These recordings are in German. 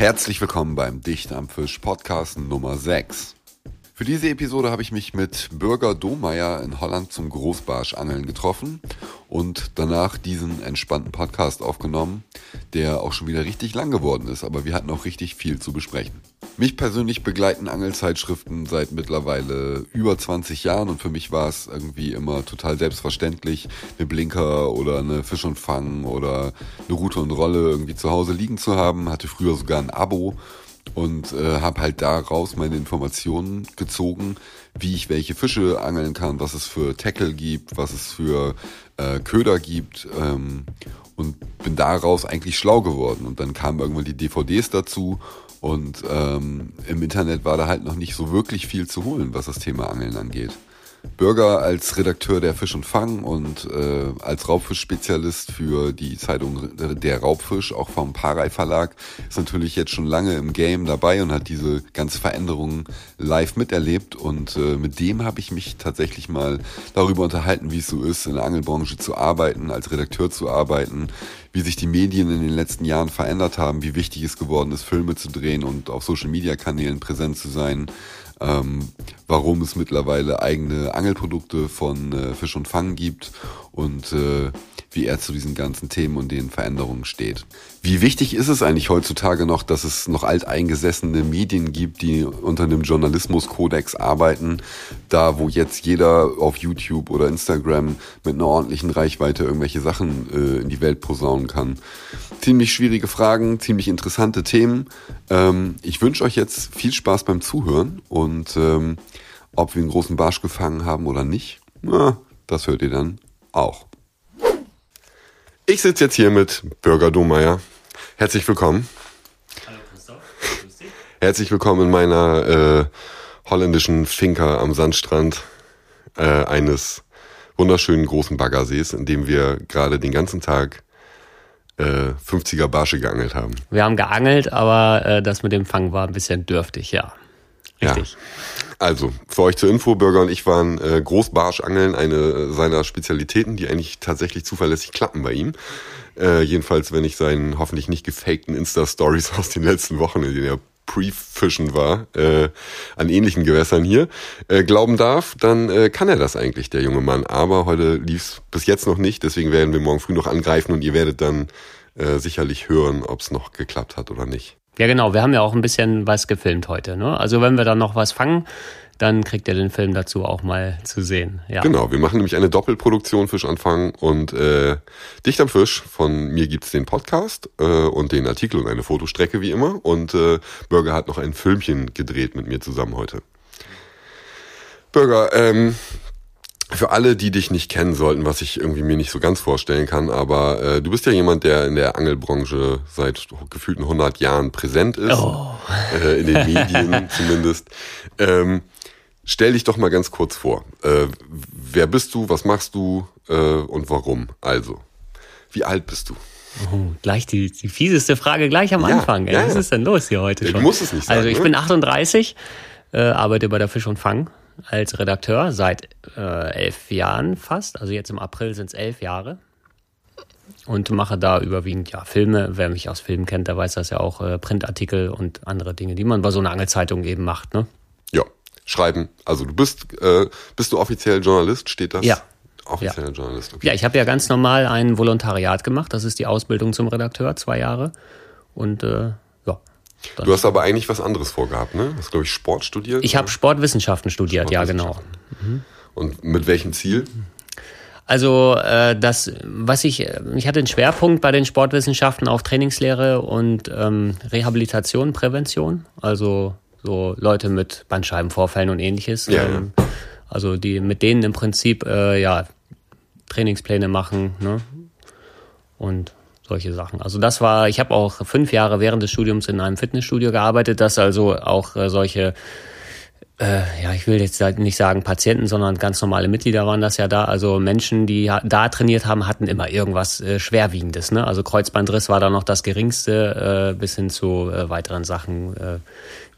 Herzlich willkommen beim Dicht am Fisch Podcast Nummer 6. Für diese Episode habe ich mich mit Bürger Domeyer in Holland zum Großbarschangeln getroffen und danach diesen entspannten Podcast aufgenommen, der auch schon wieder richtig lang geworden ist, aber wir hatten auch richtig viel zu besprechen. Mich persönlich begleiten Angelzeitschriften seit mittlerweile über 20 Jahren und für mich war es irgendwie immer total selbstverständlich, eine Blinker oder eine Fisch und Fang oder eine Rute und Rolle irgendwie zu Hause liegen zu haben. Hatte früher sogar ein Abo und äh, habe halt daraus meine Informationen gezogen, wie ich welche Fische angeln kann, was es für Tackle gibt, was es für äh, Köder gibt ähm, und bin daraus eigentlich schlau geworden. Und dann kamen irgendwann die DVDs dazu und ähm, im Internet war da halt noch nicht so wirklich viel zu holen, was das Thema Angeln angeht. Bürger als Redakteur der Fisch und Fang und äh, als Raubfisch-Spezialist für die Zeitung Der Raubfisch, auch vom Parei Verlag, ist natürlich jetzt schon lange im Game dabei und hat diese ganze Veränderung live miterlebt. Und äh, mit dem habe ich mich tatsächlich mal darüber unterhalten, wie es so ist, in der Angelbranche zu arbeiten, als Redakteur zu arbeiten, wie sich die Medien in den letzten Jahren verändert haben, wie wichtig es geworden ist, Filme zu drehen und auf Social-Media-Kanälen präsent zu sein ähm, warum es mittlerweile eigene Angelprodukte von äh, Fisch und Fang gibt und äh, wie er zu diesen ganzen Themen und den Veränderungen steht. Wie wichtig ist es eigentlich heutzutage noch, dass es noch alteingesessene Medien gibt, die unter einem Journalismuskodex arbeiten, da wo jetzt jeder auf YouTube oder Instagram mit einer ordentlichen Reichweite irgendwelche Sachen äh, in die Welt posaunen kann? Ziemlich schwierige Fragen, ziemlich interessante Themen. Ähm, ich wünsche euch jetzt viel Spaß beim Zuhören und ähm, ob wir einen großen Barsch gefangen haben oder nicht, na, das hört ihr dann auch. Ich sitze jetzt hier mit Bürger Domeyer. Herzlich willkommen. Hallo Christoph. Herzlich willkommen in meiner äh, holländischen Finca am Sandstrand äh, eines wunderschönen großen Baggersees, in dem wir gerade den ganzen Tag äh, 50er Barsche geangelt haben. Wir haben geangelt, aber äh, das mit dem Fang war ein bisschen dürftig, ja. Richtig. Ja. Also, für euch zur Info, Bürger und ich waren äh, Großbarschangeln, eine seiner Spezialitäten, die eigentlich tatsächlich zuverlässig klappen bei ihm. Äh, jedenfalls, wenn ich seinen hoffentlich nicht gefakten Insta-Stories aus den letzten Wochen, in denen er Pre-Fischen war, äh, an ähnlichen Gewässern hier, äh, glauben darf, dann äh, kann er das eigentlich, der junge Mann. Aber heute lief's bis jetzt noch nicht, deswegen werden wir morgen früh noch angreifen und ihr werdet dann äh, sicherlich hören, ob es noch geklappt hat oder nicht. Ja, genau. Wir haben ja auch ein bisschen was gefilmt heute. Ne? Also wenn wir dann noch was fangen, dann kriegt ihr den Film dazu auch mal zu sehen. Ja. Genau, wir machen nämlich eine Doppelproduktion Fischanfang und äh, Dicht am Fisch. Von mir gibt's den Podcast äh, und den Artikel und eine Fotostrecke wie immer. Und äh, Burger hat noch ein Filmchen gedreht mit mir zusammen heute. Burger, ähm, für alle, die dich nicht kennen sollten, was ich irgendwie mir nicht so ganz vorstellen kann, aber äh, du bist ja jemand, der in der Angelbranche seit gefühlten 100 Jahren präsent ist, oh. äh, in den Medien zumindest. Ähm, stell dich doch mal ganz kurz vor. Äh, wer bist du, was machst du äh, und warum? Also, wie alt bist du? Oh, gleich die, die fieseste Frage gleich am ja, Anfang. Ja, was ist denn los hier heute schon? Du musst es nicht sagen. Also ich ne? bin 38, äh, arbeite bei der Fisch und Fang als Redakteur seit äh, elf Jahren fast. Also jetzt im April sind es elf Jahre. Und mache da überwiegend ja Filme. Wer mich aus Filmen kennt, der weiß das ja auch, äh, Printartikel und andere Dinge, die man bei so einer Angelzeitung eben macht. Ne? Ja, schreiben. Also du bist, äh, bist du offiziell Journalist, steht das? Ja. Offizieller ja. Journalist, okay. Ja, ich habe ja ganz normal ein Volontariat gemacht. Das ist die Ausbildung zum Redakteur, zwei Jahre. Und äh, Du hast aber eigentlich was anderes vorgehabt, ne? Du hast, glaube ich, Sport studiert? Ich habe Sportwissenschaften studiert, ja, genau. Mhm. Und mit welchem Ziel? Also äh, das, was ich, ich hatte einen Schwerpunkt bei den Sportwissenschaften auf Trainingslehre und ähm, Rehabilitation, Prävention. Also so Leute mit Bandscheibenvorfällen und ähnliches. Ja, ähm, Also die mit denen im Prinzip äh, ja Trainingspläne machen, ne? Und solche Sachen. Also das war, ich habe auch fünf Jahre während des Studiums in einem Fitnessstudio gearbeitet, das also auch äh, solche äh, ja, ich will jetzt nicht sagen Patienten, sondern ganz normale Mitglieder waren das ja da. Also Menschen, die da trainiert haben, hatten immer irgendwas äh, Schwerwiegendes. Ne? Also Kreuzbandriss war da noch das geringste, äh, bis hin zu weiteren Sachen,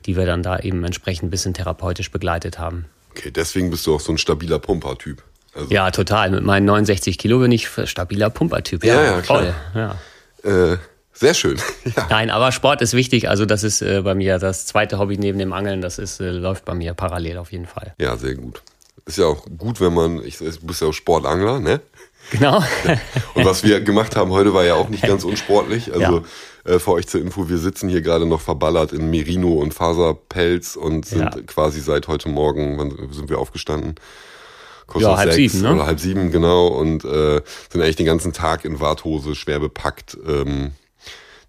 die wir dann da eben entsprechend ein bisschen therapeutisch begleitet haben. Okay, deswegen bist du auch so ein stabiler Pumper-Typ. Also ja, total. Mit meinen 69 Kilo bin ich stabiler Pumpertyp. Ja, ja, ja voll. Ja. Äh, Sehr schön. Ja. Nein, aber Sport ist wichtig. Also das ist äh, bei mir das zweite Hobby neben dem Angeln. Das ist, äh, läuft bei mir parallel auf jeden Fall. Ja, sehr gut. Ist ja auch gut, wenn man, ich, du bist ja auch Sportangler, ne? Genau. Und was wir gemacht haben heute war ja auch nicht ganz unsportlich. Also ja. Äh, für euch zur Info, wir sitzen hier gerade noch verballert in Merino und Faserpelz und sind ja. quasi seit heute Morgen, wann sind wir aufgestanden? Kurz ja, halb sechs sieben, ne? Oder halb sieben, genau. Und äh, sind eigentlich den ganzen Tag in Warthose schwer bepackt. Ähm,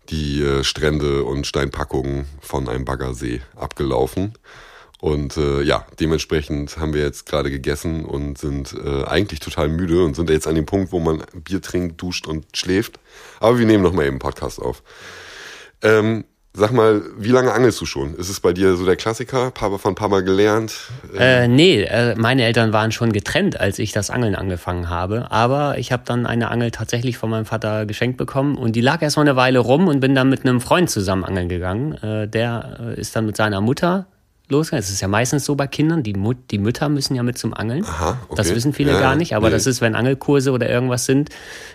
die äh, Strände und Steinpackungen von einem Baggersee abgelaufen. Und äh, ja, dementsprechend haben wir jetzt gerade gegessen und sind äh, eigentlich total müde und sind jetzt an dem Punkt, wo man Bier trinkt, duscht und schläft. Aber wir nehmen noch mal eben Podcast auf. Ähm, Sag mal, wie lange angelst du schon? Ist es bei dir so der Klassiker? Papa von Papa gelernt? Äh, nee, äh, meine Eltern waren schon getrennt, als ich das Angeln angefangen habe. Aber ich habe dann eine Angel tatsächlich von meinem Vater geschenkt bekommen und die lag erst mal eine Weile rum und bin dann mit einem Freund zusammen angeln gegangen. Äh, der äh, ist dann mit seiner Mutter losgegangen. Es ist ja meistens so bei Kindern, die, Mut, die Mütter müssen ja mit zum Angeln. Aha, okay. Das wissen viele ja, gar nicht, aber nee. das ist, wenn Angelkurse oder irgendwas sind,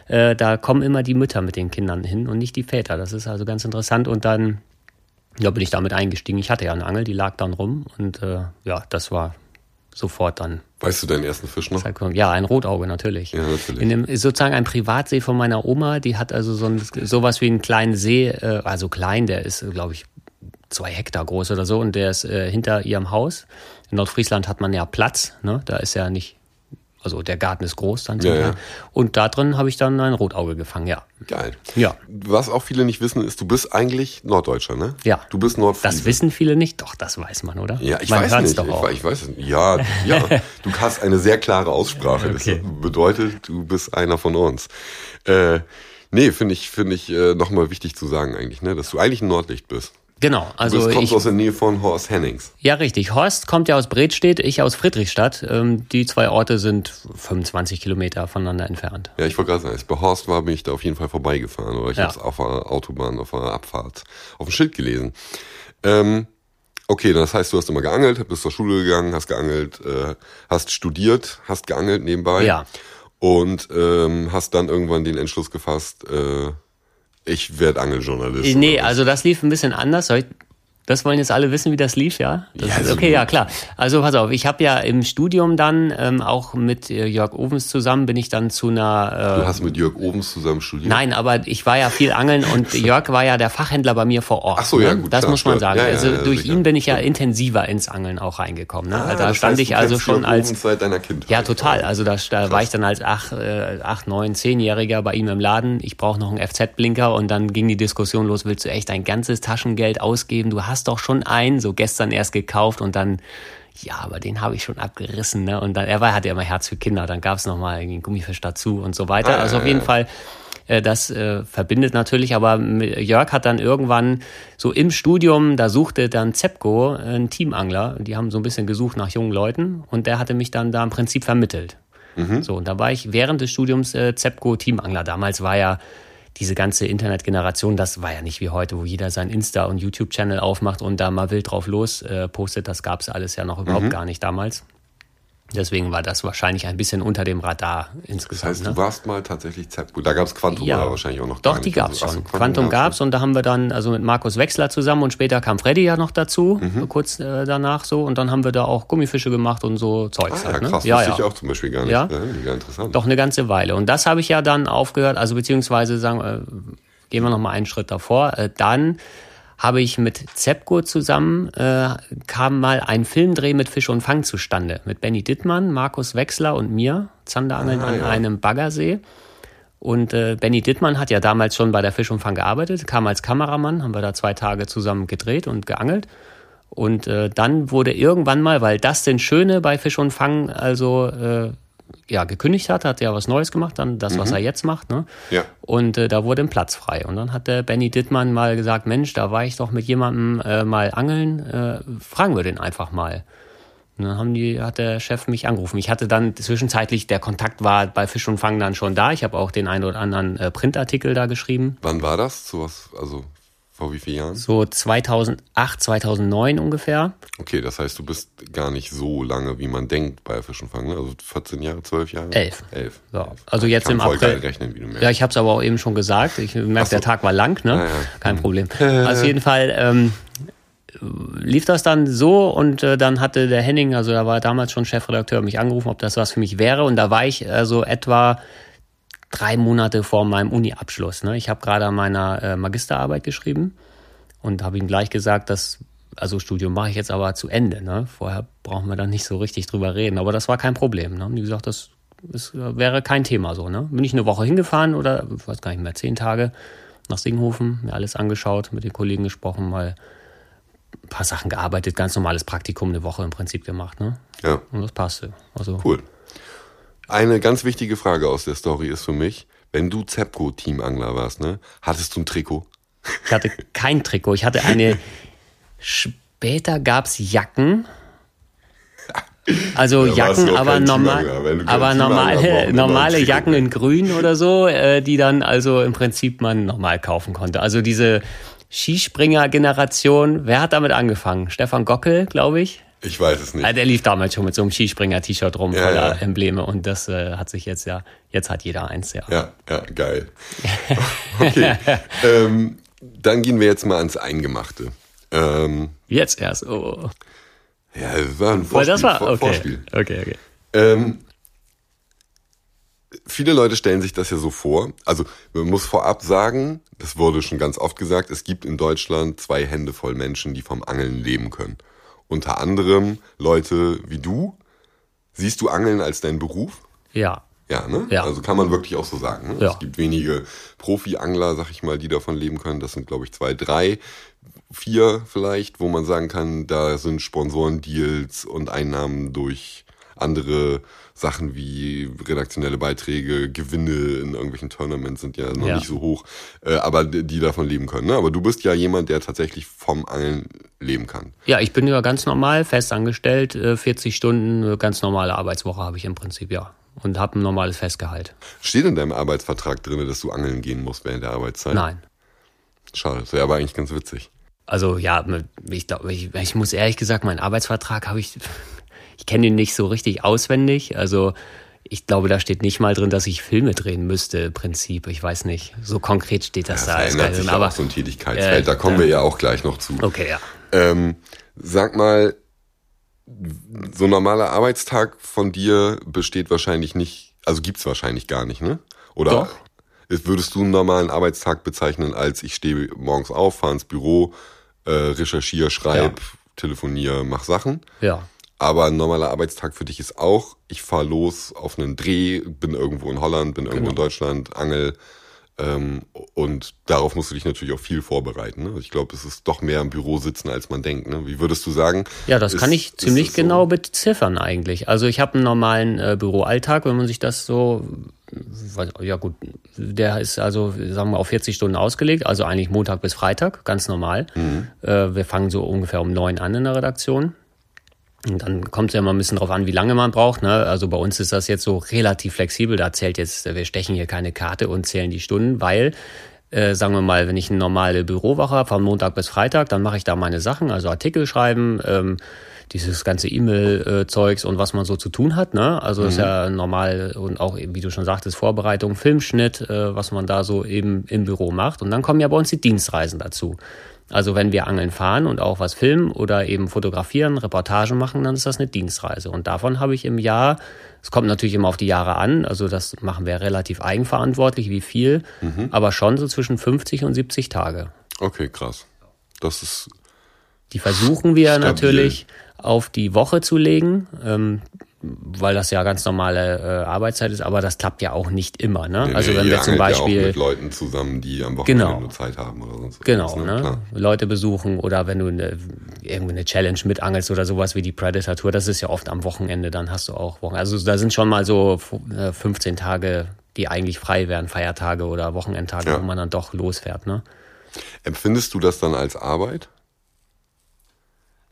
äh, da kommen immer die Mütter mit den Kindern hin und nicht die Väter. Das ist also ganz interessant und dann ja, bin ich damit eingestiegen. Ich hatte ja eine Angel, die lag dann rum und äh, ja, das war sofort dann. Weißt du deinen ersten Fisch noch? Ja, ein Rotauge natürlich. Ja, natürlich. In dem, sozusagen ein Privatsee von meiner Oma, die hat also so ein, sowas wie einen kleinen See, äh, also klein, der ist, glaube ich, zwei Hektar groß oder so und der ist äh, hinter ihrem Haus. In Nordfriesland hat man ja Platz, ne? Da ist ja nicht also der Garten ist groß dann ja, ja. Und da drin habe ich dann ein Rotauge gefangen, ja. Geil. Ja. Was auch viele nicht wissen, ist, du bist eigentlich Norddeutscher, ne? Ja. Du bist Nordfriese. Das wissen viele nicht, doch, das weiß man, oder? Ja, ich man weiß nicht. Doch ich, auch. ich weiß es nicht. Ja, ja. du hast eine sehr klare Aussprache. Okay. Das bedeutet, du bist einer von uns. Äh, nee, finde ich, finde ich äh, nochmal wichtig zu sagen eigentlich, ne? Dass du eigentlich ein Nordlicht bist. Genau. Also du kommst ich, aus der Nähe von Horst Hennings. Ja, richtig. Horst kommt ja aus Bredstedt, ich aus Friedrichstadt. Ähm, die zwei Orte sind 25 Kilometer voneinander entfernt. Ja, ich wollte gerade sagen, als ich bei Horst war, bin ich da auf jeden Fall vorbeigefahren. Oder ich ja. habe es auf der Autobahn, auf der Abfahrt, auf dem Schild gelesen. Ähm, okay, das heißt, du hast immer geangelt, bist zur Schule gegangen, hast geangelt, äh, hast studiert, hast geangelt nebenbei. Ja. Und ähm, hast dann irgendwann den Entschluss gefasst, äh, ich werde Angeljournalist. Nee, also das lief ein bisschen anders. Soll ich das wollen jetzt alle wissen, wie das lief, ja? Das ja ist, okay, ja klar. Also pass auf, ich habe ja im Studium dann ähm, auch mit äh, Jörg Ovens zusammen bin ich dann zu einer. Äh, du hast mit Jörg Ovens zusammen studiert? Nein, aber ich war ja viel angeln und Jörg war ja der Fachhändler bei mir vor Ort. Ach so, ja ne? gut. Das klar, muss man sagen. Ja, also ja, durch sicher. ihn bin ich ja intensiver ins Angeln auch reingekommen. Ne? Ah, also da stand heißt, ich also schon Jörg als seit deiner Kindheit. ja total. Also da, da war ich dann als acht, äh, acht neun, zehnjähriger bei ihm im Laden. Ich brauche noch einen FZ-Blinker und dann ging die Diskussion los. Willst du echt dein ganzes Taschengeld ausgeben? Du hast doch schon einen. So gestern erst gekauft und dann, ja, aber den habe ich schon abgerissen. Ne? Und dann, er war, hatte ja immer Herz für Kinder, dann gab es nochmal einen Gummifisch dazu und so weiter. Ah, also auf jeden Fall äh, das äh, verbindet natürlich, aber Jörg hat dann irgendwann so im Studium, da suchte dann Zepco einen Teamangler, die haben so ein bisschen gesucht nach jungen Leuten und der hatte mich dann da im Prinzip vermittelt. Mhm. So, und da war ich während des Studiums äh, Zepco Teamangler. Damals war ja diese ganze Internetgeneration, das war ja nicht wie heute, wo jeder sein Insta- und YouTube-Channel aufmacht und da mal wild drauf los äh, postet. Das gab es alles ja noch überhaupt Mhm. gar nicht damals. Deswegen war das wahrscheinlich ein bisschen unter dem Radar Das insgesamt. heißt, ne? du warst mal tatsächlich Zepco. Da gab es Quantum Ja. wahrscheinlich auch noch Doch, die nicht. gab's Also, schon. so, Quantum gab's gab's und da haben wir dann, also mit Markus Wechsler zusammen und später kam Freddy ja noch dazu, Mhm. kurz äh, danach so. Und dann haben wir da auch Gummifische gemacht und so Zeugs Ah, ja, halt. Ne? krass. Ja, ja. ich auch zum Beispiel gar nicht. Ja? mega interessant. Doch eine ganze Weile. Und das habe ich ja dann aufgehört, also beziehungsweise sagen, äh, gehen wir noch mal einen Schritt davor. Äh, dann habe ich mit Zepco zusammen, äh, kam mal ein Filmdreh mit Fisch und Fang zustande. Mit Benny Dittmann, Markus Wechsler und mir, Zanderangeln Ah, an ja. einem Baggersee. Und äh, Benny Dittmann hat ja damals schon bei der Fisch und Fang gearbeitet, kam als Kameramann, haben wir da zwei Tage zusammen gedreht und geangelt. Und äh, dann wurde irgendwann mal, weil Dustin Schöne bei Fisch und Fang also äh, ja gekündigt hat, hat ja was Neues gemacht, dann das, was er jetzt macht. Ne? Ja. Und äh, da wurde ein Platz frei. Und dann hat der Benny Dittmann mal gesagt, Mensch, da war ich doch mit jemandem äh, mal angeln, äh, fragen wir den einfach mal. Und dann haben die, hat der Chef mich angerufen. Ich hatte dann zwischenzeitlich, der Kontakt war bei Fisch und Fang dann schon da. Ich habe auch den einen oder anderen äh, Printartikel da geschrieben. Wann war das? So was, also Vor wie vielen Jahren? So 2008, 2009 ungefähr. Okay, das heißt, du bist gar nicht so lange, wie man denkt bei Fisch und Fang, ne? Also 14 Jahre, 12 Jahre? Elf. Elf. So, Elf. also Ich jetzt kann im voll April. geil rechnen, wie du merkst. Ja, ich habe es aber auch eben schon gesagt. Ich merke, so. der Tag war lang, ne? Ja, ja. Kein Problem. Auf jeden Fall ähm, lief das dann so und äh, dann hatte der Henning, also da war damals schon Chefredakteur, mich angerufen, ob das was für mich wäre. Und da war ich äh, so etwa drei Monate vor meinem Uni-Abschluss. Ne? Ich habe gerade an meiner äh, Magisterarbeit geschrieben und habe ihm gleich gesagt, dass also Studium mache ich jetzt aber zu Ende. Ne? Vorher brauchen wir dann nicht so richtig drüber reden. Aber das war kein Problem. Ne? Wie gesagt, das, das wäre kein Thema so. Ne? Bin ich eine Woche hingefahren oder ich weiß gar nicht mehr, zehn Tage nach Singhofen, mir alles angeschaut, mit den Kollegen gesprochen, mal ein paar Sachen gearbeitet, ganz normales Praktikum, eine Woche im Prinzip gemacht. Ne? Ja, Und das passte. Also cool. Eine ganz wichtige Frage aus der Story ist für mich, wenn du Zepco-Teamangler warst, ne? Hattest du ein Trikot? Ich hatte kein Trikot. Ich hatte eine. Später gab's Jacken. Also warst Jacken, aber normal, aber normale, normale Jacken in Grün oder so, äh, die dann also im Prinzip man normal kaufen konnte. Also diese Skispringer-Generation. Wer hat damit angefangen? Stefan Gockel, glaube ich. Ich weiß es nicht. Ja, der lief damals schon mit so einem Skispringer-T-Shirt rum, Ja, voller ja. Embleme. Und das äh, hat sich jetzt ja, jetzt hat jeder eins, ja. Ja, ja, geil. Okay. ähm, dann gehen wir jetzt mal ans Eingemachte. Ähm, Jetzt erst. Oh. ja, das war ein Weil Vorspiel. das war okay. Vorspiel. Okay, okay. Ähm, viele Leute stellen sich das ja so vor. Also man muss vorab sagen, das wurde schon ganz oft gesagt, es gibt in Deutschland zwei Hände voll Menschen, die vom Angeln leben können. Unter anderem Leute wie du. Siehst du Angeln als deinen Beruf? Ja. Ja, ne? Ja. Also kann man wirklich auch so sagen. Ne? Ja. Es gibt wenige Profi-Angler, sag ich mal, die davon leben können. Das sind, glaube ich, zwei, drei, vier vielleicht, wo man sagen kann, da sind Sponsorendeals und Einnahmen durch andere Sachen wie redaktionelle Beiträge, Gewinne in irgendwelchen Tournaments sind ja noch Ja. nicht so hoch, äh, aber die davon leben können. Ne? Aber du bist ja jemand, der tatsächlich vom Angeln leben kann. Ja, ich bin ja ganz normal festangestellt, äh, 40 Stunden, äh, ganz normale Arbeitswoche habe ich im Prinzip, ja. Und habe ein normales Festgehalt. Steht in deinem Arbeitsvertrag drin, dass du angeln gehen musst während der Arbeitszeit? Nein. Schade, das wäre aber eigentlich ganz witzig. Also ja, ich glaube, ich, ich muss ehrlich gesagt, meinen Arbeitsvertrag habe ich, ich kenne ihn nicht so richtig auswendig. Also ich glaube, da steht nicht mal drin, dass ich Filme drehen müsste, im Prinzip. Ich weiß nicht. So konkret steht das Das da. Ist verändert sich ja aber auch so ein Tätigkeitsfeld, Äh, da kommen wir ja auch gleich noch zu. okay, ja. Ähm, sag mal, so ein normaler Arbeitstag von dir besteht wahrscheinlich nicht, also gibt's wahrscheinlich gar nicht, ne? Oder Doch. würdest du einen normalen Arbeitstag bezeichnen als ich stehe morgens auf, fahre ins Büro, äh, recherchiere, schreib, Ja. telefoniere, mach Sachen? Ja. Aber ein normaler Arbeitstag für dich ist auch, ich fahre los auf einen Dreh, bin irgendwo in Holland, bin irgendwo in Genau. Deutschland, angel. Ähm, und darauf musst du dich natürlich auch viel vorbereiten. Ne? Ich glaube, es ist doch mehr im Büro sitzen, als man denkt. Ne? Wie würdest du sagen? Ja, das ist- kann ich ziemlich es so? genau beziffern eigentlich. Also ich habe einen normalen äh, Büroalltag, wenn man sich das so, ja gut, der ist also, sagen wir, auf 40 Stunden ausgelegt, also eigentlich Montag bis Freitag, ganz normal. Äh, wir fangen so ungefähr um neun an in der Redaktion. Und dann kommt es ja immer ein bisschen drauf an, wie lange man braucht. Ne? Also bei uns ist das jetzt so relativ flexibel. Da zählt jetzt, wir stechen hier keine Karte und zählen die Stunden, weil, äh, sagen wir mal, wenn ich eine normale Bürowoche habe, von Montag bis Freitag, dann mache ich da meine Sachen, also Artikel schreiben, ähm, dieses ganze E-Mail-Zeugs und was man so zu tun hat. Ne? Also ist ja normal und auch, wie du schon sagtest, Vorbereitung, Filmschnitt, äh, was man da so eben im Büro macht. Und dann kommen ja bei uns die Dienstreisen dazu. Also wenn wir angeln fahren und auch was filmen oder eben fotografieren, Reportagen machen, dann ist das eine Dienstreise. Und davon habe ich im Jahr, es kommt natürlich immer auf die Jahre an, also das machen wir relativ eigenverantwortlich, wie viel, aber schon so zwischen 50 und 70 Tage. Okay, krass. Das ist, Die versuchen wir Stabil. natürlich auf die Woche zu legen, ähm, weil das ja ganz normale äh, Arbeitszeit ist, aber das klappt ja auch nicht immer. Ne? also Nee, wenn ihr wir zum angelt ja auch Beispiel mit Leuten zusammen, die am Wochenende Genau. nur Zeit haben oder sonst Genau, irgendwas, ne? Klar. Leute besuchen oder wenn du eine, irgendwie eine Challenge mitangelst oder sowas wie die Predator Tour, das ist ja oft am Wochenende, dann hast du auch Wochen. Also da sind schon mal so äh, 15 Tage, die eigentlich frei wären, Feiertage oder Wochenendtage, Ja. wo man dann doch losfährt, ne? Empfindest du das dann als Arbeit?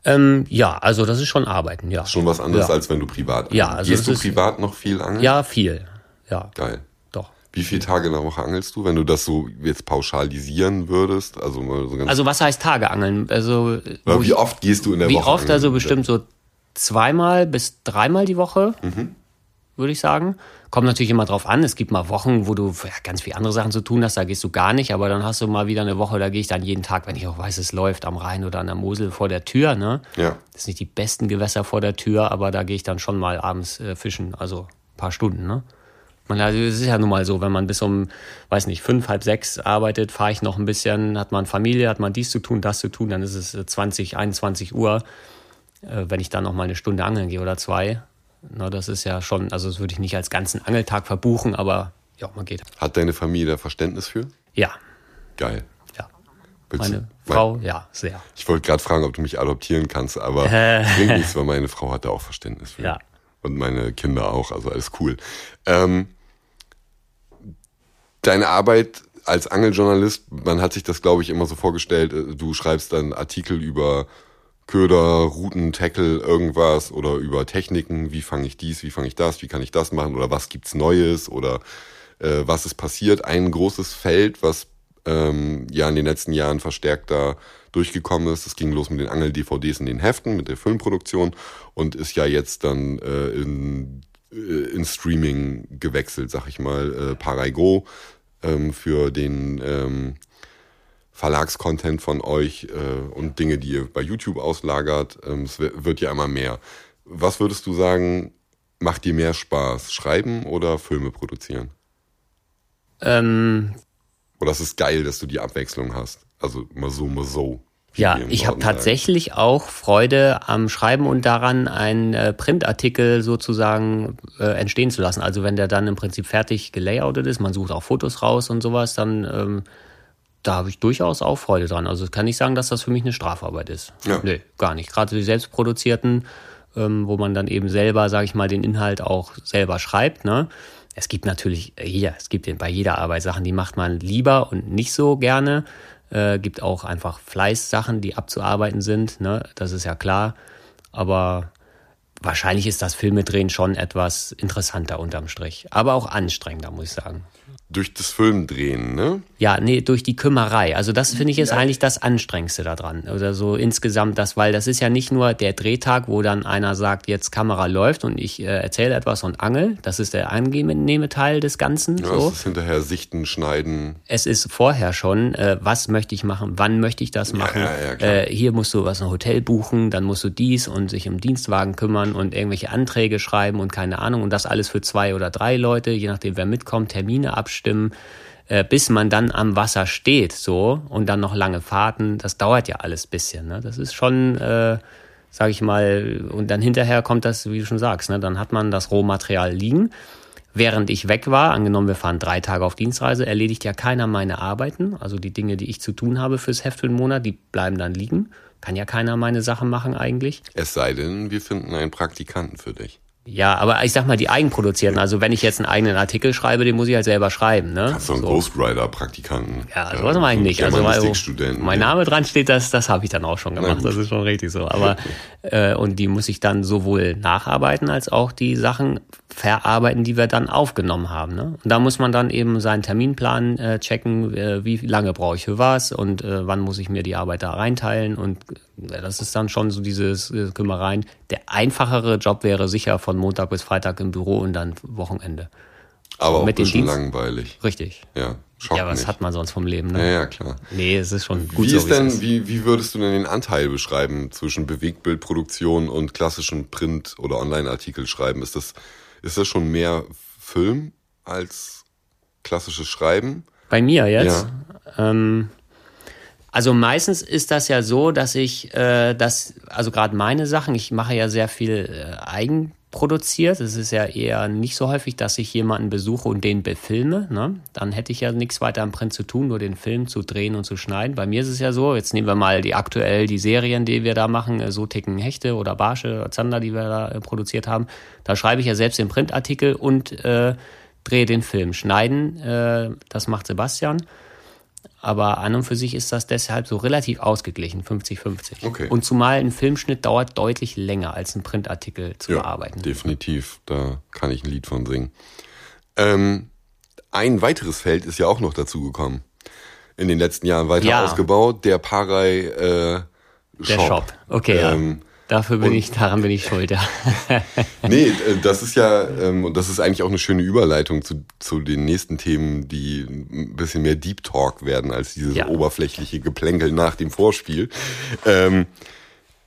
Ähm, ja, also das ist schon Arbeiten, ja. Schon was anderes, ja. als wenn du privat Ja, also Gehst du privat noch viel angeln? Ja, viel. Ja, Geil. doch. Wie viele Tage in der Woche angelst du, wenn du das so jetzt pauschalisieren würdest? Also, mal so ganz Also was heißt Tage angeln? Also wie ich- oft gehst du in der wie Woche? oft? angeln? Also bestimmt so zweimal bis dreimal die Woche, Mhm. Würde ich sagen. Kommt natürlich immer drauf an. Es gibt mal Wochen, wo du ja, ganz viele andere Sachen zu tun hast, da gehst du gar nicht, aber dann hast du mal wieder eine Woche, da gehe ich dann jeden Tag, wenn ich auch weiß, es läuft am Rhein oder an der Mosel vor der Tür. Ne? Ja. Das sind nicht die besten Gewässer vor der Tür, aber da gehe ich dann schon mal abends äh, fischen, also ein paar Stunden. Ne? Man, also es ist ja nun mal so, wenn man bis um, weiß nicht, fünf, halb sechs arbeitet, fahre ich noch ein bisschen, hat man Familie, hat man dies zu tun, das zu tun, dann ist es äh, 20, 21 Uhr. Äh, wenn ich dann noch mal eine Stunde angeln gehe oder zwei, na, das ist ja schon, also das würde ich nicht als ganzen Angeltag verbuchen, aber ja, man geht. Hat deine Familie da Verständnis für? Ja, Geil. ja. Willst du- Meine Frau, ja, sehr. Ich wollte gerade fragen, ob du mich adoptieren kannst, aber bringt nichts, weil meine Frau hat da auch Verständnis für. Ja. Und meine Kinder auch, also alles cool. Ähm, deine Arbeit als Angeljournalist, man hat sich das, glaube ich, immer so vorgestellt, äh, du schreibst dann Artikel über Köder, Routen, Tackle, irgendwas oder über Techniken, wie fange ich dies, wie fange ich das, wie kann ich das machen oder was gibt's Neues oder äh, was ist passiert. Ein großes Feld, was ähm, ja in den letzten Jahren verstärkt da durchgekommen ist. Es ging los mit den Angel-DVDs in den Heften, mit der Filmproduktion und ist ja jetzt dann äh, in, äh, in Streaming gewechselt, sag ich mal. Äh, Paraigo ähm, für den ähm, Verlagscontent von euch äh, und Dinge, die ihr bei YouTube auslagert. Ähm, es wi- wird ja immer mehr. Was würdest du sagen, macht dir mehr Spaß? Schreiben oder Filme produzieren? Ähm, Oder es ist geil, dass du die Abwechslung hast? Also mal so, mal so. Ja, ich habe tatsächlich auch Freude am Schreiben und daran, einen äh, Printartikel sozusagen äh, entstehen zu lassen. Also wenn der dann im Prinzip fertig gelayoutet ist, man sucht auch Fotos raus und sowas, dann ähm, da habe ich durchaus auch Freude dran. Also kann ich sagen, dass das für mich eine Strafarbeit ist. Ja. Nee, gar nicht. Gerade die selbstproduzierten, ähm, wo man dann eben selber, sage ich mal, den Inhalt auch selber schreibt. Ne? Es gibt natürlich, äh, hier, es gibt bei jeder Arbeit Sachen, die macht man lieber und nicht so gerne. Äh, gibt auch einfach Fleißsachen, die abzuarbeiten sind. Ne? Das ist ja klar. Aber wahrscheinlich ist das Filmedrehen schon etwas interessanter unterm Strich. Aber auch anstrengender, muss ich sagen. Durch das Filmdrehen, ne? Ja, nee, durch die Kümmerei. Also das finde ich ist eigentlich das Anstrengendste daran. Oder so insgesamt das, weil das ist ja nicht nur der Drehtag, wo dann einer sagt, jetzt Kamera läuft und ich äh, erzähle etwas und angel. Das ist der angenehme Teil des Ganzen. Ja, so. Es ist hinterher Sichten, Schneiden. Es ist vorher schon, äh, was möchte ich machen, wann möchte ich das machen. ja, ja, äh, hier musst du was ein Hotel buchen, dann musst du dies und sich um Dienstwagen kümmern und irgendwelche Anträge schreiben und keine Ahnung. Und das alles für zwei oder drei Leute, je nachdem wer mitkommt, Termine abstimmen, äh, bis man dann am Wasser steht, so und dann noch lange Fahrten. Das dauert ja alles bisschen. Ne? Das ist schon, äh, sag ich mal, und dann hinterher kommt das, wie du schon sagst, ne? dann hat man das Rohmaterial liegen. Während ich weg war, angenommen wir fahren drei Tage auf Dienstreise, erledigt ja keiner meine Arbeiten, also die Dinge, die ich zu tun habe fürs Heft für den Monat, die bleiben dann liegen. Kann ja keiner meine Sachen machen eigentlich. Es sei denn, wir finden einen Praktikanten für dich. Ja, aber ich sag mal die eigenproduzierten. Also wenn ich jetzt einen eigenen Artikel schreibe, den muss ich halt selber schreiben. Ne? Hast du einen So. Ghostwriter-Praktikanten? Ja, sowas mache ich nicht. Also weil mein Name dran steht, das, das habe ich dann auch schon gemacht. Das ist schon richtig so. Aber äh, und die muss ich dann sowohl nacharbeiten als auch die Sachen verarbeiten, die wir dann aufgenommen haben. Ne? Und da muss man dann eben seinen Terminplan äh, checken, äh, wie lange brauche ich für was und äh, wann muss ich mir die Arbeit da reinteilen. Und das ist dann schon so dieses äh, Kümmereien. Der einfachere Job wäre sicher von Montag bis Freitag im Büro und dann Wochenende. Aber auch ein mit den bisschen langweilig. Richtig. Ja, schockt Ja, was nicht. hat man sonst vom Leben? ja, Ne? ja, klar. Nee, es ist schon gut Wie so, ist denn, ist. wie, wie würdest du denn den Anteil beschreiben zwischen Bewegtbildproduktion und klassischen Print- oder Online-Artikel schreiben? Ist das, ist das schon mehr Film als klassisches Schreiben? Bei mir jetzt? Ähm, also meistens ist das ja so, dass ich äh, das, also gerade meine Sachen, ich mache ja sehr viel äh, eigenproduziert. Es ist ja eher nicht so häufig, dass ich jemanden besuche und den befilme. Ne? Dann hätte ich ja nichts weiter im Print zu tun, nur den Film zu drehen und zu schneiden. Bei mir ist es ja so, jetzt nehmen wir mal die aktuell die Serien, die wir da machen, äh, so ticken Hechte oder Barsche, Zander, die wir da äh, produziert haben. Da schreibe ich ja selbst den Printartikel und äh, drehe den Film. Schneiden, äh, das macht Sebastian. Aber an und für sich ist das deshalb so relativ ausgeglichen, 50-50. Okay. Und zumal ein Filmschnitt dauert deutlich länger als ein Printartikel zu bearbeiten. definitiv. Da kann ich ein Lied von singen. Ähm, ein weiteres Feld ist ja auch noch dazugekommen. In den letzten Jahren weiter ja. ausgebaut. Der Parei äh, Shop. Der Shop, okay. Ähm, ja. Dafür bin und, ich, daran bin ich schuld, ja. nee, äh, das ist ja, ähm, und das ist eigentlich auch eine schöne Überleitung zu, zu den nächsten Themen, die ein bisschen mehr Deep Talk werden als dieses ja. oberflächliche Geplänkel nach dem Vorspiel. Ähm,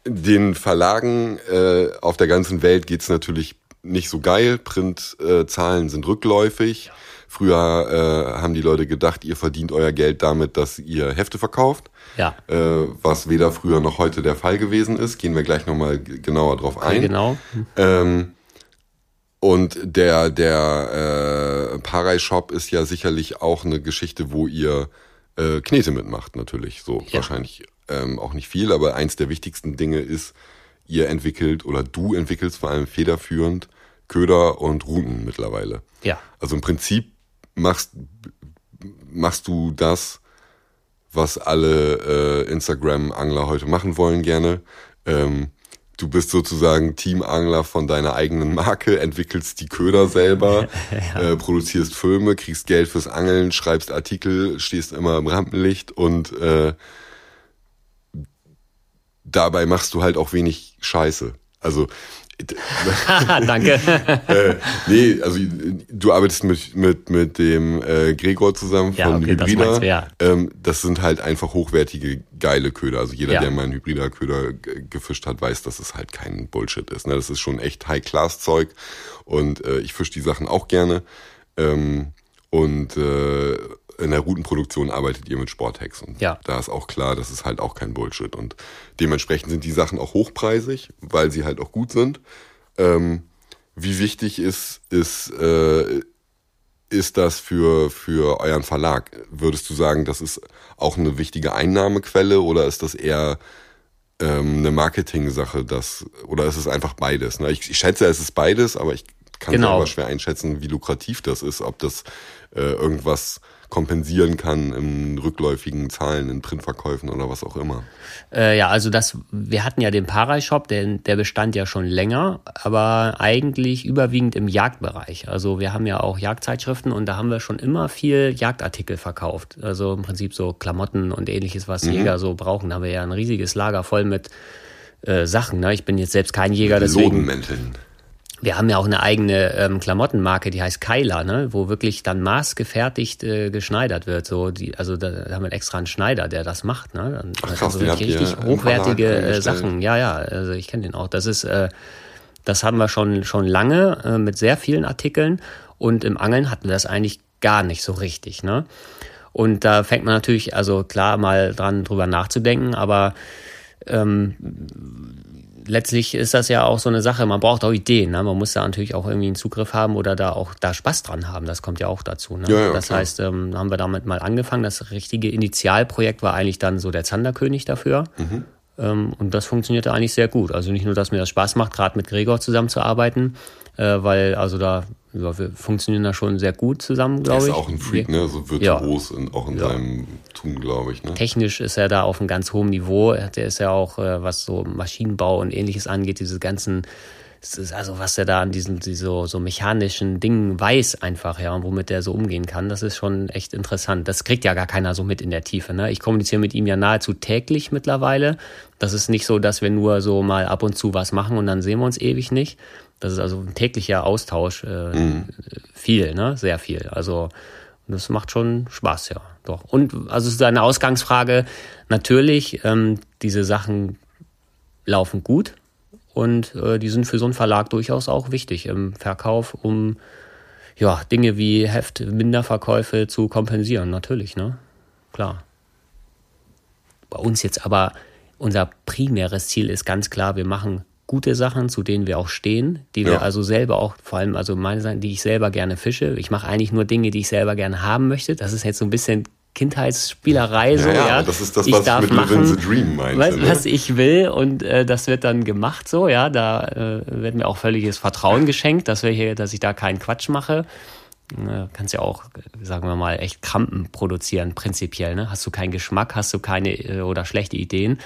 den Verlagen äh, auf der ganzen Welt geht's natürlich nicht so geil. Printzahlen äh, sind rückläufig. Ja. Früher äh, haben die Leute gedacht, ihr verdient euer Geld damit, dass ihr Hefte verkauft. Ja. Äh, was weder früher noch heute der Fall gewesen ist. Gehen wir gleich nochmal genauer drauf ein. genau. Ähm, und der, der äh, Parei-Shop ist ja sicherlich auch eine Geschichte, wo ihr äh, Knete mitmacht, natürlich. So ja. wahrscheinlich ähm, auch nicht viel, aber eins der wichtigsten Dinge ist, ihr entwickelt oder du entwickelst vor allem federführend Köder und Routen mittlerweile. Ja. Also im Prinzip machst, machst du das, was alle äh, Instagram-Angler heute machen wollen gerne. Ähm, du bist sozusagen Teamangler von deiner eigenen Marke, entwickelst die Köder selber, ja. äh, produzierst Filme, kriegst Geld fürs Angeln, schreibst Artikel, stehst immer im Rampenlicht und äh, dabei machst du halt auch wenig Scheiße. Also Danke. äh, nee, also du arbeitest mit, mit, mit dem äh, Gregor zusammen von ja, okay, Hybrida. Das, ja. ähm, das sind halt einfach hochwertige, geile Köder. Also jeder, ja. der mal einen Hybrida-Köder gefischt hat, weiß, dass es halt kein Bullshit ist. Ne? Das ist schon echt High-Class-Zeug und äh, ich fische die Sachen auch gerne. Ähm, und äh, in der Routenproduktion arbeitet ihr mit Sporthex und ja. da ist auch klar, das ist halt auch kein Bullshit und dementsprechend sind die Sachen auch hochpreisig, weil sie halt auch gut sind. Ähm, wie wichtig ist, ist, äh, ist das für, für euren Verlag? Würdest du sagen, das ist auch eine wichtige Einnahmequelle oder ist das eher ähm, eine Marketing-Sache, das, oder ist es einfach beides? Ne? Ich, ich schätze, es ist beides, aber ich kann genau. selber schwer einschätzen, wie lukrativ das ist, ob das äh, irgendwas kompensieren kann in rückläufigen Zahlen, in Printverkäufen oder was auch immer. Äh, ja, also das, wir hatten ja den Parai-Shop, der, der bestand ja schon länger, aber eigentlich überwiegend im Jagdbereich. Also wir haben ja auch Jagdzeitschriften und da haben wir schon immer viel Jagdartikel verkauft. Also im Prinzip so Klamotten und ähnliches, was mhm. Jäger so brauchen. Da haben wir ja ein riesiges Lager voll mit äh, Sachen. Ne? Ich bin jetzt selbst kein Jäger, deswegen. Lodenmänteln wir haben ja auch eine eigene ähm, Klamottenmarke, die heißt Kyla, ne? wo wirklich dann maßgefertigt äh, geschneidert wird. So die, also da, da haben wir extra einen Schneider, der das macht. Ne? Dann, Ach, krass, also richtig hochwertige äh, Sachen. Ja, ja, also ich kenne den auch. Das ist, äh, das haben wir schon schon lange äh, mit sehr vielen Artikeln und im Angeln hatten wir das eigentlich gar nicht so richtig. Ne? Und da fängt man natürlich, also klar mal dran drüber nachzudenken, aber ähm, letztlich ist das ja auch so eine Sache, man braucht auch Ideen. Ne? Man muss da natürlich auch irgendwie einen Zugriff haben oder da auch da Spaß dran haben. Das kommt ja auch dazu. Ne? Ja, ja, das klar. heißt, ähm, haben wir damit mal angefangen. Das richtige Initialprojekt war eigentlich dann so der Zanderkönig dafür. Mhm. Ähm, und das funktionierte eigentlich sehr gut. Also nicht nur, dass mir das Spaß macht, gerade mit Gregor zusammenzuarbeiten, äh, weil also da ja, wir funktionieren da schon sehr gut zusammen, glaube ich. Er ist auch ein Freak, ne? So virtuos, ja. in, auch in ja. seinem Tun, glaube ich. Ne? Technisch ist er da auf einem ganz hohen Niveau. Der ist ja auch, äh, was so Maschinenbau und ähnliches angeht, diese ganzen, also was er da an diesen, diese, so, so mechanischen Dingen weiß einfach, ja, und womit er so umgehen kann, das ist schon echt interessant. Das kriegt ja gar keiner so mit in der Tiefe, ne? Ich kommuniziere mit ihm ja nahezu täglich mittlerweile. Das ist nicht so, dass wir nur so mal ab und zu was machen und dann sehen wir uns ewig nicht das ist also ein täglicher Austausch, äh, mhm. viel, ne? Sehr viel. Also das macht schon Spaß, ja. Doch. Und also deine Ausgangsfrage, natürlich, ähm, diese Sachen laufen gut und äh, die sind für so einen Verlag durchaus auch wichtig im Verkauf, um ja, Dinge wie Heft, Minderverkäufe zu kompensieren, natürlich, ne? Klar. Bei uns jetzt aber unser primäres Ziel ist ganz klar, wir machen gute Sachen, zu denen wir auch stehen, die wir also selber auch, vor allem also meine Sachen, die ich selber gerne fische. Ich mache eigentlich nur Dinge, die ich selber gerne haben möchte. Das ist jetzt so ein bisschen Kindheitsspielerei. So, ja, ja, das ist das, ich was darf ich mit machen, the Dream meinte. Was, ne? was ich will und äh, das wird dann gemacht so, ja. Da äh, wird mir auch völliges Vertrauen geschenkt, dass wir hier, dass ich da keinen Quatsch mache. Äh, kannst ja auch, sagen wir mal, echt Krampen produzieren, prinzipiell. Ne? Hast du keinen Geschmack, hast du keine äh, oder schlechte Ideen,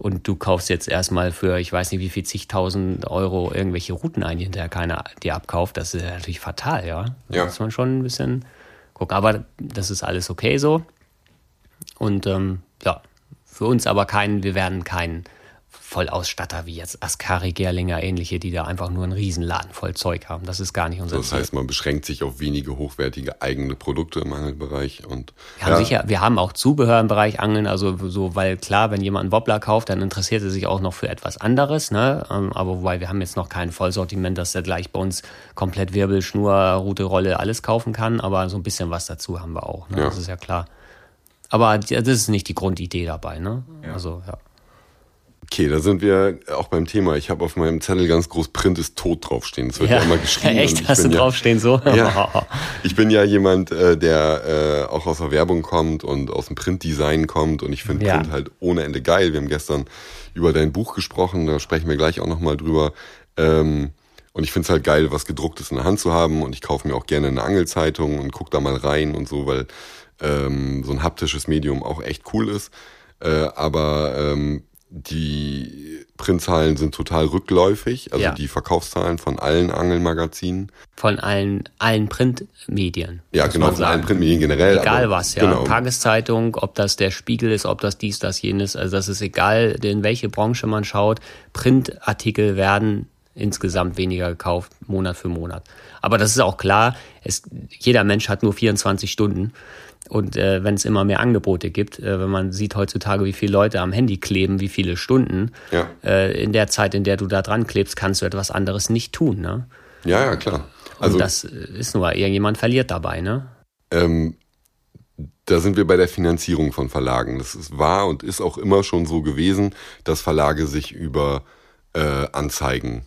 und du kaufst jetzt erstmal für, ich weiß nicht wie viel, zigtausend Euro irgendwelche Routen ein, die hinterher keiner dir abkauft, das ist natürlich fatal, ja. Da ja. muss man schon ein bisschen gucken. Aber das ist alles okay so. Und ähm, ja, für uns aber kein, wir werden kein Vollausstatter wie jetzt Askari, Gerlinger, ähnliche, die da einfach nur einen Riesenladen voll Zeug haben. Das ist gar nicht unser Das Ziel. heißt, man beschränkt sich auf wenige hochwertige eigene Produkte im Angelbereich und Wir haben sicher, wir haben auch Zubehör im Bereich Angeln, also so, weil klar, wenn jemand einen Wobbler kauft, dann interessiert er sich auch noch für etwas anderes, ne? Ähm, Aber wobei wir haben jetzt noch kein Vollsortiment, dass er gleich bei uns komplett Wirbel, Schnur, Rute, Rolle, alles kaufen kann, aber so ein bisschen was dazu haben wir auch, ne? Ja. Das ist ja klar. Aber das ist nicht die Grundidee dabei, ne? Also, ja. Okay, da sind wir auch beim Thema. Ich habe auf meinem Zettel ganz groß Print ist tot draufstehen. Das wird ja, immer geschrieben. Echt? Hast du ja- draufstehen so? Ja. Ich bin ja jemand, äh, der äh, auch aus der Werbung kommt und aus dem Printdesign kommt und ich finde Ja. Print halt ohne Ende geil. Wir haben gestern über dein Buch gesprochen, da sprechen wir gleich auch nochmal drüber. Ähm, und ich finde es halt geil, was gedrucktes in der Hand zu haben und ich kaufe mir auch gerne eine Angelzeitung und gucke da mal rein und so, weil ähm, so ein haptisches Medium auch echt cool ist. Äh, aber ähm, die Printzahlen sind total rückläufig, also Ja. die Verkaufszahlen von allen Angelmagazinen. Von allen, allen Printmedien. Ja, genau, von allen. Printmedien generell. Egal aber- was, ja. Genau. Tageszeitung, ob das der Spiegel ist, ob das dies, das, jenes. Also das ist egal, in welche Branche man schaut. Printartikel werden insgesamt weniger gekauft, Monat für Monat. Aber das ist auch klar, es, jeder Mensch hat nur 24 Stunden. Und äh, wenn es immer mehr Angebote gibt, äh, wenn man sieht heutzutage, wie viele Leute am Handy kleben, wie viele Stunden, Ja. äh, in der Zeit, in der du da dran klebst, kannst du etwas anderes nicht tun. Ne? Ja, ja, klar. Also Und das äh, ist nur, irgendjemand verliert dabei. Ne? ähm, da sind wir bei der Finanzierung von Verlagen. Das ist, war und ist auch immer schon so gewesen, dass Verlage sich über äh, Anzeigen,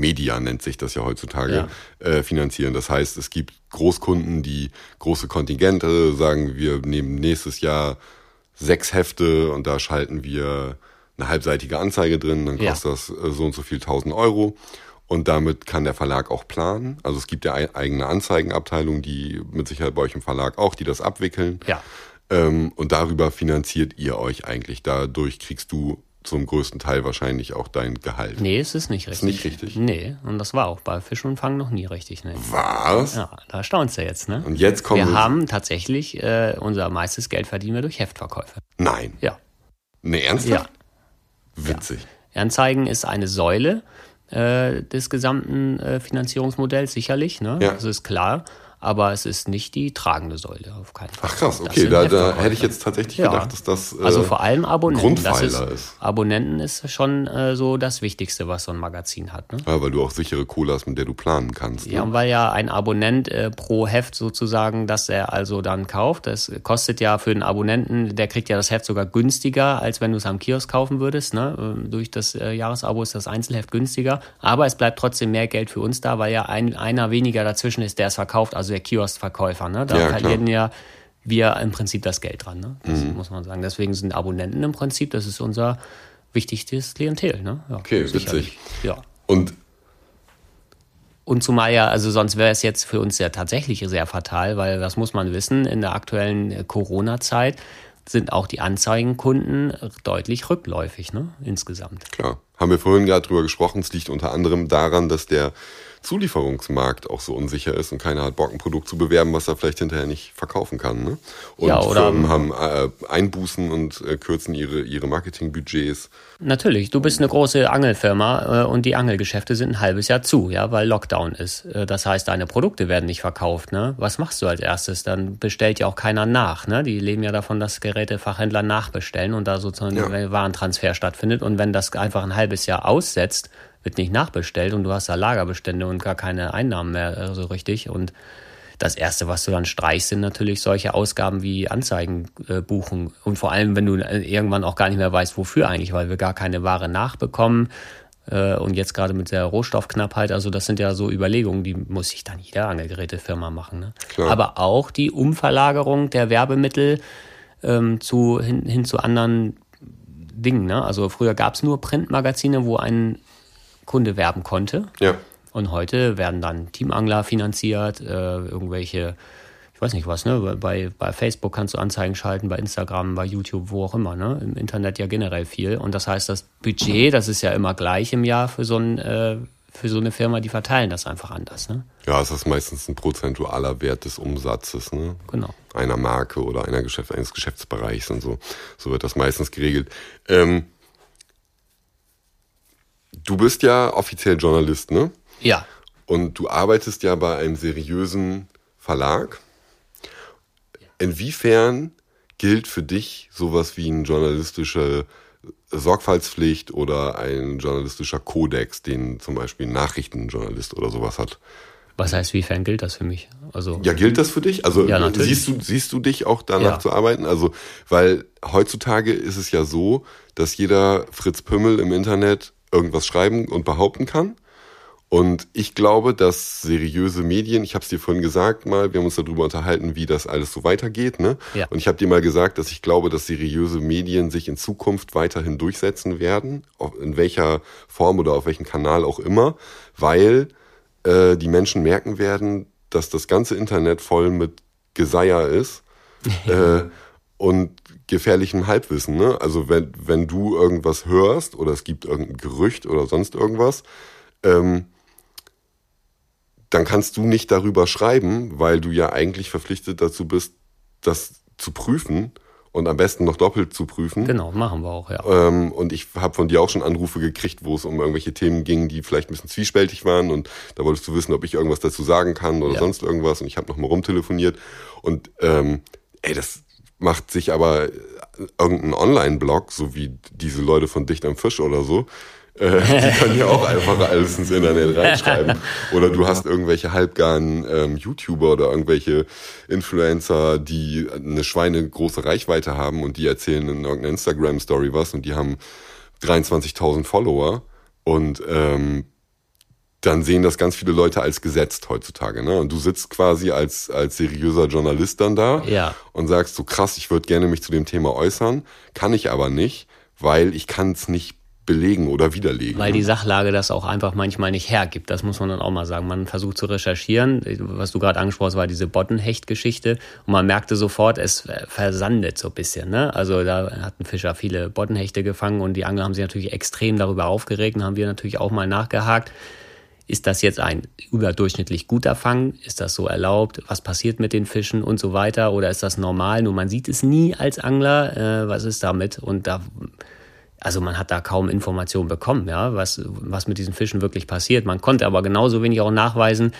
Media nennt sich das ja heutzutage, äh, finanzieren. Das heißt, es gibt Großkunden, die große Kontingente sagen, wir nehmen nächstes Jahr sechs Hefte und da schalten wir eine halbseitige Anzeige drin, dann Ja. kostet das äh, so und so viel tausend Euro. Und damit kann der Verlag auch planen. Also es gibt ja ei- eigene Anzeigenabteilungen, die mit Sicherheit bei euch im Verlag auch, die das abwickeln. Ja. Ähm, und darüber finanziert ihr euch eigentlich. Dadurch kriegst du zum größten Teil wahrscheinlich auch dein Gehalt. Nee, es ist nicht richtig. nicht richtig? Nee, und das war auch bei Fisch und Fang noch nie richtig. Nee. Was? Ja, da staunst du jetzt, ne? Und jetzt kommen wir haben tatsächlich äh, unser meistes Geld verdienen wir durch Heftverkäufe. Nein. Ja. Ne, ernsthaft? Ja. Witzig. Anzeigen ist eine Säule äh, des gesamten äh, Finanzierungsmodells, sicherlich, ne? Ja. Das ist klar. Aber es ist nicht die tragende Säule, auf keinen Fall. Ach krass, okay, da, da hätte ich jetzt tatsächlich Ja. gedacht, dass das äh, Also vor allem Abonnenten. Das ist, ist. Abonnenten ist schon äh, so das Wichtigste, was so ein Magazin hat. Ne? Ja, weil du auch sichere Kohle hast, mit der du planen kannst. Ne? Ja, und weil ja ein Abonnent äh, pro Heft sozusagen, das er also dann kauft, das kostet ja für den Abonnenten, der kriegt ja das Heft sogar günstiger, als wenn du es am Kiosk kaufen würdest. Ne? Ähm, Durch das äh, Jahresabo ist das Einzelheft günstiger, aber es bleibt trotzdem mehr Geld für uns da, weil ja ein, einer weniger dazwischen ist, der es verkauft, also der Kioskverkäufer. Ne? Da Ja, verlieren ja wir im Prinzip das Geld dran. Ne? Das muss man sagen. Deswegen sind Abonnenten im Prinzip, das ist unser wichtigstes Klientel. Ne? Ja, Okay, sicherlich. witzig. Ja. Und Und zumal ja, also sonst wäre es jetzt für uns ja tatsächlich sehr fatal, weil das muss man wissen, in der aktuellen äh, Corona-Zeit sind auch die Anzeigenkunden deutlich rückläufig, ne, insgesamt. klar, haben wir vorhin gerade drüber gesprochen, es liegt unter anderem daran, dass der Zulieferungsmarkt auch so unsicher ist und keiner hat Bock, ein Produkt zu bewerben, was er vielleicht hinterher nicht verkaufen kann. Ne? Und Ja, oder- Firmen haben äh, Einbußen und äh, kürzen ihre, ihre Marketingbudgets. Natürlich, du bist eine große Angelfirma äh, und die Angelgeschäfte sind ein halbes Jahr zu, ja, weil Lockdown ist. Äh, das heißt, deine Produkte werden nicht verkauft, ne? Was machst du als erstes? Dann bestellt ja auch keiner nach, ne? Die leben ja davon, dass Gerätefachhändler nachbestellen und da sozusagen Ja. ein Warentransfer stattfindet. Und wenn das einfach ein halbes Jahr aussetzt, wird nicht nachbestellt und du hast da Lagerbestände und gar keine Einnahmen mehr äh, so richtig und das Erste, was du dann streichst, sind natürlich solche Ausgaben wie Anzeigen äh, buchen. Und vor allem, wenn du äh, irgendwann auch gar nicht mehr weißt, wofür eigentlich, weil wir gar keine Ware nachbekommen. Äh, und jetzt gerade mit der Rohstoffknappheit, also das sind ja so Überlegungen, die muss sich dann jeder Angelgerätefirma machen. Ne? Klar. Aber auch die Umverlagerung der Werbemittel ähm, zu, hin, hin zu anderen Dingen. Ne? Also früher gab es nur Printmagazine, wo ein Kunde werben konnte. Ja, Und heute werden dann Teamangler finanziert, äh, irgendwelche, ich weiß nicht was, ne? Bei, bei Facebook kannst du Anzeigen schalten, bei Instagram, bei YouTube, wo auch immer, ne? Im Internet ja generell viel. Und das heißt, das Budget, das ist ja immer gleich im Jahr für so ein, äh, für so eine Firma, die verteilen das einfach anders. Ne? Ja, es ist meistens ein prozentualer Wert des Umsatzes, ne? Genau. Einer Marke oder einer Geschäft, eines Geschäftsbereichs und so. So wird das meistens geregelt. Ähm, du bist ja offiziell Journalist, ne? Ja. Und du arbeitest ja bei einem seriösen Verlag. Inwiefern gilt für dich sowas wie eine journalistische Sorgfaltspflicht oder ein journalistischer Kodex, den zum Beispiel ein Nachrichtenjournalist oder sowas hat? Was heißt, wiefern gilt das für mich? Also Ja, gilt das für dich? Also Ja, siehst du siehst du dich auch danach Ja. zu arbeiten? Also, weil heutzutage ist es ja so, dass jeder Fritz Pümmel im Internet irgendwas schreiben und behaupten kann. Und ich glaube, dass seriöse Medien, ich habe es dir vorhin gesagt mal, wir haben uns darüber unterhalten, wie das alles so weitergeht, ne? Ja. Und ich habe dir mal gesagt, dass ich glaube, dass seriöse Medien sich in Zukunft weiterhin durchsetzen werden, in welcher Form oder auf welchem Kanal auch immer, weil äh, die Menschen merken werden, dass das ganze Internet voll mit Geseier ist äh, und gefährlichem Halbwissen. Ne? Also wenn, wenn du irgendwas hörst oder es gibt irgendein Gerücht oder sonst irgendwas, ähm, dann kannst du nicht darüber schreiben, weil du ja eigentlich verpflichtet dazu bist, das zu prüfen und am besten noch doppelt zu prüfen. genau, machen wir auch, ja. Ähm, und ich habe von dir auch schon Anrufe gekriegt, wo es um irgendwelche Themen ging, die vielleicht ein bisschen zwiespältig waren. Und da wolltest du wissen, ob ich irgendwas dazu sagen kann oder Ja. sonst irgendwas. Und ich habe noch mal rumtelefoniert. Und ähm, ey, das macht sich aber irgendein Online-Blog, so wie diese Leute von Dicht am Fisch oder so, äh, die können ja auch einfach alles ins Internet reinschreiben. Oder du hast irgendwelche halbgaren ähm, YouTuber oder irgendwelche Influencer, die eine schweinegroße Reichweite haben und die erzählen in irgendeiner Instagram-Story was und die haben 23.000 Follower und ähm, dann sehen das ganz viele Leute als gesetzt heutzutage. Ne? Und du sitzt quasi als, als seriöser Journalist dann da Ja. und sagst so krass, ich würde gerne mich zu dem Thema äußern, kann ich aber nicht, weil ich kann es nicht belegen oder widerlegen. Weil ne? die Sachlage das auch einfach manchmal nicht hergibt. Das muss man dann auch mal sagen. Man versucht zu recherchieren. Was du gerade angesprochen hast, war diese Boddenhecht-Geschichte. Und man merkte sofort, es versandet so ein bisschen. Ne? Also da hatten Fischer viele Boddenhechte gefangen und die Angler haben sich natürlich extrem darüber aufgeregt und haben wir natürlich auch mal nachgehakt. Ist das jetzt ein überdurchschnittlich guter Fang? Ist das so erlaubt? Was passiert mit den Fischen und so weiter? Oder ist das normal? Nur man sieht es nie als Angler. Äh, was ist damit? Und da also man hat da kaum Informationen bekommen, ja, was, was mit diesen Fischen wirklich passiert. Man konnte aber genauso wenig auch nachweisen,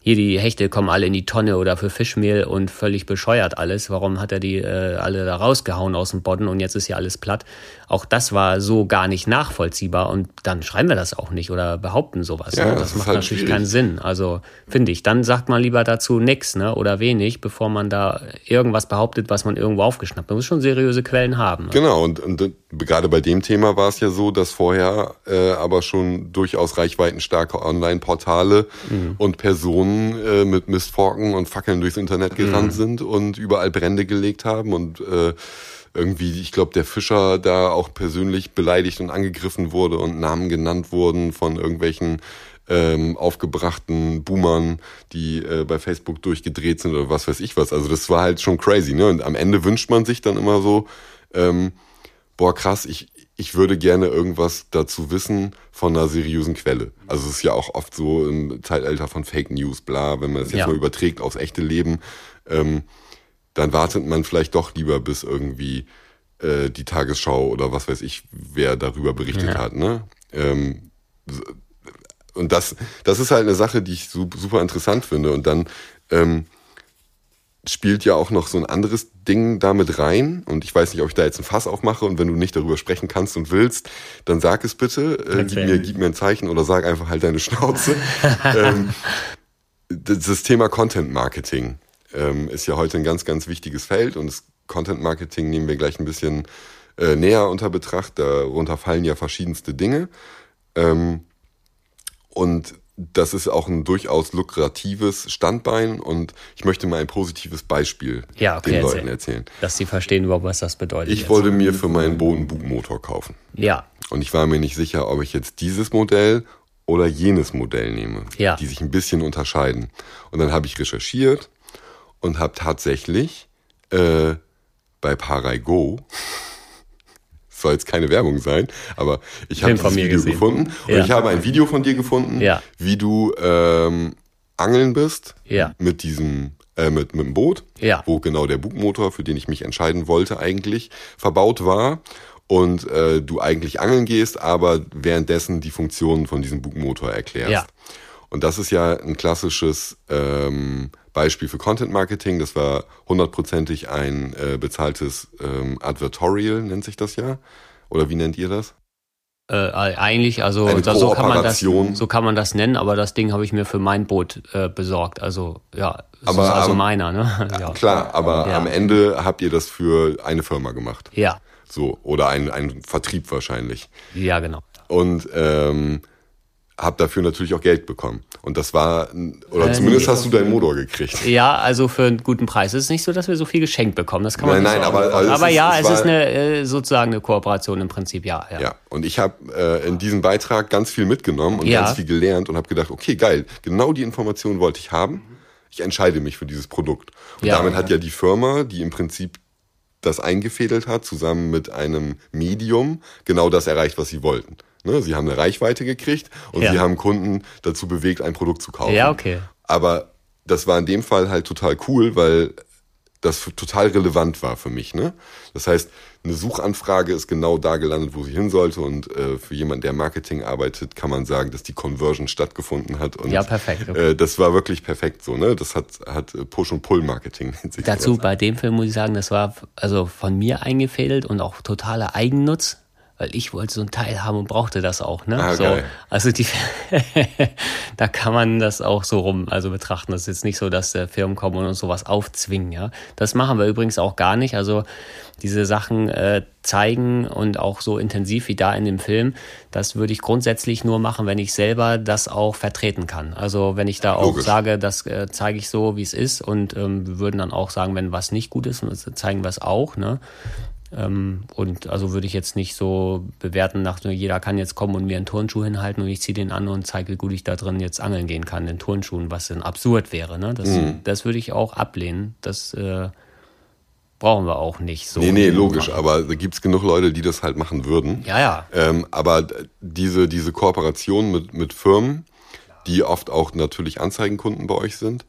hier die Hechte kommen alle in die Tonne oder für Fischmehl und völlig bescheuert alles. Warum hat er die äh, alle da rausgehauen aus dem Bodden und jetzt ist hier alles platt? Auch das war so gar nicht nachvollziehbar und dann schreiben wir das auch nicht oder behaupten sowas. Ja, ne? das Das macht halt natürlich schwierig. keinen Sinn. Also finde ich, dann sagt man lieber dazu nix ne? oder wenig, bevor man da irgendwas behauptet, was man irgendwo aufgeschnappt. Man muss schon seriöse Quellen haben. Ne? Genau, und, und gerade bei dem Thema war es ja so, dass vorher äh, aber schon durchaus reichweitenstarke Online-Portale und Personen äh, mit Mistforken und Fackeln durchs Internet gerannt sind und überall Brände gelegt haben und äh, irgendwie, ich glaube, der Fischer da auch persönlich beleidigt und angegriffen wurde und Namen genannt wurden von irgendwelchen ähm, aufgebrachten Boomern, die äh, bei Facebook durchgedreht sind oder was weiß ich was. Also das war halt schon crazy, ne? Und am Ende wünscht man sich dann immer so, ähm, boah krass, ich, ich würde gerne irgendwas dazu wissen von einer seriösen Quelle. Also es ist ja auch oft so im Zeitalter von Fake News, bla, wenn man es jetzt Ja. mal überträgt aufs echte Leben, ähm, dann wartet man vielleicht doch lieber, bis irgendwie äh, die Tagesschau oder was weiß ich, wer darüber berichtet Ja. hat, ne? Ähm, und das, das ist halt eine Sache, die ich su- super interessant finde. Und dann ähm, spielt ja auch noch so ein anderes Ding damit rein. Und ich weiß nicht, ob ich da jetzt ein Fass aufmache. Und wenn du nicht darüber sprechen kannst und willst, dann sag es bitte. Äh, gib, mir, gib mir ein Zeichen oder sag einfach halt deine Schnauze. ähm, das das Thema Content Marketing ähm, ist ja heute ein ganz, ganz wichtiges Feld. Und das Content Marketing nehmen wir gleich ein bisschen äh, näher unter Betracht. Darunter fallen ja verschiedenste Dinge. Ähm, und das ist auch ein durchaus lukratives Standbein und ich möchte mal ein positives Beispiel Ja, okay, den erzähl. Leuten erzählen. Dass sie verstehen überhaupt, was das bedeutet. Ich jetzt. wollte mir für meinen Boot einen Bugmotor kaufen. Ja, Und ich war mir nicht sicher, ob ich jetzt dieses Modell oder jenes Modell nehme, Ja. die sich ein bisschen unterscheiden. Und dann habe ich recherchiert und habe tatsächlich äh, bei Paraigo soll jetzt keine Werbung sein, aber ich habe dieses Video gesehen. gefunden und ja. ich habe ein Video von dir gefunden, ja. wie du ähm, angeln bist ja. mit diesem äh, mit, mit dem Boot, ja. wo genau der Bugmotor, für den ich mich entscheiden wollte eigentlich, verbaut war und äh, du eigentlich angeln gehst, aber währenddessen die Funktionen von diesem Bugmotor erklärst. Und das ist ja ein klassisches ähm, Beispiel für Content Marketing. Das war hundertprozentig ein äh, bezahltes ähm, Advertorial, nennt sich das ja. Oder wie nennt ihr das? Äh, eigentlich, also Eine so kann man das so kann man das nennen, aber das Ding habe ich mir für mein Boot äh, besorgt. Also ja, das aber, ist also am, meiner, ne? ja. Klar, aber ja. am Ende habt ihr das für eine Firma gemacht. Ja. So, oder ein, ein Vertrieb wahrscheinlich. Ja, genau. Und ähm, hab dafür natürlich auch Geld bekommen. Und das war, oder äh, zumindest nee, hast du deinen Motor gekriegt. Ja, also für einen guten Preis. Es ist nicht so, dass wir so viel geschenkt bekommen. Das kann man nein, nicht nein, so aber, aber ja, es, es ist eine äh, sozusagen eine Kooperation im Prinzip, ja. Ja, ja. und ich habe äh, in diesem Beitrag ganz viel mitgenommen und ja. ganz viel gelernt und habe gedacht, okay, geil, genau die Information wollte ich haben. Ich entscheide mich für dieses Produkt. Und ja, damit hat ja die Firma, die im Prinzip das eingefädelt hat, zusammen mit einem Medium, genau das erreicht, was sie wollten. Ne? Sie haben eine Reichweite gekriegt und ja. sie haben Kunden dazu bewegt, ein Produkt zu kaufen. Ja, okay. Aber das war in dem Fall halt total cool, weil das total relevant war für mich. Ne? Das heißt, eine Suchanfrage ist genau da gelandet, wo sie hin sollte. Und äh, für jemanden, der Marketing arbeitet, kann man sagen, dass die Conversion stattgefunden hat. Und, ja, perfekt. Okay. Äh, das war wirklich perfekt so. Ne? Das hat, hat Push- und Pull-Marketing. Dazu bei dem Film muss ich sagen, das war also von mir eingefädelt und auch totaler Eigennutz weil ich wollte so ein Teil haben und brauchte das auch. Ne? Ah, so, also die, da kann man das auch so rum also betrachten. Das ist jetzt nicht so, dass äh, Firmen kommen und uns sowas aufzwingen. Ja, das machen wir übrigens auch gar nicht. Also diese Sachen äh, zeigen und auch so intensiv wie da in dem Film, das würde ich grundsätzlich nur machen, wenn ich selber das auch vertreten kann. Also wenn ich da auch Logisch. sage, das äh, zeige ich so, wie es ist und ähm, wir würden dann auch sagen, wenn was nicht gut ist, zeigen wir es auch. Ne? Ähm, und also würde ich jetzt nicht so bewerten, nach jeder kann jetzt kommen und mir einen Turnschuh hinhalten und ich ziehe den an und zeige, wie gut ich da drin jetzt angeln gehen kann, in Turnschuhen, was dann absurd wäre. Ne? Das, mhm. das würde ich auch ablehnen. Das äh, brauchen wir auch nicht so. Nee, nee, logisch, machen. aber da gibt's genug Leute, die das halt machen würden. Ja, ja. Ähm, aber diese, diese Kooperation mit, mit Firmen, die oft auch natürlich Anzeigenkunden bei euch sind,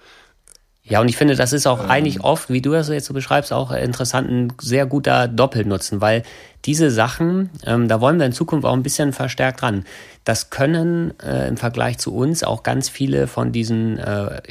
ja, und ich finde, das ist auch ähm. eigentlich oft, wie du das jetzt so beschreibst, auch interessant, ein sehr guter Doppelnutzen, weil diese Sachen, ähm, da wollen wir in Zukunft auch ein bisschen verstärkt dran. Das können äh, im Vergleich zu uns auch ganz viele von diesen, äh,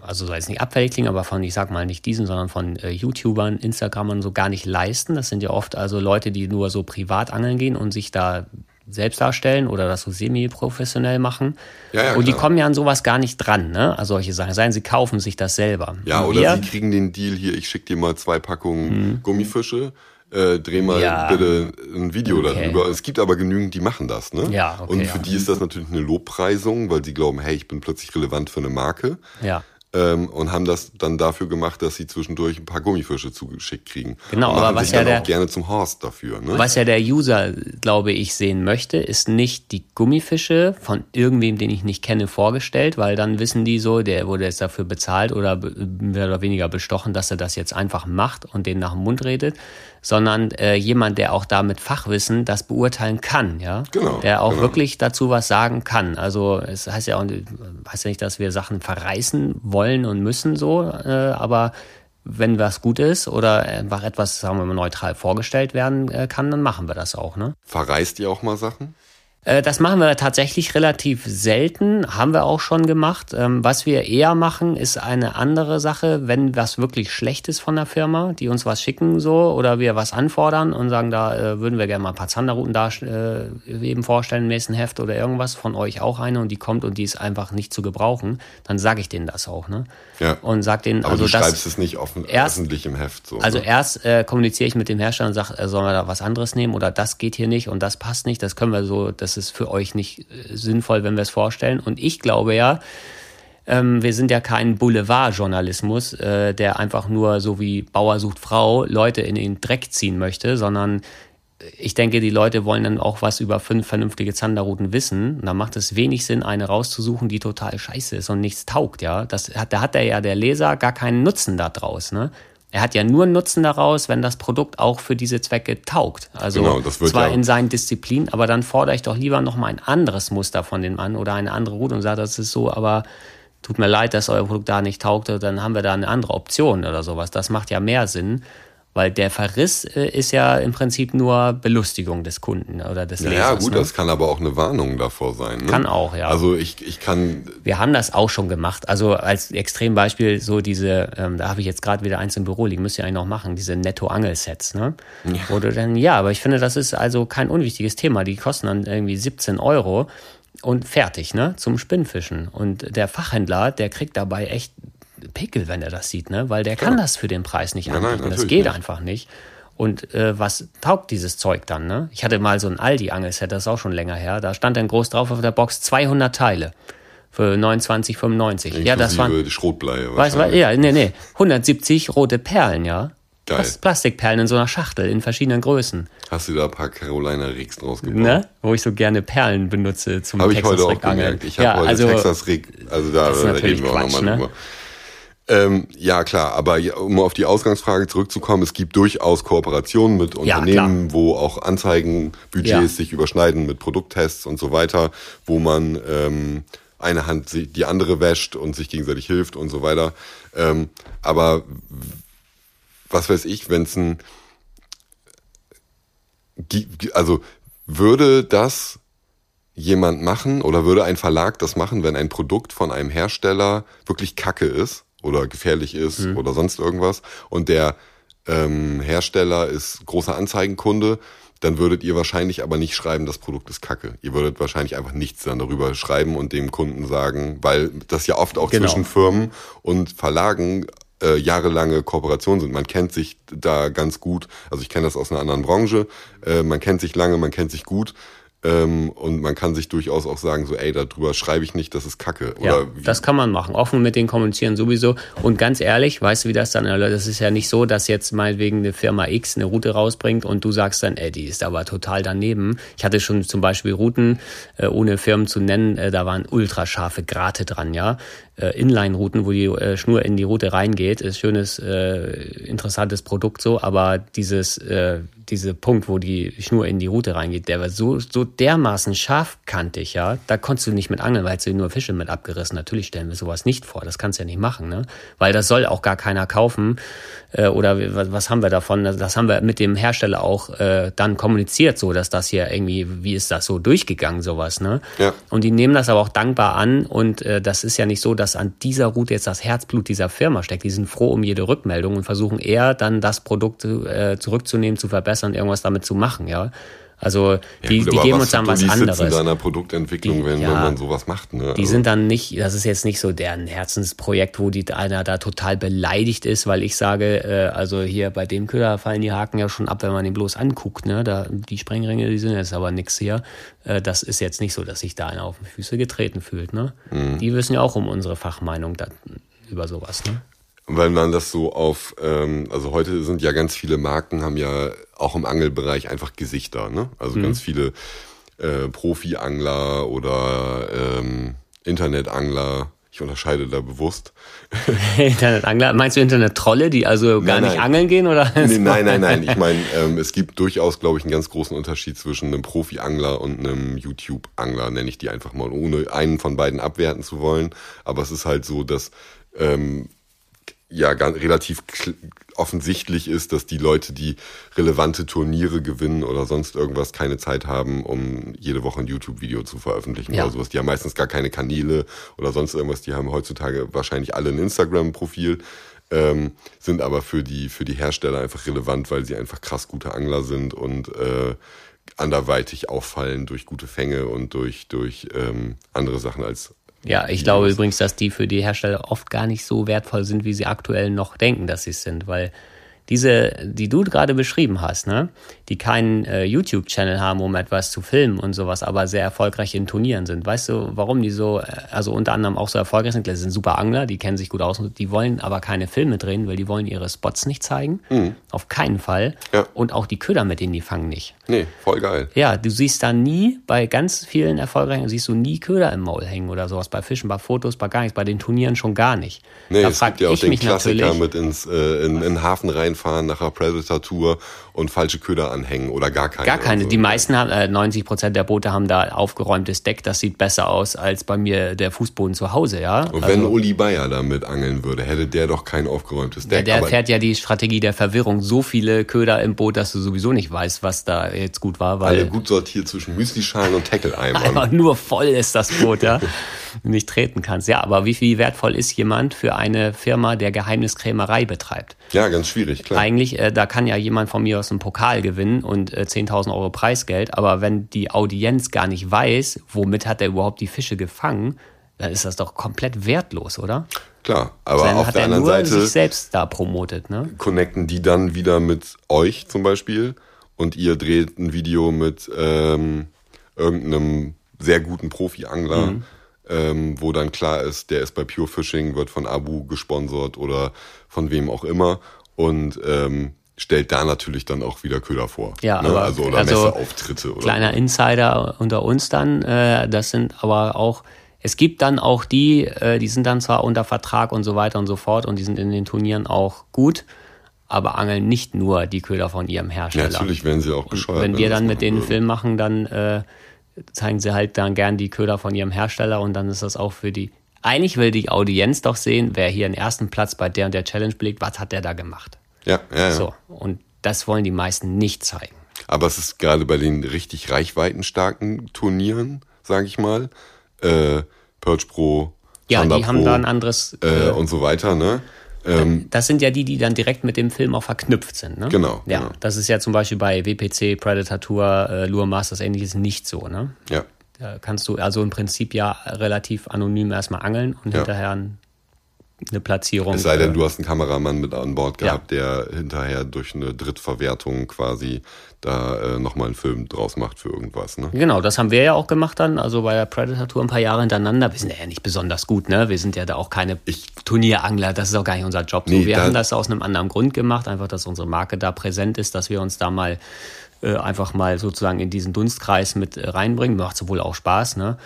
also soll jetzt nicht abfällig klingen, aber von, ich sag mal nicht diesen, sondern von äh, YouTubern, Instagramern so gar nicht leisten. Das sind ja oft also Leute, die nur so privat angeln gehen und sich da selbst darstellen oder das so semi-professionell machen. Ja, ja, und die kommen ja an sowas gar nicht dran, ne? Also solche Sachen. Seien sie kaufen sich das selber. Ja, und oder wir, sie kriegen den Deal hier, ich schicke dir mal zwei Packungen mhm. Gummifische. Äh, dreh mal ja. bitte ein Video okay. darüber. Es gibt aber genügend, die machen das, ne? Ja, okay, Und für die ist das natürlich eine Lobpreisung, weil sie glauben, hey, ich bin plötzlich relevant für eine Marke. Ja ähm, und haben das dann dafür gemacht, dass sie zwischendurch ein paar Gummifische zugeschickt kriegen. Genau, aber was ja der, auch gerne zum Horst dafür. Ne? Was ja der User, glaube ich, sehen möchte, ist nicht die Gummifische von irgendwem, den ich nicht kenne, vorgestellt, weil dann wissen die so, der wurde jetzt dafür bezahlt oder mehr oder weniger bestochen, dass er das jetzt einfach macht und den nach dem Mund redet, sondern äh, jemand, der auch da mit Fachwissen das beurteilen kann, ja, genau, der auch genau. wirklich dazu was sagen kann. Also es heißt ja auch, heißt ja nicht, dass wir Sachen verreißen wollen und müssen so, äh, aber wenn was gut ist oder einfach etwas, sagen wir mal, neutral vorgestellt werden äh, kann, dann machen wir das auch. Ne? Verreist ihr auch mal Sachen? Äh, das machen wir tatsächlich relativ selten, haben wir auch schon gemacht. Ähm, was wir eher machen, ist eine andere Sache, wenn was wirklich schlecht ist von der Firma, die uns was schicken so oder wir was anfordern und sagen, da äh, würden wir gerne mal ein paar Zanderrouten da äh, eben vorstellen im nächsten Heft oder irgendwas, von euch auch eine und die kommt und die ist einfach nicht zu gebrauchen, dann sage ich denen das auch. Ne? Ja. Und sag denen, Aber also du schreibst es nicht offen, erst, öffentlich im Heft. So, also ne? erst äh, kommuniziere ich mit dem Hersteller und sage, äh, sollen wir da was anderes nehmen oder das geht hier nicht und das passt nicht, das können wir so, das ist für euch nicht äh, sinnvoll, wenn wir es vorstellen. Und ich glaube ja, ähm, wir sind ja kein Boulevardjournalismus, äh, der einfach nur so wie Bauer sucht Frau Leute in den Dreck ziehen möchte, sondern ich denke, die Leute wollen dann auch was über fünf vernünftige Zanderrouten wissen. Da macht es wenig Sinn, eine rauszusuchen, die total scheiße ist und nichts taugt, ja. Das hat, da hat der ja der Leser gar keinen Nutzen da draus, ne? Er hat ja nur Nutzen daraus, wenn das Produkt auch für diese Zwecke taugt. Also Genau, das wird zwar ja- in seinen Disziplinen, aber dann fordere ich doch lieber noch mal ein anderes Muster von dem an oder eine andere Route und sage, das ist so, aber tut mir leid, dass euer Produkt da nicht taugte, dann haben wir da eine andere Option oder sowas. Das macht ja mehr Sinn, weil der Verriss äh, ist ja im Prinzip nur Belustigung des Kunden oder des Ja, Lesers. ja, gut, ne? das kann aber auch eine Warnung davor sein. Ne? Kann auch, ja. Also ich, ich kann, Wir haben das auch schon gemacht. Also als Extrembeispiel so diese, ähm, da habe ich jetzt gerade wieder eins im Büro liegen, müsst ihr eigentlich noch machen, diese Netto-Angel-Sets, ne? Wo du dann, ja, aber ich finde, das ist also kein unwichtiges Thema. Die kosten dann irgendwie 17 Euro und fertig, ne? Zum Spinnfischen. Und der Fachhändler, der kriegt dabei echt Pickel, wenn er das sieht, ne? Weil der kann das für den Preis nicht nein, anbieten. das natürlich geht nicht. einfach nicht. Und äh, was taugt dieses Zeug dann, ne? Ich hatte mal so ein Aldi-Angelset, das ist auch schon länger her. Da stand dann groß drauf auf der Box 200 Teile für 29,95. Ja, das waren, inklusive die Schrotblei. weißt du, ja, nee, nee, 170 rote Perlen, ja. Geil. Plas- Plastikperlen in so einer Schachtel in verschiedenen Größen, Hast du da ein paar Carolina Rix rausgebracht? ne? Wo ich so gerne Perlen benutze zum Habe ich heute auch gemerkt. Ich habe ja, heute also, Texas Rig, also da Das reden wir auch nochmal ne? drüber. Ähm, ja, klar, aber ja, um auf die Ausgangsfrage zurückzukommen, es gibt durchaus Kooperationen mit Ja, Unternehmen, wo auch Anzeigenbudgets Ja. sich überschneiden mit Produkttests und so weiter, wo man ähm, eine Hand die andere wäscht und sich gegenseitig hilft und so weiter. Ähm, aber was weiß ich, wenn es ein also würde das jemand machen oder würde ein Verlag das machen, wenn ein Produkt von einem Hersteller wirklich kacke ist oder gefährlich ist Mhm. oder sonst irgendwas und der ähm, Hersteller ist großer Anzeigenkunde, dann würdet ihr wahrscheinlich aber nicht schreiben, das Produkt ist kacke. Ihr würdet wahrscheinlich einfach nichts dann darüber schreiben und dem Kunden sagen, weil das ja oft auch Genau. zwischen Firmen und Verlagen äh, jahrelange Kooperationen sind. Man kennt sich da ganz gut. Also ich kenne das aus einer anderen Branche. Äh, man kennt sich lange, man kennt sich gut. Ähm, und man kann sich durchaus auch sagen, so, ey, darüber schreibe ich nicht, das ist Kacke. Ja, Oder wie, das kann man machen. Offen mit denen kommunizieren sowieso. Und ganz ehrlich, weißt du, wie das dann, das ist ja nicht so, dass jetzt meinetwegen eine Firma X eine Route rausbringt und du sagst dann, ey, die ist aber total daneben. Ich hatte schon zum Beispiel Routen, äh, ohne Firmen zu nennen, äh, da waren ultrascharfe Grate dran, ja. Äh, Inline-Routen, wo die äh, Schnur in die Route reingeht, ist schönes, äh, interessantes Produkt so, aber dieses, äh, diese Punkt, wo die Schnur in die Route reingeht, der war so, so dermaßen scharfkantig, ja, da konntest du nicht mit angeln, weil du nur Fische mit abgerissen. Natürlich stellen wir sowas nicht vor, das kannst du ja nicht machen, ne? Weil das soll auch gar keiner kaufen. Äh, oder was, was haben wir davon? Das haben wir mit dem Hersteller auch äh, dann kommuniziert, so dass das hier irgendwie, wie ist das so durchgegangen, sowas, ne? Ja. Und die nehmen das aber auch dankbar an und äh, das ist ja nicht so, dass an dieser Route jetzt das Herzblut dieser Firma steckt. Die sind froh um jede Rückmeldung und versuchen eher dann das Produkt äh, zurückzunehmen, zu verbessern, irgendwas damit zu machen, ja. Also Ja, die, gut, die geben uns dann was anderes. in deiner Produktentwicklung, Die- wenn, ja. wenn man sowas macht. Ne? Die Also, sind dann nicht, das ist jetzt nicht so deren Herzensprojekt, wo die einer da total beleidigt ist, weil ich sage, äh, also hier bei dem Köder fallen die Haken ja schon ab, wenn man ihn bloß anguckt, ne? Da, die Sprengringe, die sind jetzt aber nix hier. Äh, das ist jetzt nicht so, dass sich da einer auf die Füße getreten fühlt, ne? Mhm. Die wissen ja auch um unsere Fachmeinung da, über sowas, ne? Weil man das so auf, ähm, also heute sind ja ganz viele Marken, haben ja auch im Angelbereich einfach Gesichter, ne? Also Mhm. ganz viele äh, Profi-Angler oder ähm, Internetangler. Ich unterscheide da bewusst. Internetangler, meinst du Internet-Trolle, die also gar Nein, nicht nein. angeln gehen, oder? Nee, nein, nein, nein. Ich meine, ähm, es gibt durchaus, glaube ich, einen ganz großen Unterschied zwischen einem Profi-Angler und einem YouTube-Angler, nenne ich die einfach mal, ohne einen von beiden abwerten zu wollen. Aber es ist halt so, dass ähm, ja ganz, relativ offensichtlich ist, dass die Leute, die relevante Turniere gewinnen oder sonst irgendwas, keine Zeit haben, um jede Woche ein YouTube-Video zu veröffentlichen Ja. oder sowas. Die haben meistens gar keine Kanäle oder sonst irgendwas. Die haben heutzutage wahrscheinlich alle ein Instagram-Profil, ähm, sind aber für die, für die Hersteller einfach relevant, weil sie einfach krass gute Angler sind und äh, anderweitig auffallen durch gute Fänge und durch, durch ähm, andere Sachen als Ja, ich glaube übrigens, dass die für die Hersteller oft gar nicht so wertvoll sind, wie sie aktuell noch denken, dass sie es sind, weil diese, die du gerade beschrieben hast, ne, die keinen äh, YouTube-Channel haben, um etwas zu filmen und sowas, aber sehr erfolgreich in Turnieren sind. Weißt du, warum die so, äh, also unter anderem auch so erfolgreich sind? Das sind super Angler, die kennen sich gut aus, die wollen aber keine Filme drehen, weil die wollen ihre Spots nicht zeigen. Mhm. Auf keinen Fall. Ja. Und auch die Köder, mit denen die fangen, nicht. Nee, voll geil. Ja, du siehst da nie, bei ganz vielen erfolgreichen, siehst du nie Köder im Maul hängen oder sowas. Bei Fischen, bei Fotos, bei gar nichts, bei den Turnieren schon gar nicht. Nee, da es gibt ja auch den Klassiker mit ins, äh, in, in Hafen reinfahren nach einer Predator-Tour und falsche Köder anhängen oder gar keine. Gar keine. So. Die meisten haben, äh, 90 Prozent der Boote haben da aufgeräumtes Deck. Das sieht besser aus als bei mir der Fußboden zu Hause, ja. Und wenn also, Uli Bayer damit angeln würde, hätte der doch kein aufgeräumtes Deck. Ja, der fährt ja die Strategie der Verwirrung. So viele Köder im Boot, dass du sowieso nicht weißt, was da jetzt gut war. Weil Alle gut sortiert zwischen Müslischalen und Tackle-Eimern. Einfach nur voll ist das Boot, ja. nicht treten kannst. Ja, aber wie, wie wertvoll ist jemand für eine Firma, der Geheimniskrämerei betreibt? Ja, ganz schwierig, klar. Eigentlich, äh, da kann ja jemand von mir aus einem Pokal gewinnen und äh, 10.000 Euro Preisgeld, aber wenn die Audienz gar nicht weiß, womit hat er überhaupt die Fische gefangen, dann ist das doch komplett wertlos, oder? Klar, aber dann auf der anderen Seite sich selbst da promotet, ne? Connecten die dann wieder mit euch zum Beispiel und ihr dreht ein Video mit ähm, irgendeinem sehr guten Profi-Angler. Mhm ähm, wo dann klar ist, der ist bei Pure Fishing, wird von Abu gesponsert oder von wem auch immer und ähm, stellt da natürlich dann auch wieder Köder vor. Ja, ne? aber also oder also Messeauftritte oder kleiner so. Insider unter uns dann. Äh, das sind aber auch es gibt dann auch die, äh, die sind dann zwar unter Vertrag und so weiter und so fort und die sind in den Turnieren auch gut, aber angeln nicht nur die Köder von ihrem Hersteller. Ja, natürlich werden sie auch bescheuert. wenn wir dann mit denen Film machen, dann äh, zeigen sie halt dann gern die Köder von ihrem Hersteller und dann ist das auch für die. Eigentlich will die Audienz doch sehen, wer hier den ersten Platz bei der und der Challenge belegt, was hat der da gemacht? Ja, ja, ja. So, und das wollen die meisten nicht zeigen. Aber es ist gerade bei den richtig reichweitenstarken Turnieren, sage ich mal, äh, Perch Pro, ja, Chanda die Pro, haben da ein anderes äh, und so weiter, ne? Ähm, das sind ja die, die dann direkt mit dem Film auch verknüpft sind. Ne? Genau. Ja, genau. das ist ja zum Beispiel bei WPC, Predator Tour, äh, Lure Masters ähnliches nicht so. Ne? Ja. Da kannst du also im Prinzip ja relativ anonym erstmal angeln und ja. hinterher ein eine Platzierung. Es sei denn, du hast einen Kameramann mit an Bord gehabt, ja. der hinterher durch eine Drittverwertung quasi da äh, nochmal einen Film draus macht für irgendwas. Ne? Genau, das haben wir ja auch gemacht dann, also bei der Predator Tour ein paar Jahre hintereinander. Wir sind ja nicht besonders gut, ne? Wir sind ja da auch keine ich, Turnierangler, das ist auch gar nicht unser Job. Nee, so, wir da, haben das aus einem anderen Grund gemacht, einfach, dass unsere Marke da präsent ist, dass wir uns da mal äh, einfach mal sozusagen in diesen Dunstkreis mit äh, reinbringen. Macht sowohl auch Spaß, ne?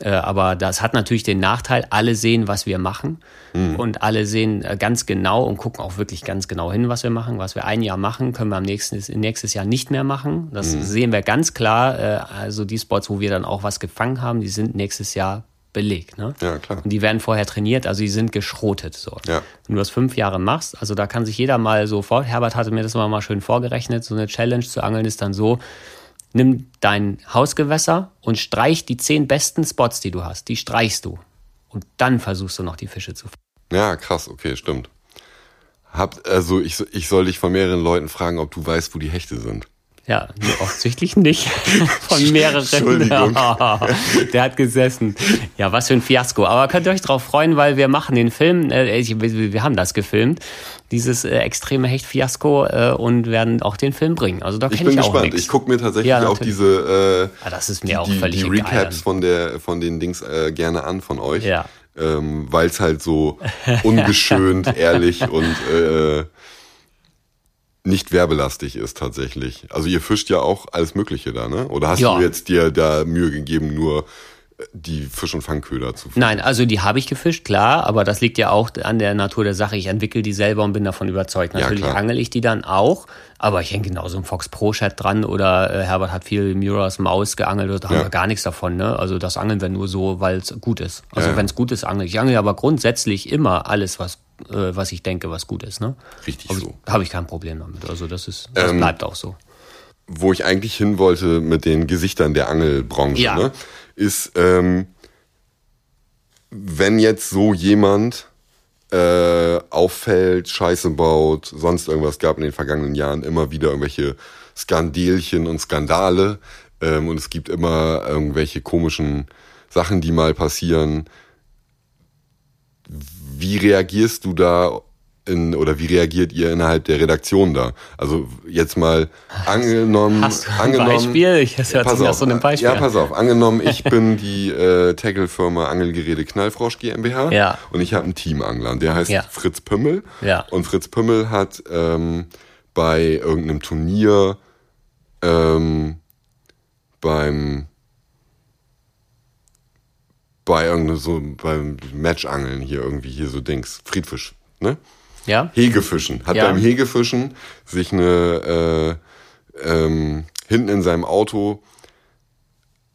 Äh, aber das hat natürlich den Nachteil, alle sehen, was wir machen mhm. und alle sehen ganz genau und gucken auch wirklich ganz genau hin, was wir machen. Was wir ein Jahr machen, können wir am nächsten nächstes Jahr nicht mehr machen. Das mhm. sehen wir ganz klar. Also die Spots, wo wir dann auch was gefangen haben, die sind nächstes Jahr belegt. Ne? Ja, klar. Und die werden vorher trainiert, also die sind geschrotet. So. Ja. Wenn du das fünf Jahre machst, also da kann sich jeder mal so vor, Herbert hatte mir das immer mal schön vorgerechnet, so eine Challenge zu angeln ist dann so, nimm dein Hausgewässer und streich die zehn besten Spots, die du hast. Die streichst du. Und dann versuchst du noch die Fische zu fangen. Ja, krass, okay, stimmt. Hab, also ich, ich soll dich von mehreren Leuten fragen, ob du weißt, wo die Hechte sind. Ja, offensichtlich nicht. Von mehreren. Der hat gesessen. Ja, was für ein Fiasko. Aber könnt ihr euch darauf freuen, weil wir machen den Film, äh, wir haben das gefilmt, dieses äh, extreme Hecht-Fiasko äh, und werden auch den Film bringen. Also da ich bin ich gespannt. Nix. Ich gucke mir tatsächlich ja, auch diese äh, ah, das ist mir die, auch völlig die Recaps von der von den Dings äh, gerne an von euch. Ja. Ähm, weil es halt so ungeschönt, ehrlich und äh, nicht werbelastig ist tatsächlich. Also ihr fischt ja auch alles Mögliche da, ne? Oder hast ja. du jetzt dir da Mühe gegeben, nur die Fisch- und Fangköder zu fischen? Nein, also die habe ich gefischt, klar, aber das liegt ja auch an der Natur der Sache. Ich entwickle die selber und bin davon überzeugt. Natürlich ja, angel ich die dann auch, aber ich hänge genauso im Fox Pro Chat dran oder äh, Herbert hat viel Miras Maus geangelt, da haben ja. wir gar nichts davon. Ne? Also das angeln wir nur so, weil es gut ist. Also ja, wenn es gut ist, angel ich. Ich angel aber grundsätzlich immer alles, was äh, was ich denke, was gut ist. Ne? Richtig Hab so. Habe ich kein Problem damit. Also das ist, das ähm, bleibt auch so. Wo ich eigentlich hin wollte mit den Gesichtern der Angelbranche, ja. ne, ist, ähm, wenn jetzt so jemand äh, auffällt, Scheiße baut, sonst irgendwas gab in den vergangenen Jahren, immer wieder irgendwelche Skandelchen und Skandale ähm, und es gibt immer irgendwelche komischen Sachen, die mal passieren. Wie reagierst du da in, oder wie reagiert ihr innerhalb der Redaktion da? Also jetzt mal angenommen, Hast du ein angenommen, Beispiel? Ich das hört pass auf, so einem Beispiel. ja, pass auf. Angenommen, ich bin die äh, Tackle-Firma Angelgeräte Knallfrosch GmbH Ja. und ich habe einen Teamangler. und Der heißt Ja. Fritz Pümmel. Ja. Und Fritz Pümmel hat ähm, bei irgendeinem Turnier ähm, beim bei irgendeinem so beim Matchangeln hier irgendwie hier so Dings Friedfisch, ne? Ja? Hegefischen. Hat Ja. beim Hegefischen sich eine äh, ähm, hinten in seinem Auto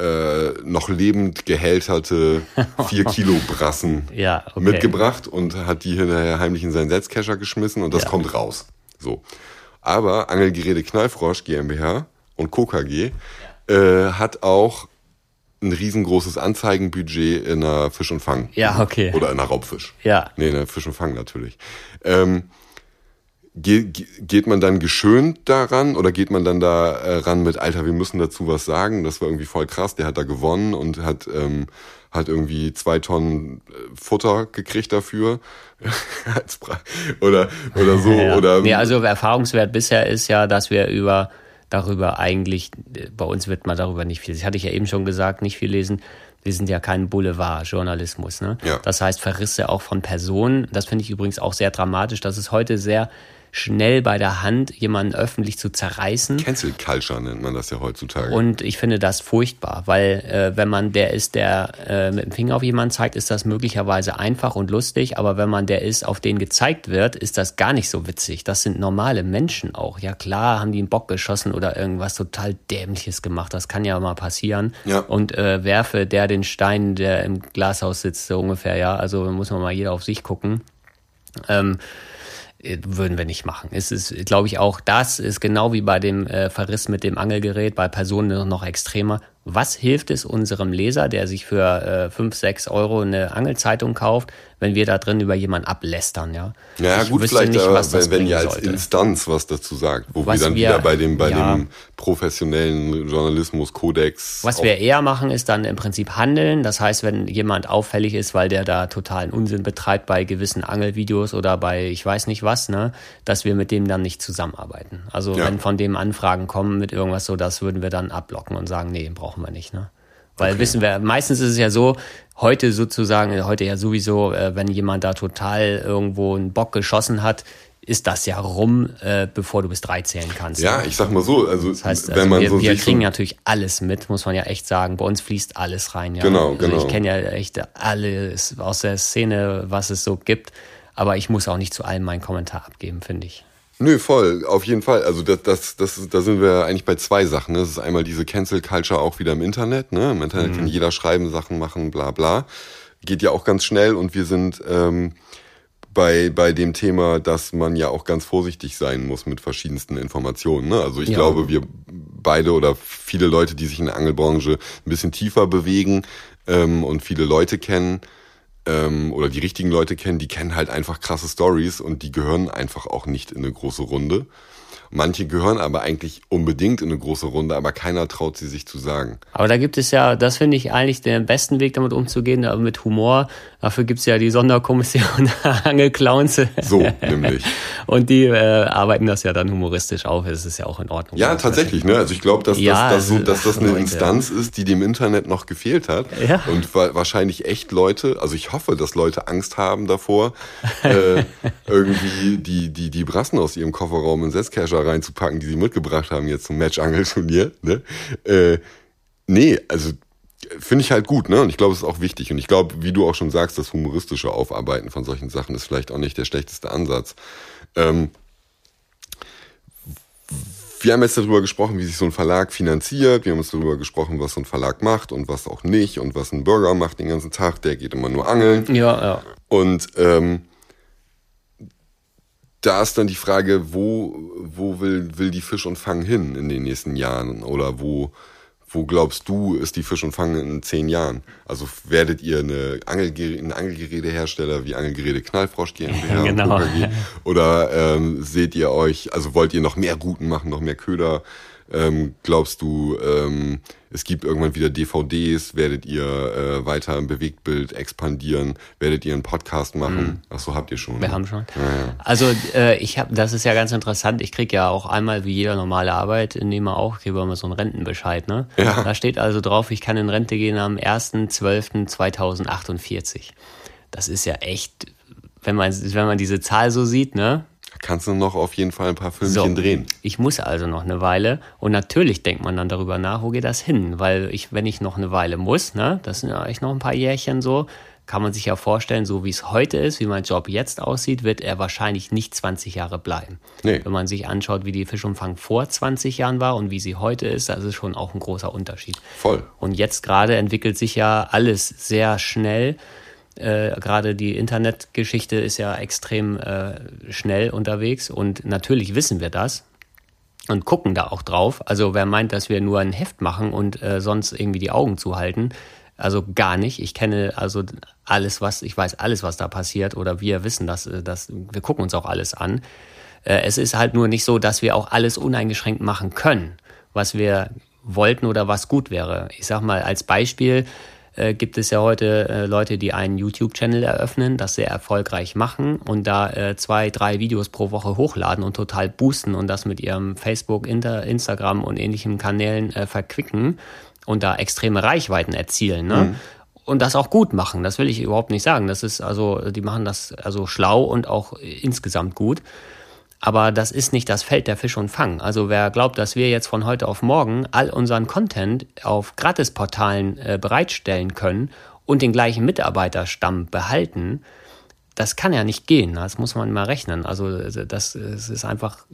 äh, noch lebend gehälterte vier Kilo Brassen Ja, okay. mitgebracht und hat die hinterher heimlich in seinen Setzkescher geschmissen und das Ja. kommt raus. So. Aber Angelgeräte Knallfrosch GmbH und KKG äh, hat auch ein riesengroßes Anzeigenbudget in einer Fisch und Fang. Ja, okay. Oder in einer Raubfisch. Ja. Nee, in einer Fisch und Fang natürlich. Ähm, ge ge geht man dann geschönt daran oder geht man dann da äh, ran mit, Alter, wir müssen dazu was sagen? Das war irgendwie voll krass. Der hat da gewonnen und hat, ähm, hat irgendwie zwei Tonnen äh, Futter gekriegt dafür. Oder, oder so. Ja. Oder, nee, also Erfahrungswert bisher ist ja, dass wir über darüber eigentlich, bei uns wird man darüber nicht viel, das hatte ich ja eben schon gesagt, nicht viel lesen. Wir sind ja kein Boulevard-Journalismus. Ne? Ja. Das heißt, Verrisse auch von Personen. Das finde ich übrigens auch sehr dramatisch. Das ist heute sehr schnell bei der Hand, jemanden öffentlich zu zerreißen. Cancel Culture nennt man das ja heutzutage. Und ich finde das furchtbar, weil äh, wenn man der ist, der äh, mit dem Finger auf jemanden zeigt, ist das möglicherweise einfach und lustig, aber wenn man der ist, auf den gezeigt wird, ist das gar nicht so witzig. Das sind normale Menschen auch. Ja klar, haben die einen Bock geschossen oder irgendwas total dämliches gemacht. Das kann ja mal passieren. Ja. Und äh, werfe der den Stein, der im Glashaus sitzt, so ungefähr, ja. Also muss man mal jeder auf sich gucken. Ähm, äh, würden wir nicht machen. Es ist, glaube ich, auch das ist genau wie bei dem äh, Verriss mit dem Angelgerät, bei Personen noch extremer. Was hilft es unserem Leser, der sich für äh, 5, 6 Euro eine Angelzeitung kauft, wenn wir da drin über jemanden ablästern, ja? Ja, Ich gut, vielleicht, nicht, aber was das wenn, wenn ihr als sollte. Instanz was dazu sagt, wo Was wir dann wir- wieder bei dem, bei ja. dem professionellen Journalismus-Kodex. Was wir eher machen, ist dann im Prinzip handeln. Das heißt, wenn jemand auffällig ist, weil der da totalen Unsinn betreibt bei gewissen Angelvideos oder bei ich weiß nicht was, ne, dass wir mit dem dann nicht zusammenarbeiten. Also Ja. wenn von dem Anfragen kommen mit irgendwas so, das würden wir dann abblocken und sagen, nee, brauchen wir nicht, ne? Weil wissen wir, meistens ist es ja so, heute sozusagen, heute ja sowieso, äh, wenn jemand da total irgendwo einen Bock geschossen hat, ist das ja rum, äh, bevor du bis drei zählen kannst. Ja, ne? ich sag mal so, also, Das heißt, wenn also man wir, so wir kriegen natürlich alles mit, muss man ja echt sagen. Bei uns fließt alles rein. Ja. Genau, also genau. Ich kenne ja echt alles aus der Szene, was es so gibt. Aber ich muss auch nicht zu allem meinen Kommentar abgeben, finde ich. Nö, voll, auf jeden Fall. Also das, das, das, da sind wir eigentlich bei zwei Sachen. Ne? Das ist einmal diese Cancel Culture auch wieder im Internet. Ne? Im Internet Mhm. kann jeder schreiben, Sachen machen, bla bla. Geht ja auch ganz schnell und wir sind ähm, bei, bei dem Thema, dass man ja auch ganz vorsichtig sein muss mit verschiedensten Informationen. Ne? Also ich Ja. glaube, wir beide oder viele Leute, die sich in der Angelbranche ein bisschen tiefer bewegen ähm, und viele Leute kennen, ähm, oder die richtigen Leute kennen, die kennen halt einfach krasse Stories und die gehören einfach auch nicht in eine große Runde. Manche gehören aber eigentlich unbedingt in eine große Runde, aber keiner traut sie sich zu sagen. Aber da gibt es ja, das finde ich eigentlich den besten Weg, damit umzugehen, aber mit Humor. Dafür gibt es ja die Sonderkommission Angelclowns. So, nämlich. Und die äh, arbeiten das ja dann humoristisch auf. Das ist ja auch in Ordnung. Ja, tatsächlich, ne? Also ich glaube, dass, Ja, dass, dass, so, dass das eine Leute. Instanz ist, die dem Internet noch gefehlt hat. Ja. Und wa wahrscheinlich echt Leute, also ich hoffe, dass Leute Angst haben davor, äh, irgendwie die, die, die Brassen aus ihrem Kofferraum in Reinzupacken, die sie mitgebracht haben jetzt zum Match-Angelturnier. Ne? Äh, nee, also finde ich halt gut, ne? Und ich glaube, es ist auch wichtig. Und ich glaube, wie du auch schon sagst, das humoristische Aufarbeiten von solchen Sachen ist vielleicht auch nicht der schlechteste Ansatz. Ähm, wir haben jetzt darüber gesprochen, wie sich so ein Verlag finanziert. Wir haben uns darüber gesprochen, was so ein Verlag macht und was auch nicht und was ein Bürger macht den ganzen Tag. Der geht immer nur angeln. Ja, ja. Und ähm, da ist dann die Frage, wo, wo will, will die Fisch und Fang hin in den nächsten Jahren? Oder wo, wo glaubst du, ist die Fisch und Fang in zehn Jahren? Also werdet ihr eine Angelgerä ein Angelgerätehersteller wie Angelgeräte Knallfrosch GmbH Genau. Oder ähm, seht ihr euch, also wollt ihr noch mehr Routen machen, noch mehr Köder Ähm, glaubst du, ähm, es gibt irgendwann wieder DVDs? Werdet ihr äh, weiter im Bewegtbild expandieren? Werdet ihr einen Podcast machen? Mhm. Ach so, habt ihr schon. Wir ne? haben schon. Ja, ja. Also äh, ich habe, das ist ja ganz interessant. Ich krieg ja auch einmal wie jeder normale Arbeitnehmer auch, kriege immer so einen Rentenbescheid. Ne? Ja. Da steht also drauf, ich kann in Rente gehen am 1.12.2048. Das ist ja echt, wenn man, wenn man diese Zahl so sieht, ne? Kannst du noch auf jeden Fall ein paar Filmchen so, drehen. Ich muss also noch eine Weile und natürlich denkt man dann darüber nach, wo geht das hin? Weil ich, wenn ich noch eine Weile muss, ne, das sind ja echt noch ein paar Jährchen so, kann man sich ja vorstellen, so wie es heute ist, wie mein Job jetzt aussieht, wird er wahrscheinlich nicht 20 Jahre bleiben. Nee. Wenn man sich anschaut, wie die Fischumfang vor 20 Jahren war und wie sie heute ist, das ist schon auch ein großer Unterschied. Voll. Und jetzt gerade entwickelt sich ja alles sehr schnell. Äh, Gerade die Internetgeschichte ist ja extrem äh, schnell unterwegs und natürlich wissen wir das und gucken da auch drauf. Also wer meint, dass wir nur ein Heft machen und äh, sonst irgendwie die Augen zuhalten, also gar nicht. Ich kenne also alles, was ich weiß, alles, was da passiert oder wir wissen das, äh, das wir gucken uns auch alles an. Äh, es ist halt nur nicht so, dass wir auch alles uneingeschränkt machen können, was wir wollten oder was gut wäre. Ich sag mal als Beispiel, äh, gibt es ja heute äh, Leute, die einen YouTube-Channel eröffnen, das sehr erfolgreich machen und da äh, zwei, drei Videos pro Woche hochladen und total boosten und das mit ihrem Facebook, Inter Instagram und ähnlichen Kanälen äh, verquicken und da extreme Reichweiten erzielen. Ne? Mhm. Und das auch gut machen, das will ich überhaupt nicht sagen. Das ist also, die machen das also schlau und auch insgesamt gut. Aber das ist nicht das Feld der Fisch und Fang. Also wer glaubt, dass wir jetzt von heute auf morgen all unseren Content auf Gratisportalen äh, bereitstellen können und den gleichen Mitarbeiterstamm behalten, das kann ja nicht gehen. Das muss man mal rechnen. Also das, das ist einfach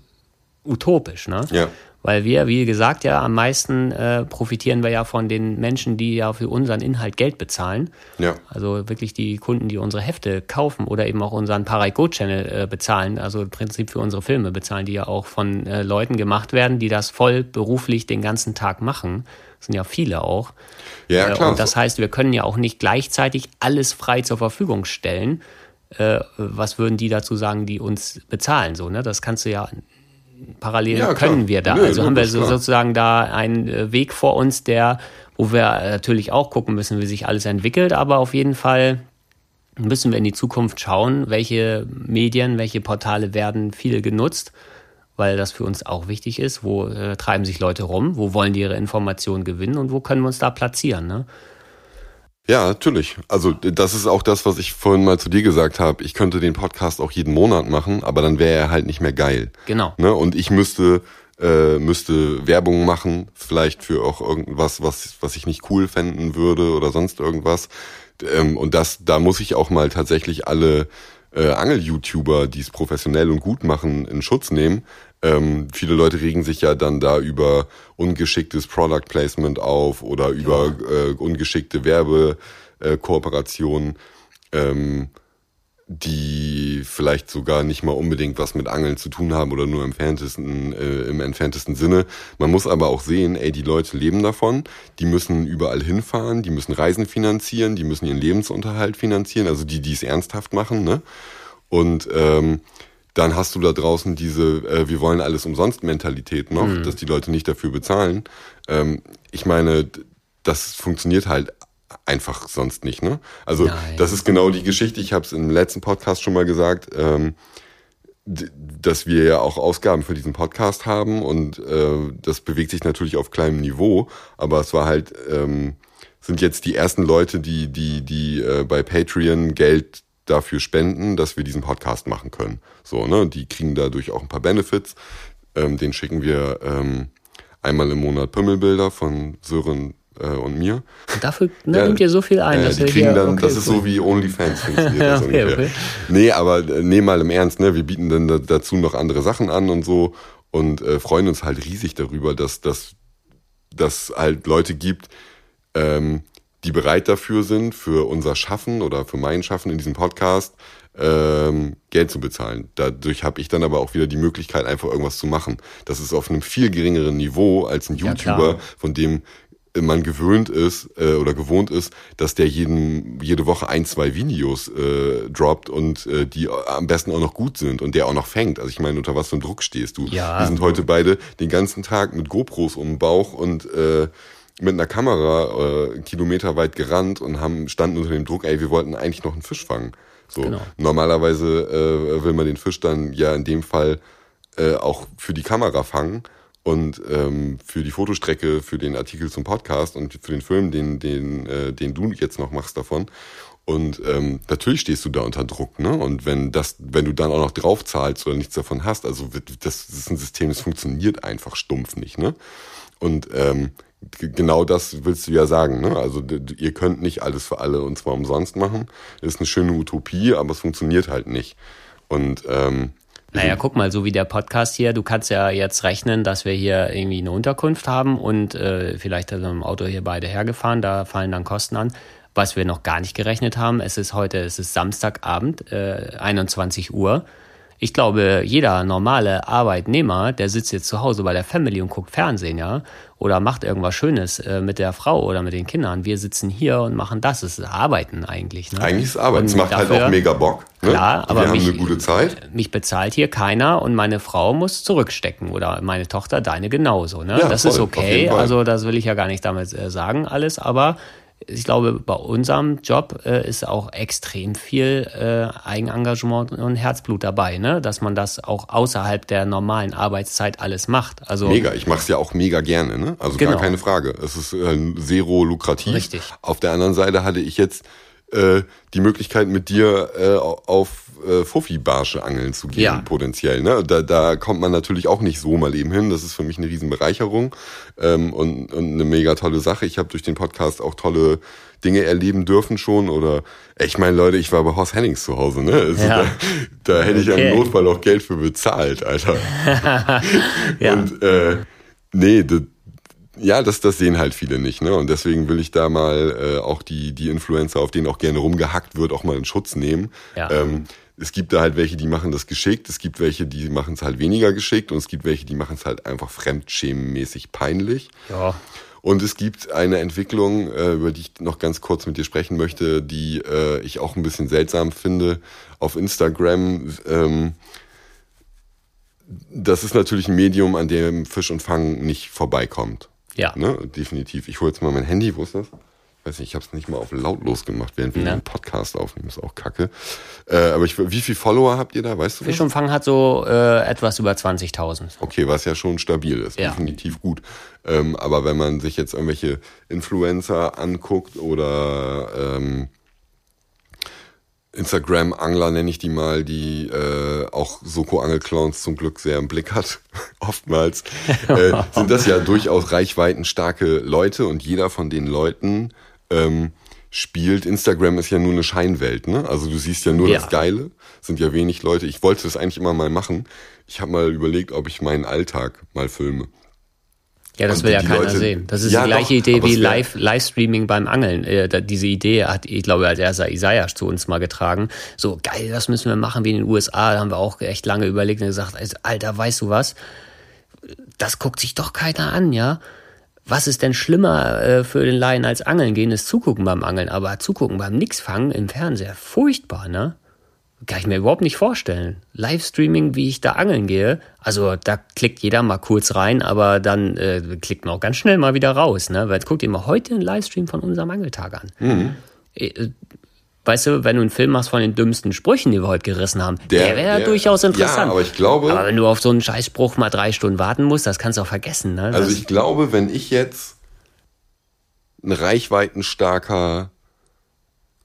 utopisch. Ne? Ja. Weil wir, wie gesagt, ja am meisten äh, profitieren wir ja von den Menschen, die ja für unseren Inhalt Geld bezahlen. Ja. Also wirklich die Kunden, die unsere Hefte kaufen oder eben auch unseren Parago-Channel äh, bezahlen, also im Prinzip für unsere Filme bezahlen, die ja auch von äh, Leuten gemacht werden, die das voll beruflich den ganzen Tag machen. Das sind ja viele auch. Ja, äh, klar. Und das heißt, wir können ja auch nicht gleichzeitig alles frei zur Verfügung stellen. Äh, was würden die dazu sagen, die uns bezahlen? So, ne? Das kannst du ja parallel ja, können wir da. Nö, also haben wir so, sozusagen da einen äh, Weg vor uns, der, wo wir natürlich auch gucken müssen, wie sich alles entwickelt, aber auf jeden Fall müssen wir in die Zukunft schauen, welche Medien, welche Portale werden viel genutzt, weil das für uns auch wichtig ist. Wo äh, treiben sich Leute rum? Wo wollen die ihre Informationen gewinnen und wo können wir uns da platzieren? Ne? Ja, natürlich. Also das ist auch das, was ich vorhin mal zu dir gesagt habe. Ich könnte den Podcast auch jeden Monat machen, aber dann wäre er halt nicht mehr geil. Genau. Ne? Und ich müsste äh, müsste Werbung machen, vielleicht für auch irgendwas, was was ich nicht cool fänden würde oder sonst irgendwas. Ähm, und das, da muss ich auch mal tatsächlich alle äh, Angel-YouTuber, die es professionell und gut machen, in Schutz nehmen, ähm, viele Leute regen sich ja dann da über ungeschicktes Product Placement auf oder über ja. äh, ungeschickte Werbekooperationen, äh, ähm, die vielleicht sogar nicht mal unbedingt was mit Angeln zu tun haben oder nur im entferntesten, äh, im entferntesten Sinne. Man muss aber auch sehen, ey, die Leute leben davon, die müssen überall hinfahren, die müssen Reisen finanzieren, die müssen ihren Lebensunterhalt finanzieren, also die, die es ernsthaft machen, ne? Und ähm, dann hast du da draußen diese äh, wir wollen alles umsonst Mentalität noch, mhm. dass die Leute nicht dafür bezahlen. Ähm, ich meine, das funktioniert halt einfach sonst nicht. Ne? Also Nein. das ist genau die Geschichte. Ich habe es im letzten Podcast schon mal gesagt, ähm, dass wir ja auch Ausgaben für diesen Podcast haben und äh, das bewegt sich natürlich auf kleinem Niveau, aber es war halt ähm, sind jetzt die ersten Leute, die die die äh, bei Patreon Geld dafür spenden, dass wir diesen Podcast machen können. So, ne? Die kriegen dadurch auch ein paar Benefits. Ähm, den schicken wir ähm, einmal im Monat Pümmelbilder von Sören äh, und mir. Und dafür ne, ja, nimmt ihr so viel ein. Äh, die kriegen dann, okay, das ist so wie OnlyFans funktioniert das okay. Okay. Nee, aber äh, nee, mal im Ernst, ne? Wir bieten dann dazu noch andere Sachen an und so und äh, freuen uns halt riesig darüber, dass dass dass halt Leute gibt, ähm, die bereit dafür sind, für unser Schaffen oder für mein Schaffen in diesem Podcast ähm, Geld zu bezahlen. Dadurch habe ich dann aber auch wieder die Möglichkeit, einfach irgendwas zu machen. Das ist auf einem viel geringeren Niveau als ein YouTuber, ja, von dem man gewöhnt ist äh, oder gewohnt ist, dass der jeden, jede Woche ein, zwei Videos äh, droppt und äh, die am besten auch noch gut sind und der auch noch fängt. Also ich meine, unter was für einem Druck stehst du? Ja. Wir sind heute beide den ganzen Tag mit GoPros um den Bauch und äh, mit einer Kamera äh, kilometerweit gerannt und haben standen unter dem Druck, ey, wir wollten eigentlich noch einen Fisch fangen. So Genau. normalerweise äh, will man den Fisch dann ja in dem Fall äh, auch für die Kamera fangen und ähm, für die Fotostrecke, für den Artikel zum Podcast und für den Film, den den äh, den du jetzt noch machst davon. Und ähm, natürlich stehst du da unter Druck, ne? Und wenn das, wenn du dann auch noch drauf zahlst oder nichts davon hast, also wird, das, ist ein System, das funktioniert einfach stumpf nicht, ne? Und ähm, genau das willst du ja sagen, ne? Also ihr könnt nicht alles für alle und zwar umsonst machen. Ist eine schöne Utopie, aber es funktioniert halt nicht. Und ähm, Naja, guck mal, so wie der Podcast hier, du kannst ja jetzt rechnen, dass wir hier irgendwie eine Unterkunft haben und äh, vielleicht sind wir im Auto hier beide hergefahren, da fallen dann Kosten an. Was wir noch gar nicht gerechnet haben, es ist heute, es ist Samstagabend, äh, 21 Uhr. Ich glaube, jeder normale Arbeitnehmer, der sitzt jetzt zu Hause bei der Family und guckt Fernsehen, ja, oder macht irgendwas Schönes äh, mit der Frau oder mit den Kindern. Wir sitzen hier und machen das. Es ist Arbeiten eigentlich. Ne? eigentlich ist Arbeit. Es macht halt dafür- auch mega Bock. Ne? Klar, aber wir mich, haben eine gute Zeit. Mich bezahlt hier keiner und meine Frau muss zurückstecken oder meine Tochter deine genauso. Ne? Ja, das voll, ist okay. Also das will ich ja gar nicht damit äh, sagen alles, aber ich glaube, bei unserem Job äh, ist auch extrem viel äh, Eigenengagement und Herzblut dabei, ne? dass man das auch außerhalb der normalen Arbeitszeit alles macht. Also Mega, ich mache es ja auch mega gerne, ne? Also Genau. gar keine Frage. Es ist äh, zero lukrativ. Richtig. Auf der anderen Seite hatte ich jetzt äh, die Möglichkeit mit dir äh, auf äh, Fuffi-Barsche angeln zu gehen, Ja. potenziell. Ne? Da, da kommt man natürlich auch nicht so mal eben hin. Das ist für mich eine Riesenbereicherung ähm, und, und eine mega tolle Sache. Ich habe durch den Podcast auch tolle Dinge erleben dürfen schon. Oder ich meine, Leute, ich war bei Horst Hennings zu Hause, ne? Also Ja. da, da hätte ich Okay. im Notfall auch Geld für bezahlt, Alter. Ja. Und äh, nee, das, ja, das, das sehen halt viele nicht, ne? Und deswegen will ich da mal äh, auch die, die Influencer, auf denen auch gerne rumgehackt wird, auch mal in Schutz nehmen. Ja. Ähm, es gibt da halt welche, die machen das geschickt, es gibt welche, die machen es halt weniger geschickt und es gibt welche, die machen es halt einfach fremdschämenmäßig peinlich. ja, Und es gibt eine Entwicklung, äh, über die ich noch ganz kurz mit dir sprechen möchte, die äh, ich auch ein bisschen seltsam finde. Auf Instagram, ähm, das ist natürlich ein Medium, an dem Fisch und Fang nicht vorbeikommt. Ja. Ne? Definitiv. Ich hole jetzt mal mein Handy, wo ist das? Weiß nicht, ich habe es nicht mal auf lautlos gemacht, während wir Ja. einen Podcast aufnehmen, ist auch kacke. Äh, aber ich, wie viel Follower habt ihr da, weißt du? Fisch und Fang hat so äh, etwas über 20.000. Okay, was ja schon stabil ist, Ja. definitiv gut. Ähm, aber wenn man sich jetzt irgendwelche Influencer anguckt oder ähm, Instagram-Angler nenne ich die mal, die äh, auch Soko-Angel-Clowns zum Glück sehr im Blick hat, oftmals, äh, sind das ja durchaus reichweitenstarke Leute und jeder von den Leuten ähm, spielt. Instagram ist ja nur eine Scheinwelt, ne? Also du siehst ja nur Ja. das Geile, sind ja wenig Leute. Ich wollte das eigentlich immer mal machen. Ich habe mal überlegt, ob ich meinen Alltag mal filme. Ja, das Und will ja keiner Leute- sehen. Das ist Ja, die gleiche doch, Idee wie Live, Livestreaming beim Angeln. Äh, diese Idee hat, ich glaube, als erster Isaiah zu uns mal getragen. So, geil, das müssen wir machen wie in den USA. Da haben wir auch echt lange überlegt und gesagt, also, Alter, weißt du was? Das guckt sich doch keiner an, ja? Was ist denn schlimmer äh, für den Laien als Angeln gehen, ist zugucken beim Angeln. Aber zugucken beim Nixfangen im Fernseher, furchtbar, ne? Kann ich mir überhaupt nicht vorstellen. Livestreaming, wie ich da angeln gehe, also da klickt jeder mal kurz rein, aber dann äh, klickt man auch ganz schnell mal wieder raus. Ne? Weil jetzt guck dir mal heute einen Livestream von unserem Angeltag an. Äh, Weißt du, wenn du einen Film machst von den dümmsten Sprüchen, die wir heute gerissen haben, der, Der- wäre durchaus interessant. ja, aber ich glaube- Aber wenn du auf so einen Scheißspruch mal drei Stunden warten musst, das kannst du auch vergessen. Ne? Also Das- ich glaube, wenn ich jetzt ein reichweitenstarker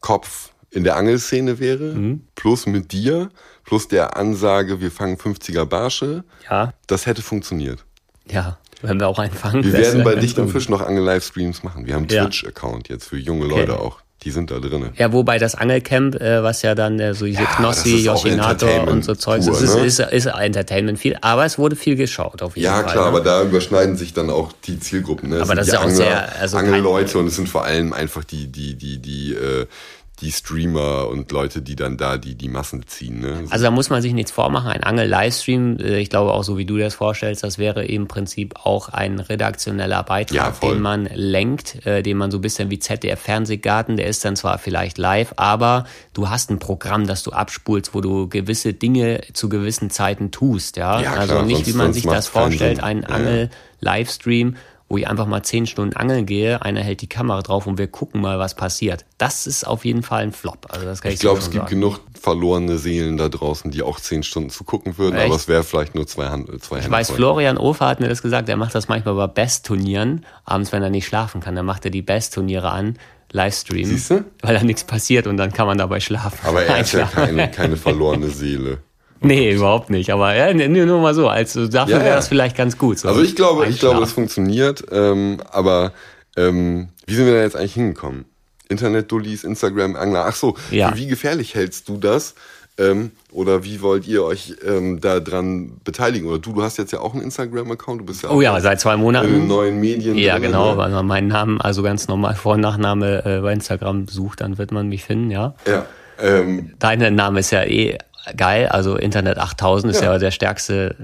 Kopf in der Angelszene wäre, Mhm. plus mit dir, plus der Ansage, wir fangen 50er Barsche, ja, das hätte funktioniert. ja, wenn wir auch einfangen. Wir das werden bei Dicht gut. Fisch noch Angel-Livestreams machen. Wir haben einen Ja. Twitch-Account jetzt für junge Leute auch. Die sind da drinnen. Ja, wobei das Angelcamp, äh, was ja dann äh, so diese Ja, Knossi, das ist Entertainment und so Zeugs, pur, das ist, ne? ist, ist Entertainment viel, aber es wurde viel geschaut auf jeden Ja, Fall. klar, ne? aber da überschneiden sich dann auch die Zielgruppen. Ne? Aber das die ist ja auch Angler, sehr- also Angelleute und es sind vor allem einfach die, die, die, die, äh, die Streamer und Leute, die dann da die, die Massen ziehen. Ne? Also da muss man sich nichts vormachen. Ein Angel-Livestream, äh, ich glaube auch so wie du das vorstellst, das wäre im Prinzip auch ein redaktioneller Beitrag, ja, den man lenkt, äh, den man so ein bisschen wie ZDF-Fernsehgarten, der ist dann zwar vielleicht live, aber du hast ein Programm, das du abspulst, wo du gewisse Dinge zu gewissen Zeiten tust. Ja, ja also klar, nicht, wie man sich das vorstellt, ein Angel-Livestream wo ich einfach mal zehn Stunden angeln gehe, einer hält die Kamera drauf und wir gucken mal, was passiert. Das ist auf jeden Fall ein Flop. Also das kann ich ich glaube, es gibt sagen. genug verlorene Seelen da draußen, die auch zehn Stunden zu gucken würden, Echt? aber es wäre vielleicht nur zwei, Hand, zwei Ich Hände weiß, voll. Florian Ofer hat mir das gesagt, er macht das manchmal bei Best-Turnieren, abends, wenn er nicht schlafen kann, dann macht er die Best-Turniere an, Livestream, Siehste? weil da nichts passiert und dann kann man dabei schlafen. Aber er ist ja keine, keine verlorene Seele. Nee, überhaupt nicht. Aber ja, nur mal so. Also dafür ja, wäre das vielleicht ganz gut. So also ich glaube, ich glaube, das funktioniert. Ähm, aber ähm, wie sind wir da jetzt eigentlich hingekommen? Internet-Dullis, Instagram, Angler. Ach so, ja. wie gefährlich hältst du das? Ähm, oder wie wollt ihr euch ähm, da dran beteiligen? Oder du, du hast jetzt ja auch einen Instagram-Account, du bist ja auch Oh ja, seit zwei Monaten. In den neuen Medien. Ja, drin, genau, ne? wenn man meinen Namen, also ganz normal Vor- und Nachname äh, bei Instagram sucht, dann wird man mich finden, ja. Ja. Ähm, Dein Name ist ja eh geil. Also Internet 8000 ist ja, ja der stärkste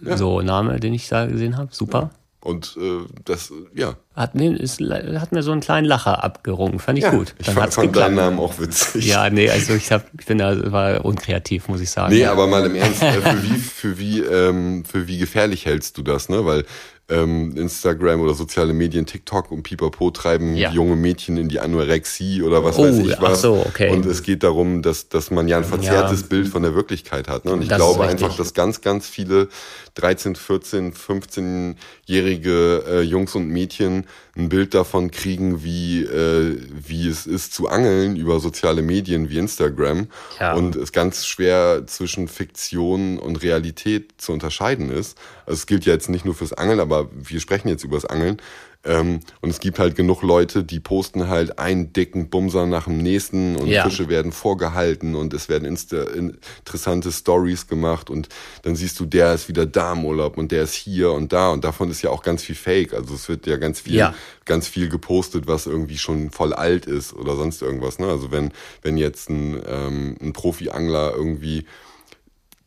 ja. so Name, den ich da gesehen habe. Super. Und äh, das, ja. Hat mir, ist, hat mir so einen kleinen Lacher abgerungen. Fand ich ja, gut. Dann ich fand, fand deinen Namen auch witzig. Ja, nee, also ich, hab, ich bin da war unkreativ, muss ich sagen. Nee, aber mal im Ernst, äh, für wie, für wie, ähm, für wie gefährlich hältst du das, ne? Weil ähm, Instagram oder soziale Medien, TikTok und Pipapo treiben ja. junge Mädchen in die Anorexie oder was oh, weiß ich was. Ach so, okay. Und es geht darum, dass, dass man ja ein verzerrtes ja. Bild von der Wirklichkeit hat. Ne? Und ich das glaube einfach, dass ganz, ganz viele 13, 14, 15-jährige äh, Jungs und Mädchen ein Bild davon kriegen, wie, äh, wie es ist zu angeln über soziale Medien wie Instagram. Ja. Und es ganz schwer zwischen Fiktion und Realität zu unterscheiden ist. Also es gilt ja jetzt nicht nur fürs Angeln, aber wir sprechen jetzt über das Angeln. Ähm, und es gibt halt genug Leute, die posten halt einen dicken Bumser nach dem nächsten und ja. Fische werden vorgehalten und es werden insta interessante Stories gemacht und dann siehst du, der ist wieder da im Urlaub und der ist hier und da und davon ist ja auch ganz viel Fake. Also es wird ja ganz viel, ja. ganz viel gepostet, was irgendwie schon voll alt ist oder sonst irgendwas. Ne? Also wenn, wenn jetzt ein, ähm, ein Profi-Angler irgendwie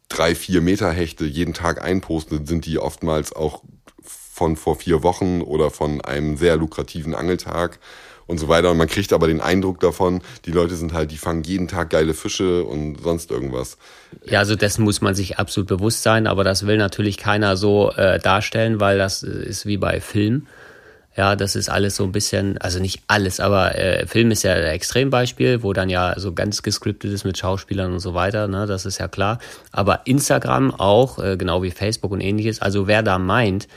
drei, vier Meter Hechte jeden Tag einpostet, sind die oftmals auch von vor vier Wochen oder von einem sehr lukrativen Angeltag und so weiter. Und man kriegt aber den Eindruck davon, die Leute sind halt, die fangen jeden Tag geile Fische und sonst irgendwas. Ja, also dessen muss man sich absolut bewusst sein, aber das will natürlich keiner so äh, darstellen, weil das ist wie bei Film. Ja, das ist alles so ein bisschen, also nicht alles, aber äh, Film ist ja ein Extrembeispiel, wo dann ja so ganz gescriptet ist mit Schauspielern und so weiter, ne, das ist ja klar. Aber Instagram auch, äh, genau wie Facebook und ähnliches, also wer da meint,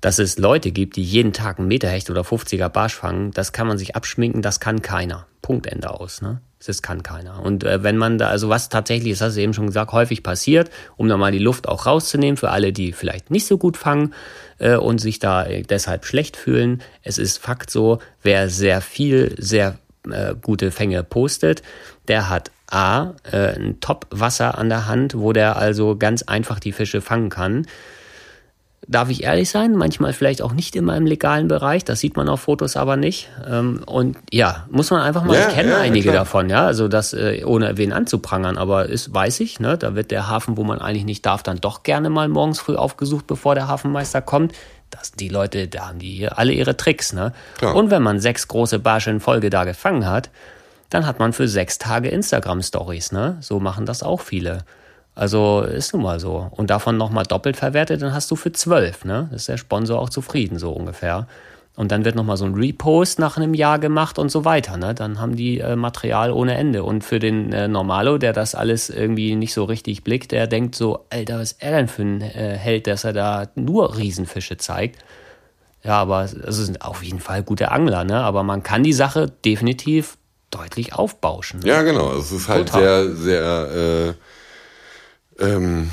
dass es Leute gibt, die jeden Tag einen Meterhecht oder 50er Barsch fangen, das kann man sich abschminken, das kann keiner. Punkt Ende aus, ne? Das kann keiner. Und äh, wenn man da, also was tatsächlich, das hast du eben schon gesagt, häufig passiert, um da mal die Luft auch rauszunehmen für alle, die vielleicht nicht so gut fangen äh, und sich da äh, deshalb schlecht fühlen. Es ist Fakt so, wer sehr viel, sehr äh, gute Fänge postet, der hat A, äh, ein Top-Wasser an der Hand, wo der also ganz einfach die Fische fangen kann darf ich ehrlich sein, manchmal vielleicht auch nicht immer im legalen Bereich, das sieht man auf Fotos aber nicht. Ähm, und ja, muss man einfach mal, ja, ich kenne ja, einige klar. davon, ja, also das äh, ohne wen anzuprangern, aber ist, weiß ich, ne, da wird der Hafen, wo man eigentlich nicht darf, dann doch gerne mal morgens früh aufgesucht, bevor der Hafenmeister kommt. Das, die Leute, da haben die hier alle ihre Tricks, ne? Klar. Und wenn man sechs große Barsche in Folge da gefangen hat, dann hat man für sechs Tage Instagram-Stories, ne? So machen das auch viele. Also ist nun mal so. Und davon nochmal doppelt verwertet, dann hast du für zwölf. Ne? Ist der Sponsor auch zufrieden, so ungefähr. Und dann wird nochmal so ein Repost nach einem Jahr gemacht und so weiter. Ne? Dann haben die äh, Material ohne Ende. Und für den äh, Normalo, der das alles irgendwie nicht so richtig blickt, der denkt so, Alter, was ist er denn für ein äh, Held, dass er da nur Riesenfische zeigt? Ja, aber es sind auf jeden Fall gute Angler, ne? Aber man kann die Sache definitiv deutlich aufbauschen. Ne? Ja, genau. Es ist halt Total. sehr, sehr äh ähm,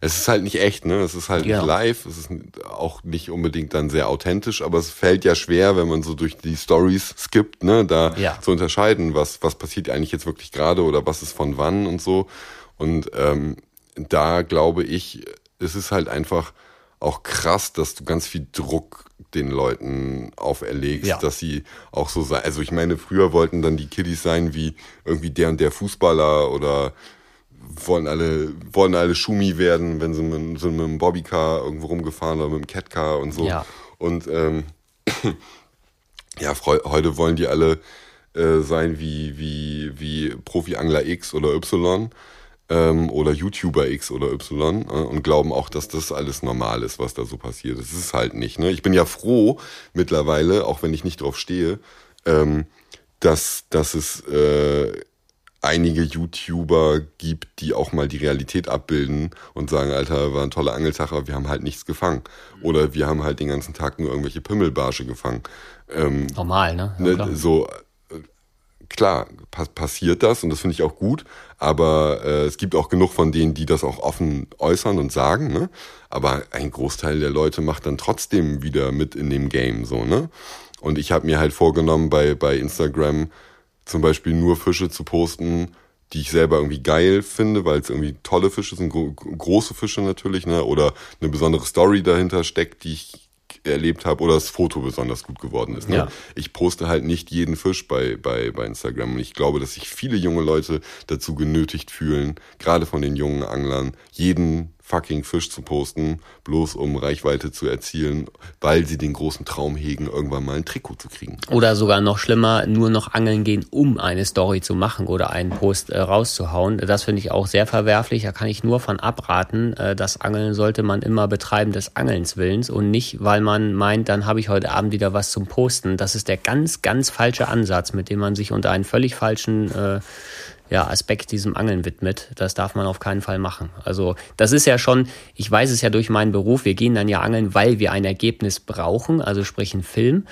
es ist halt nicht echt, ne? Es ist halt ja. nicht live, es ist auch nicht unbedingt dann sehr authentisch, aber es fällt ja schwer, wenn man so durch die Stories skippt, ne, da ja. zu unterscheiden, was, was passiert eigentlich jetzt wirklich gerade oder was ist von wann und so. Und ähm, da glaube ich, es ist halt einfach auch krass, dass du ganz viel Druck den Leuten auferlegst, Ja. dass sie auch so sein. Also ich meine, früher wollten dann die Kiddies sein wie irgendwie der und der Fußballer oder wollen alle, wollen alle Schumi werden, wenn sie mit, sind mit einem Bobbycar irgendwo rumgefahren oder mit einem Catcar und so. Ja. Und ähm, ja, heute wollen die alle äh, sein wie, wie, wie Profi-Angler X oder Y ähm, oder YouTuber X oder Y äh, und glauben auch, dass das alles normal ist, was da so passiert. Das ist halt nicht. Ne? Ich bin ja froh mittlerweile, auch wenn ich nicht drauf stehe, ähm, dass, dass es äh, einige YouTuber gibt, die auch mal die Realität abbilden und sagen, Alter, war ein toller Angeltag, aber wir haben halt nichts gefangen. Oder wir haben halt den ganzen Tag nur irgendwelche Pimmelbarsche gefangen. Ähm, Normal, ne? Ja, ne, klar. so äh, klar pa passiert das und das finde ich auch gut, aber äh, es gibt auch genug von denen, die das auch offen äußern und sagen, ne? Aber ein Großteil der Leute macht dann trotzdem wieder mit in dem Game so, ne? Und ich habe mir halt vorgenommen, bei bei Instagram zum Beispiel nur Fische zu posten, die ich selber irgendwie geil finde, weil es irgendwie tolle Fische sind, gro große Fische natürlich, ne? Oder eine besondere Story dahinter steckt, die ich erlebt habe, oder das Foto besonders gut geworden ist. Ne? Ja. Ich poste halt nicht jeden Fisch bei, bei, bei Instagram. Und ich glaube, dass sich viele junge Leute dazu genötigt fühlen, gerade von den jungen Anglern, jeden fucking Fisch zu posten, bloß um Reichweite zu erzielen, weil sie den großen Traum hegen, irgendwann mal ein Trikot zu kriegen. Oder sogar noch schlimmer, nur noch angeln gehen, um eine Story zu machen oder einen Post äh, rauszuhauen. Das finde ich auch sehr verwerflich. Da kann ich nur von abraten. Äh, das Angeln sollte man immer betreiben des Angelns Willens und nicht, weil man meint, dann habe ich heute Abend wieder was zum Posten. Das ist der ganz, ganz falsche Ansatz, mit dem man sich unter einen völlig falschen äh, ja, Aspekt diesem Angeln widmet. Das darf man auf keinen Fall machen. Also das ist ja schon, ich weiß es ja durch meinen Beruf, wir gehen dann ja angeln, weil wir ein Ergebnis brauchen, also sprich ein Film.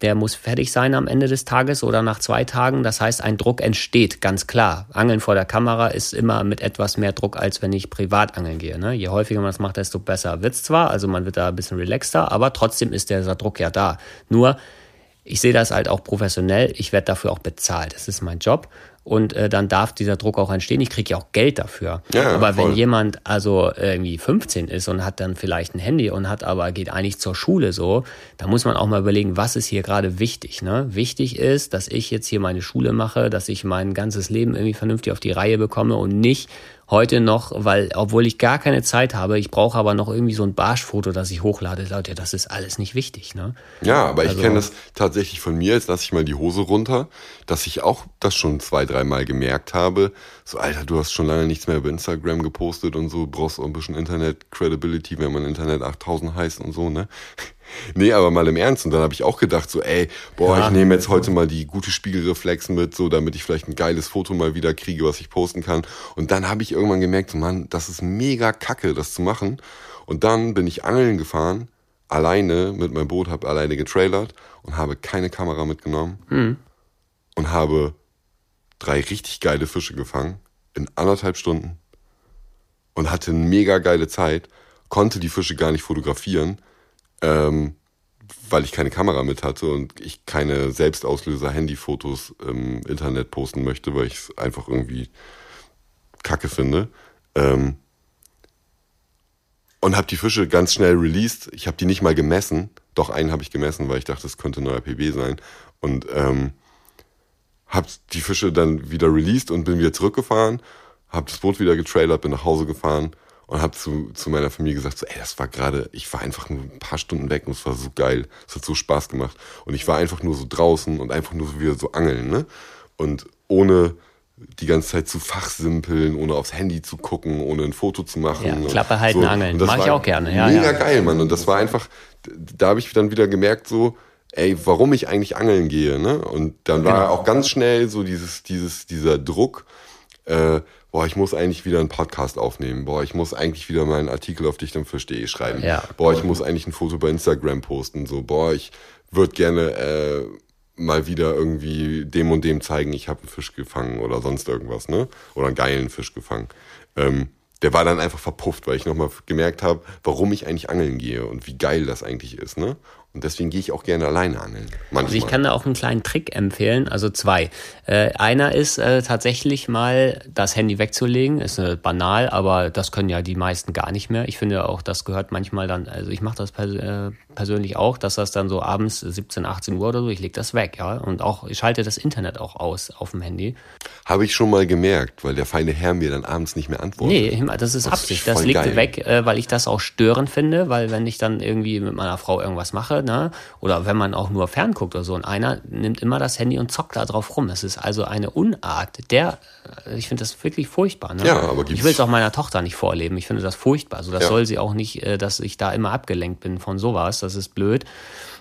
Der muss fertig sein am Ende des Tages oder nach zwei Tagen. Das heißt, ein Druck entsteht, ganz klar. Angeln vor der Kamera ist immer mit etwas mehr Druck, als wenn ich privat angeln gehe. Ne? Je häufiger man das macht, desto besser wird's zwar. Also man wird da ein bisschen relaxter, aber trotzdem ist dieser Druck ja da. Nur, ich sehe das halt auch professionell. Ich werde dafür auch bezahlt. Das ist mein Job. Und äh, dann darf dieser Druck auch entstehen. Ich kriege ja auch Geld dafür. Ja, aber voll. wenn jemand also irgendwie 15 ist und hat dann vielleicht ein Handy und hat aber geht eigentlich zur Schule so, da muss man auch mal überlegen, was ist hier gerade wichtig. Ne? Wichtig ist, dass ich jetzt hier meine Schule mache, dass ich mein ganzes Leben irgendwie vernünftig auf die Reihe bekomme und nicht heute noch, weil, obwohl ich gar keine Zeit habe, ich brauche aber noch irgendwie so ein Barschfoto, das ich hochlade. Leute, das ist alles nicht wichtig. Ne? Ja, aber ich Also- kenne das tatsächlich von mir, jetzt lasse ich mal die Hose runter, dass ich auch das schon zwei, dreimal gemerkt habe. So, Alter, du hast schon lange nichts mehr über Instagram gepostet und so, brauchst auch ein bisschen Internet-Credibility, wenn man Internet 8000 heißt und so, ne? Nee, aber mal im Ernst. Und dann habe ich auch gedacht, so, ey, boah, Ja. ich nehme jetzt heute mal die gute Spiegelreflex mit, so, damit ich vielleicht ein geiles Foto mal wieder kriege, was ich posten kann. Und dann habe ich irgendwann gemerkt, so, Mann, das ist mega kacke, das zu machen. Und dann bin ich angeln gefahren, alleine mit meinem Boot, habe alleine getrailert und habe keine Kamera mitgenommen und habe drei richtig geile Fische gefangen in anderthalb Stunden und hatte eine mega geile Zeit, konnte die Fische gar nicht fotografieren, ähm, weil ich keine Kamera mit hatte und ich keine Selbstauslöser-Handyfotos im Internet posten möchte, weil ich es einfach irgendwie kacke finde. Ähm, und habe die Fische ganz schnell released. Ich habe die nicht mal gemessen. Doch einen habe ich gemessen, weil ich dachte, das könnte neuer PB sein. Und ähm, habe die Fische dann wieder released und bin wieder zurückgefahren, habe das Boot wieder getrailert, bin nach Hause gefahren und habe zu, zu meiner Familie gesagt, so, ey, das war gerade, ich war einfach nur ein paar Stunden weg und es war so geil, es hat so Spaß gemacht und ich war einfach nur so draußen und einfach nur so wieder so angeln, ne? Und ohne die ganze Zeit zu fachsimpeln, ohne aufs Handy zu gucken, ohne ein Foto zu machen. Ja, Klappe halten, angeln. Und das Mach ich auch gerne, ja, Mega ja. geil, Mann. Und das war einfach, da habe ich dann wieder gemerkt, so, ey, warum ich eigentlich angeln gehe, ne? Und dann war Genau. auch ganz schnell so dieses, dieses, dieser Druck, äh, boah, ich muss eigentlich wieder einen Podcast aufnehmen, boah, ich muss eigentlich wieder meinen Artikel auf dichtamfisch.de schreiben, Ja. boah, ich muss eigentlich ein Foto bei Instagram posten, so, boah, ich würde gerne äh, mal wieder irgendwie dem und dem zeigen, ich habe einen Fisch gefangen oder sonst irgendwas, ne? Oder einen geilen Fisch gefangen. Ähm, der war dann einfach verpufft, weil ich nochmal gemerkt habe, warum ich eigentlich angeln gehe und wie geil das eigentlich ist. Ne? Und deswegen gehe ich auch gerne alleine angeln. Manchmal. Also ich kann da auch einen kleinen Trick empfehlen, also zwei. Äh, einer ist äh, tatsächlich mal das Handy wegzulegen, ist äh, banal, aber das können ja die meisten gar nicht mehr. Ich finde auch, das gehört manchmal dann, also ich mache das pers äh, persönlich auch, dass das dann so abends 17, 18 Uhr oder so, ich lege das weg, ja. Und auch, ich schalte das Internet auch aus auf dem Handy. Habe ich schon mal gemerkt, weil der feine Herr mir dann abends nicht mehr antwortet. Nee, das ist das Absicht. Ist das liegt geil. weg, äh, weil ich das auch störend finde, weil wenn ich dann irgendwie mit meiner Frau irgendwas mache, ne? Oder wenn man auch nur fernguckt oder so. Und einer nimmt immer das Handy und zockt da drauf rum. Es ist also eine Unart. Der, ich finde das wirklich furchtbar. Ne? Ja, aber ich will es auch meiner Tochter nicht vorleben. Ich finde das furchtbar. Also das ja. soll sie auch nicht, äh, dass ich da immer abgelenkt bin von sowas. Das ist blöd.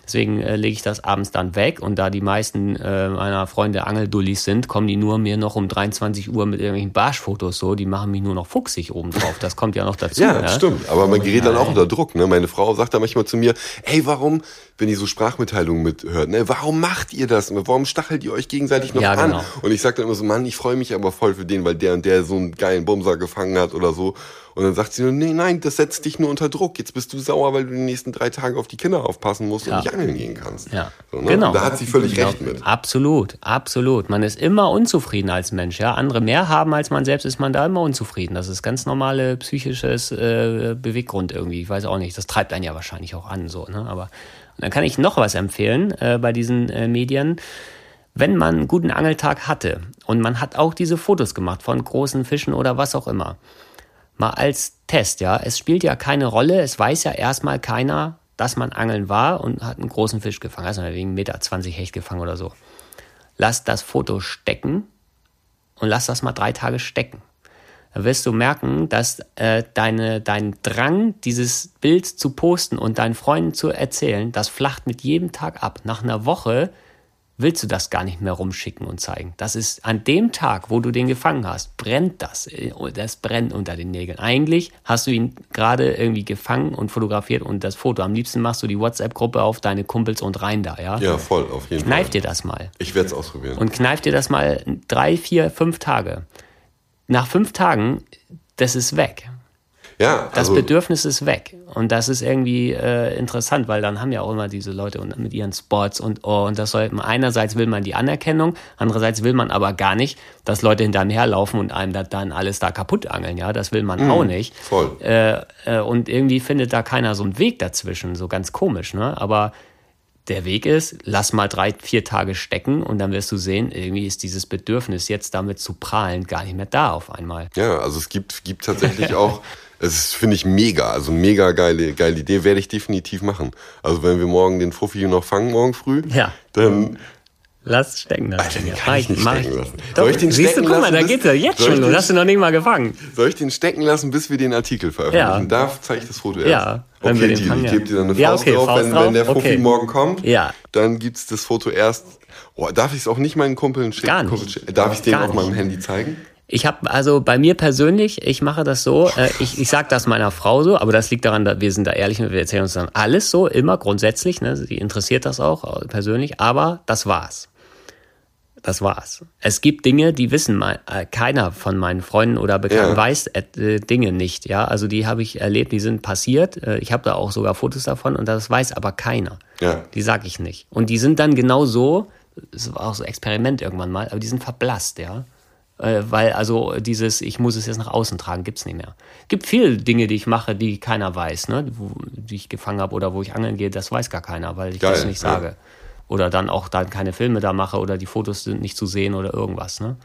Deswegen äh, lege ich das abends dann weg und da die meisten äh, meiner Freunde Angeldullis sind, kommen die nur mir noch um 23 Uhr mit irgendwelchen Barschfotos so, die machen mich nur noch fuchsig obendrauf. Das kommt ja noch dazu. ja, ne? stimmt. Aber man gerät dann auch unter Druck. Ne? Meine Frau sagt da manchmal zu mir, ey, warum, wenn ihr so Sprachmitteilungen mithört, ne, warum macht ihr das? Warum stachelt ihr euch gegenseitig noch ja, an? Genau. Und ich sage dann immer so, Mann, ich freue mich aber voll für den, weil der und der so einen geilen Bumser gefangen hat oder so. Und dann sagt sie nur, nee, nein, das setzt dich nur unter Druck. Jetzt bist du sauer, weil du die nächsten drei Tage auf die Kinder aufpassen musst ja. und nicht angeln gehen kannst. Ja. So, ne? Genau. Und da hat sie völlig genau. recht mit. Absolut, absolut. Man ist immer unzufrieden als Mensch. Ja, andere mehr haben als man selbst, ist man da immer unzufrieden. Das ist ganz normale psychisches äh, Beweggrund irgendwie. Ich weiß auch nicht. Das treibt einen ja wahrscheinlich auch an, so. Ne? Aber dann kann ich noch was empfehlen äh, bei diesen äh, Medien wenn man einen guten Angeltag hatte und man hat auch diese Fotos gemacht von großen Fischen oder was auch immer, mal als Test, ja. Es spielt ja keine Rolle, es weiß ja erstmal keiner, dass man angeln war und hat einen großen Fisch gefangen, also wegen Meter 20 Hecht gefangen oder so. Lass das Foto stecken und lass das mal drei Tage stecken. Wirst du merken, dass äh, deine, dein Drang, dieses Bild zu posten und deinen Freunden zu erzählen, das flacht mit jedem Tag ab. Nach einer Woche willst du das gar nicht mehr rumschicken und zeigen. Das ist an dem Tag, wo du den gefangen hast, brennt das. Das brennt unter den Nägeln. Eigentlich hast du ihn gerade irgendwie gefangen und fotografiert und das Foto. Am liebsten machst du die WhatsApp-Gruppe auf deine Kumpels und rein da, ja? Ja, voll, auf jeden kneif Fall. Kneif dir das mal. Ich werde es ausprobieren. Und kneif dir das mal drei, vier, fünf Tage. Nach fünf Tagen, das ist weg. Ja, das also Bedürfnis ist weg. Und das ist irgendwie äh, interessant, weil dann haben ja auch immer diese Leute mit ihren Sports und oh, und das soll einerseits will man die Anerkennung, andererseits will man aber gar nicht, dass Leute hinterm herlaufen und einem da, dann alles da kaputt angeln. Ja, das will man mhm, auch nicht. Voll. Äh, äh, und irgendwie findet da keiner so einen Weg dazwischen, so ganz komisch, ne? Aber der Weg ist, lass mal drei, vier Tage stecken und dann wirst du sehen, irgendwie ist dieses Bedürfnis, jetzt damit zu prahlen, gar nicht mehr da auf einmal. Ja, also es gibt, gibt tatsächlich auch es finde ich mega, also mega geile, geile Idee, werde ich definitiv machen. Also wenn wir morgen den Fuffi noch fangen, morgen früh, ja. dann Lass stecken lassen. Alter, den kann ich nicht stecken lassen. Doch, Soll ich den siehst stecken du, guck mal, da geht's ja jetzt schon los. Hast du noch nicht mal gefangen. Soll ich den stecken lassen, bis wir den Artikel veröffentlichen? Ja. Da zeige ich das Foto erst. Ja. Okay, wir den ich gebe dir dann eine ja, Faust okay, drauf, Faust wenn, drauf. wenn der Fuffi okay. morgen kommt. Ja. Dann gibt's das Foto erst. Oh, darf ich es auch nicht meinen Kumpeln schicken? Gar nicht. Darf ich den auf meinem Handy zeigen? Ich habe also bei mir persönlich, ich mache das so, äh, ich, ich sage das meiner Frau so, aber das liegt daran, dass wir sind da ehrlich und wir erzählen uns dann alles so, immer grundsätzlich, ne, sie interessiert das auch äh, persönlich, aber das war's. Das war's. Es gibt Dinge, die wissen mal, äh, keiner von meinen Freunden oder Bekannten ja. weiß äh, Dinge nicht. Ja, also die habe ich erlebt, die sind passiert. Äh, ich habe da auch sogar Fotos davon und das weiß aber keiner. Ja. Die sage ich nicht. Und die sind dann genau so. Es war auch so ein Experiment irgendwann mal, aber die sind verblasst, ja. Äh, weil also dieses, ich muss es jetzt nach außen tragen, gibt's nicht mehr. Gibt viele Dinge, die ich mache, die keiner weiß, ne? Wo, die ich gefangen habe oder wo ich angeln gehe, das weiß gar keiner, weil ich Geil, das nicht sage. Ja. Oder dann auch dann keine Filme da mache oder die Fotos sind nicht zu sehen oder irgendwas, ne?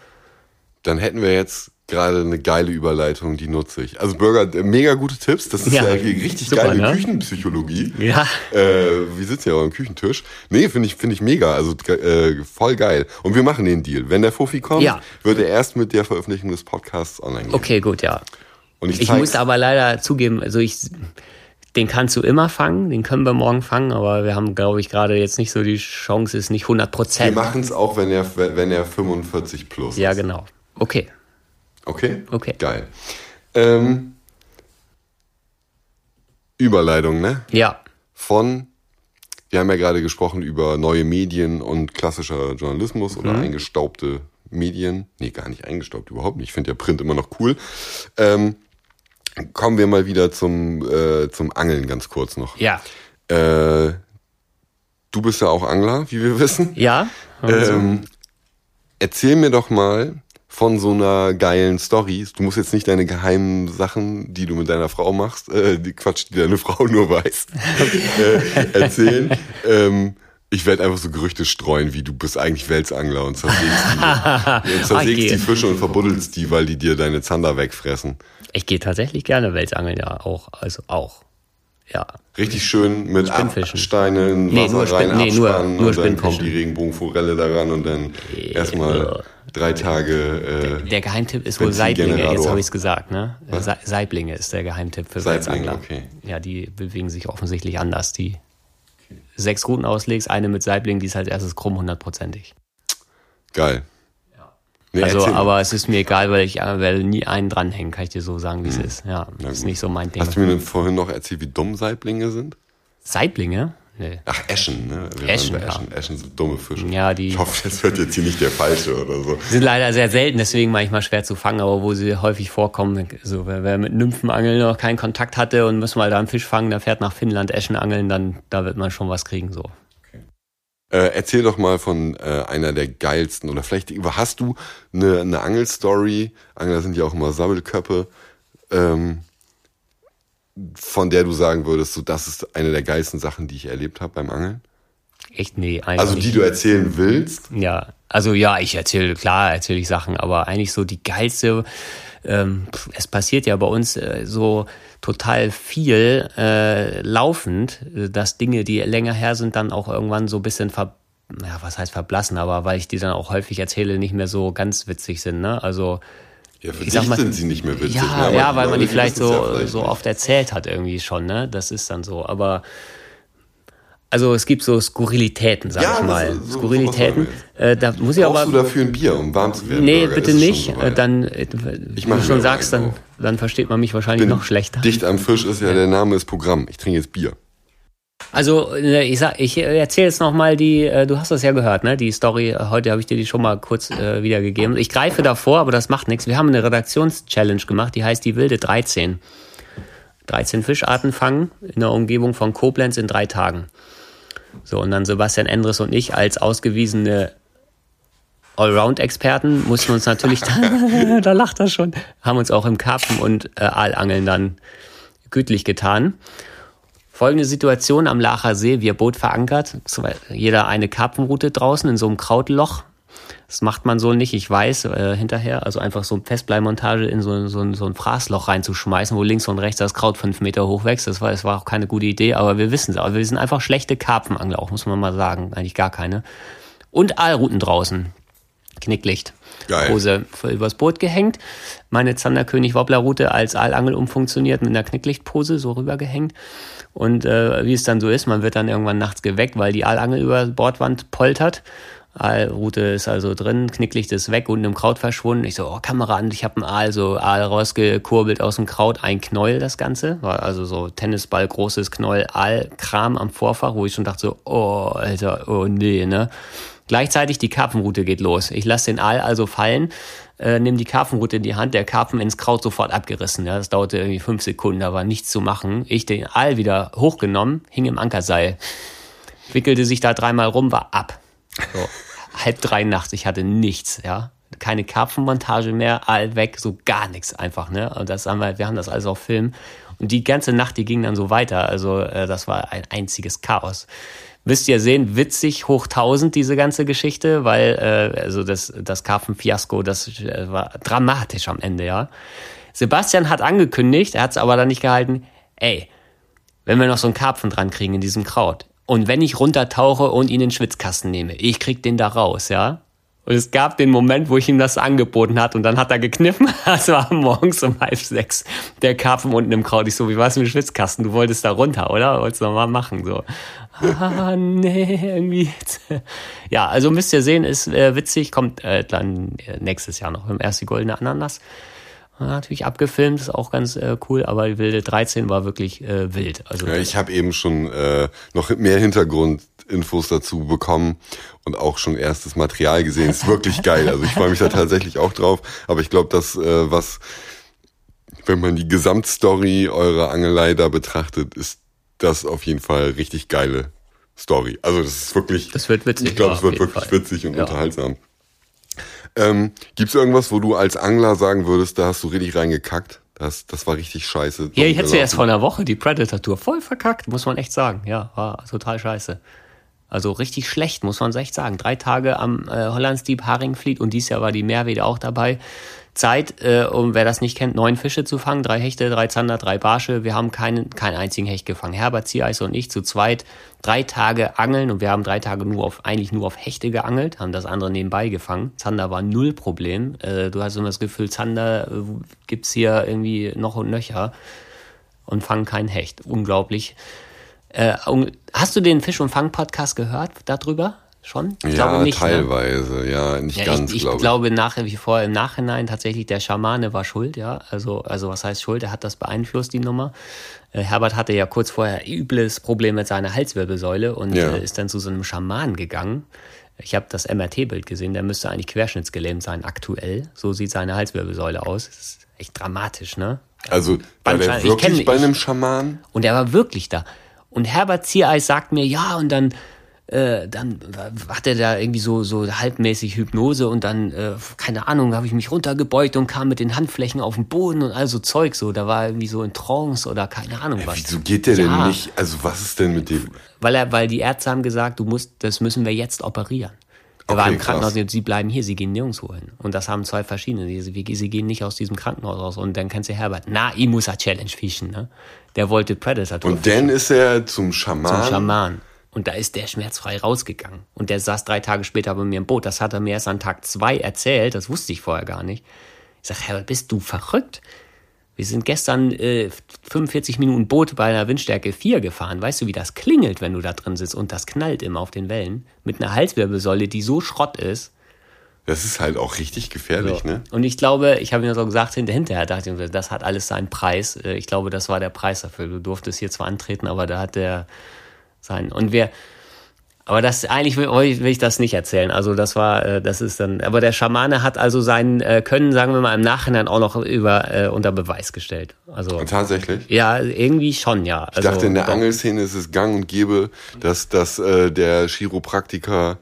Dann hätten wir jetzt gerade eine geile Überleitung, die nutze ich. Also Burger, äh, mega gute Tipps. Das ist ja, ja richtig super, geile ne? Küchenpsychologie. Ja. Äh, wir sitzen ja auch am Küchentisch. Nee, finde ich, finde ich mega. Also äh, voll geil. Und wir machen den Deal. Wenn der Fuffi kommt, ja. wird er erst mit der Veröffentlichung des Podcasts online gehen. Okay, gut, ja. Und ich, ich muss aber leider zugeben, also ich, den kannst du immer fangen, den können wir morgen fangen, aber wir haben, glaube ich, gerade jetzt nicht so die Chance, ist nicht 100 Prozent. Wir machen es auch, wenn er, wenn er 45 plus ist. Ja, genau. Okay. Okay? Okay. Geil. Ähm, Überleitung, ne? Ja. Von, wir haben ja gerade gesprochen über neue Medien und klassischer Journalismus oder mhm. eingestaubte Medien. Nee, gar nicht eingestaubt, überhaupt nicht. Ich finde ja Print immer noch cool. Ähm, Kommen wir mal wieder zum, äh, zum Angeln ganz kurz noch. Ja. Äh, du bist ja auch Angler, wie wir wissen. Ja. Ähm, erzähl mir doch mal von so einer geilen Story. Du musst jetzt nicht deine geheimen Sachen, die du mit deiner Frau machst, äh, die Quatsch, die deine Frau nur weiß, äh, erzählen. ähm, ich werde einfach so Gerüchte streuen, wie du bist eigentlich Welsangler und zersägst die, zersägst Okay. die Fische und verbuddelst die, weil die dir deine Zander wegfressen. Ich gehe tatsächlich gerne Welsangeln, ja, auch. Also auch. Ja. Richtig schön mit. Steinen, Nee, Wasser nur rein, Spinn- nee, nur- nur und dann kommt die Regenbogenforelle daran und dann erstmal drei Tage äh, Der Geheimtipp ist wohl Saiblinge, jetzt habe ich es gesagt, ne? Saiblinge ist der Geheimtipp für Saiblinge, Salzangler. okay. Ja, die bewegen sich offensichtlich anders. Die sechs Routen auslegst, eine mit Saibling, die ist als erstes krumm hundertprozentig. geil. Nee, Also, erzähl aber es ist mir egal, weil ich werde nie einen dranhängen, kann ich dir so sagen, wie es ist. Ja, das ist nicht so mein Ding. Hast du mir denn vorhin noch erzählt, wie dumm Saiblinge sind? Saiblinge? Nee. Ach, Eschen, ne? Wir Eschen, bei ja. Eschen. Eschen sind dumme Fische. Ja, die- Ich hoffe, das wird jetzt hier nicht der falsche oder so. sind leider sehr selten, deswegen manchmal schwer zu fangen, aber wo sie häufig vorkommen, so wer, wer mit Nymphenangeln noch keinen Kontakt hatte und muss mal da einen Fisch fangen, der fährt nach Finnland Eschen angeln, dann da wird man schon was kriegen so. Äh, erzähl doch mal von äh, einer der geilsten oder vielleicht hast du eine, eine Angelstory, Angler sind ja auch immer Sammelköppe, ähm, von der du sagen würdest, so das ist eine der geilsten Sachen, die ich erlebt habe beim Angeln? Echt nee, eigentlich Also die du erzählen willst? Ja, also ja, ich erzähle, klar erzähle ich Sachen, aber eigentlich so die geilste, ähm, es passiert ja bei uns äh, so total viel äh, laufend, äh, dass Dinge, die länger her sind, dann auch irgendwann so ein bisschen ver ja, was heißt verblassen, aber weil ich die dann auch häufig erzähle, nicht mehr so ganz witzig sind, ne? Also Ja, für ich dich sag mal, sind sie nicht mehr witzig. ja, ne? Ja, weil man die vielleicht so, ja vielleicht so oft erzählt hat irgendwie schon, ne? Das ist dann so. Aber also es gibt so Skurrilitäten, sag Ja, ich mal. so- Skurrilitäten. Äh, da muss ich Brauchst aber. du dafür ein Bier, um warm zu werden? Nee, Bürger? bitte nicht. Äh? Dann, äh, Ich mach du schon sagst, dann, dann versteht man mich wahrscheinlich noch schlechter. Dicht am Fisch ist ja, der Name ist Programm. Ich trinke jetzt Bier. Also äh, ich sag, ich erzähle jetzt noch mal die. Du hast das ja gehört, ne? Die Story. Heute habe ich dir die schon mal kurz äh, wiedergegeben. Ich greife davor, aber das macht nichts. Wir haben eine Redaktionschallenge gemacht, die heißt die wilde 13. 13 Fischarten fangen in der Umgebung von Koblenz in drei Tagen. So und dann Sebastian Endres und ich als ausgewiesene Allround-Experten mussten uns natürlich, da lacht er schon, haben uns auch im Karpfen und äh, Aalangeln dann gütlich getan. Folgende Situation am Lacher See, wir Boot verankert, jeder eine Karpfenroute draußen in so einem Krautloch. Das macht man so nicht, ich weiß, äh, hinterher. Also einfach so eine Festbleimontage in so, so, ein- so ein Fraßloch reinzuschmeißen, wo links und rechts das Kraut fünf Meter hoch wächst. Das war, das war auch keine gute Idee, aber wir wissen es. Aber wir sind einfach schlechte Karpfenangler, auch muss man mal sagen. Eigentlich gar keine. Und Aalrouten draußen. Knicklicht. Geil. Hose voll übers Boot gehängt. Meine Zanderkönig Wobbler Route als Aalangel umfunktioniert mit einer Knicklichtpose so rübergehängt. Und äh, wie es dann so ist, man wird dann irgendwann nachts geweckt, weil die Aalangel über Bordwand poltert. Aalroute ist also drin, Knicklicht ist weg, unten im Kraut verschwunden. Ich so, oh, Kamera an, ich habe einen Aal, so Aal rausgekurbelt aus dem Kraut, ein Knäuel das Ganze. War also so Tennisball, großes Knäuel, Aalkram am Vorfach, wo ich schon dachte so, oh, Alter, oh nee, ne. Gleichzeitig die Karpfenroute geht los. Ich lasse den Aal also fallen, äh, nehme die Karpfenroute in die Hand, der Karpfen ins Kraut sofort abgerissen. Ja, das dauerte irgendwie fünf Sekunden, da war nichts zu machen. Ich den Aal wieder hochgenommen, hing im Ankerseil, wickelte sich da dreimal rum, war ab. So, halb drei nachts, ich hatte nichts, ja. Keine Karpfenmontage mehr, Aal weg, so gar nichts einfach, ne. Und das haben wir, wir haben das alles auf Film. Und die ganze Nacht, die ging dann so weiter. Also, äh, das war ein einziges Chaos. Müsst ihr sehen, witzig hoch 1000 diese ganze Geschichte, weil äh, also das, das Karpfenfiasko, das äh, war dramatisch am Ende, ja. Sebastian hat angekündigt, er hat es aber dann nicht gehalten, ey, wenn wir noch so einen Karpfen dran kriegen in diesem Kraut und wenn ich runtertauche und ihn in den Schwitzkasten nehme, ich krieg den da raus, ja. Und es gab den Moment, wo ich ihm das angeboten hat und dann hat er gekniffen. Das war morgens um halb sechs. Der Karpfen unten im Kraut. Ich so, wie war's mit dem Schwitzkasten? Du wolltest da runter, oder? Wolltest du noch mal machen, so. Ah, nee, irgendwie. Ja, also müsst ihr sehen, ist äh, witzig, kommt äh, dann äh, nächstes Jahr noch im erst die goldene Ananas. Natürlich abgefilmt, ist auch ganz äh, cool, aber die wilde 13 war wirklich äh, wild. Also Ja, ich habe eben schon äh, noch mehr Hintergrundinfos dazu bekommen und auch schon erstes Material gesehen. Ist wirklich geil. Also ich freue mich da tatsächlich auch drauf. Aber ich glaube, das, äh, was wenn man die Gesamtstory eurer Angelei da betrachtet, ist das auf jeden Fall richtig geile Story. Also das ist wirklich. Das wird witzig. Ich glaube, es wird wirklich Fall. witzig und Ja. unterhaltsam. Ähm, Gibt es irgendwas, wo du als Angler sagen würdest, da hast du richtig reingekackt? Das, das war richtig scheiße. Ja, ich hätte sie gelaufen. erst vor einer Woche, die Predator-Tour, voll verkackt, muss man echt sagen. Ja, war total scheiße. Also richtig schlecht, muss man echt sagen. Drei Tage am äh, Hollandsdieb Haringfleet und dieses Jahr war die Meerwede auch dabei. Zeit, äh, um wer das nicht kennt, neun Fische zu fangen, drei Hechte, drei Zander, drei Barsche. Wir haben keinen, keinen einzigen Hecht gefangen. Herbert Ziereis und ich zu zweit drei Tage angeln und wir haben drei Tage nur auf, eigentlich nur auf Hechte geangelt, haben das andere nebenbei gefangen. Zander war null Problem. Äh, du hast immer das Gefühl, Zander äh, gibt's hier irgendwie noch und nöcher und fangen keinen Hecht. Unglaublich. Äh, hast du den Fisch- und Fang-Podcast gehört darüber? Schon? Ich ja, glaube nicht. Ne? teilweise, ja, nicht Ja, ganz, ich, ich glaube ich. glaube nach wie vor im Nachhinein tatsächlich der Schamane war schuld, ja. Also, also was heißt schuld? Er hat das beeinflusst, die Nummer. Äh, Herbert hatte ja kurz vorher übles Problem mit seiner Halswirbelsäule und Ja. äh, ist dann zu so einem Schaman gegangen. Ich habe das MRT-Bild gesehen, der müsste eigentlich querschnittsgelähmt sein, aktuell. So sieht seine Halswirbelsäule aus. Das ist echt dramatisch, ne? Also war der wirklich kenn- bei einem Schaman? Und er war wirklich da. Und Herbert Ziereis sagt mir, ja, und dann, äh, dann hat er da irgendwie so, so halbmäßig Hypnose und dann, äh, keine Ahnung, habe ich mich runtergebeugt und kam mit den Handflächen auf den Boden und all so Zeug so. Da war er irgendwie so in Trance oder keine Ahnung was. Wieso geht der Ja. denn nicht? Also was ist denn mit dem? Weil er, weil die Ärzte haben gesagt, du musst, das müssen wir jetzt operieren. Er war Okay, im Krankenhaus, krass. sie bleiben hier, sie gehen nirgendwo hin. Und das haben zwei verschiedene. Sie, sie sie gehen nicht aus diesem Krankenhaus raus. Und dann kennst du Herbert. Na, ich muss a Challenge fischen, ne? Der wollte Predator. Und dann ist er zum Schaman. zum Schaman. Und da ist der schmerzfrei rausgegangen. Und der saß drei Tage später bei mir im Boot. Das hat er mir erst an Tag zwei erzählt. Das wusste ich vorher gar nicht. Ich sag, Herbert, bist du verrückt? Wir sind gestern äh, 45 Minuten Boot bei einer Windstärke 4 gefahren. Weißt du, wie das klingelt, wenn du da drin sitzt? Und das knallt immer auf den Wellen. Mit einer Halswirbelsäule, die so Schrott ist. Das ist halt auch richtig gefährlich, So. ne? Und ich glaube, ich habe mir so gesagt, hinter- hinterher dachte ich, mir, das hat alles seinen Preis. Äh, Ich glaube, das war der Preis dafür. Du durftest hier zwar antreten, aber da hat der sein. Und wir, aber das eigentlich will, will ich das nicht erzählen. Also das war, äh, das ist dann. Aber der Schamane hat also sein äh, Können, sagen wir mal, im Nachhinein auch noch über äh, unter Beweis gestellt. Also Und tatsächlich. ja, irgendwie schon, ja. Ich Also, dachte, in der. Angelszene ist es gang und gäbe, dass, dass äh, der Chiropraktiker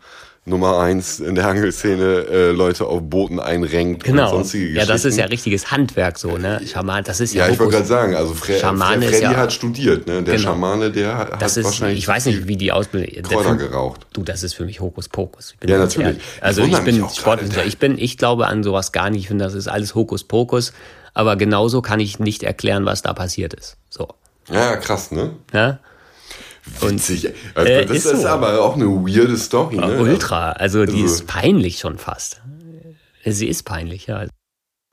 Nummer eins in der Angelszene äh, Leute auf Booten einrenkt und Genau. sonstige Ja, Geschichten. das ist ja richtiges Handwerk so, ne? Schaman, das ist ja. Ja, ich wollte gerade sagen, also Fre Schamane Fre Freddy ja- hat studiert, ne? Der Genau. Schamane, der hat Das ist, wahrscheinlich ich weiß nicht, wie die Ausbildung. Kräuter geraucht. Du, das ist für mich Hokuspokus. Ich Ja, natürlich. ehrlich. Ich Also ich mich bin Sportwissenschaftler. Ich bin, ich glaube an sowas gar nicht. Ich finde, das ist alles Hokuspokus. Aber genauso kann ich nicht erklären, was da passiert ist. So. Ja, krass, ne? Ja? Witzig. Also, äh, das ist ist, so. aber auch eine weirde Story, ne? Ultra. Also die Also- ist peinlich schon fast. Sie ist peinlich, ja.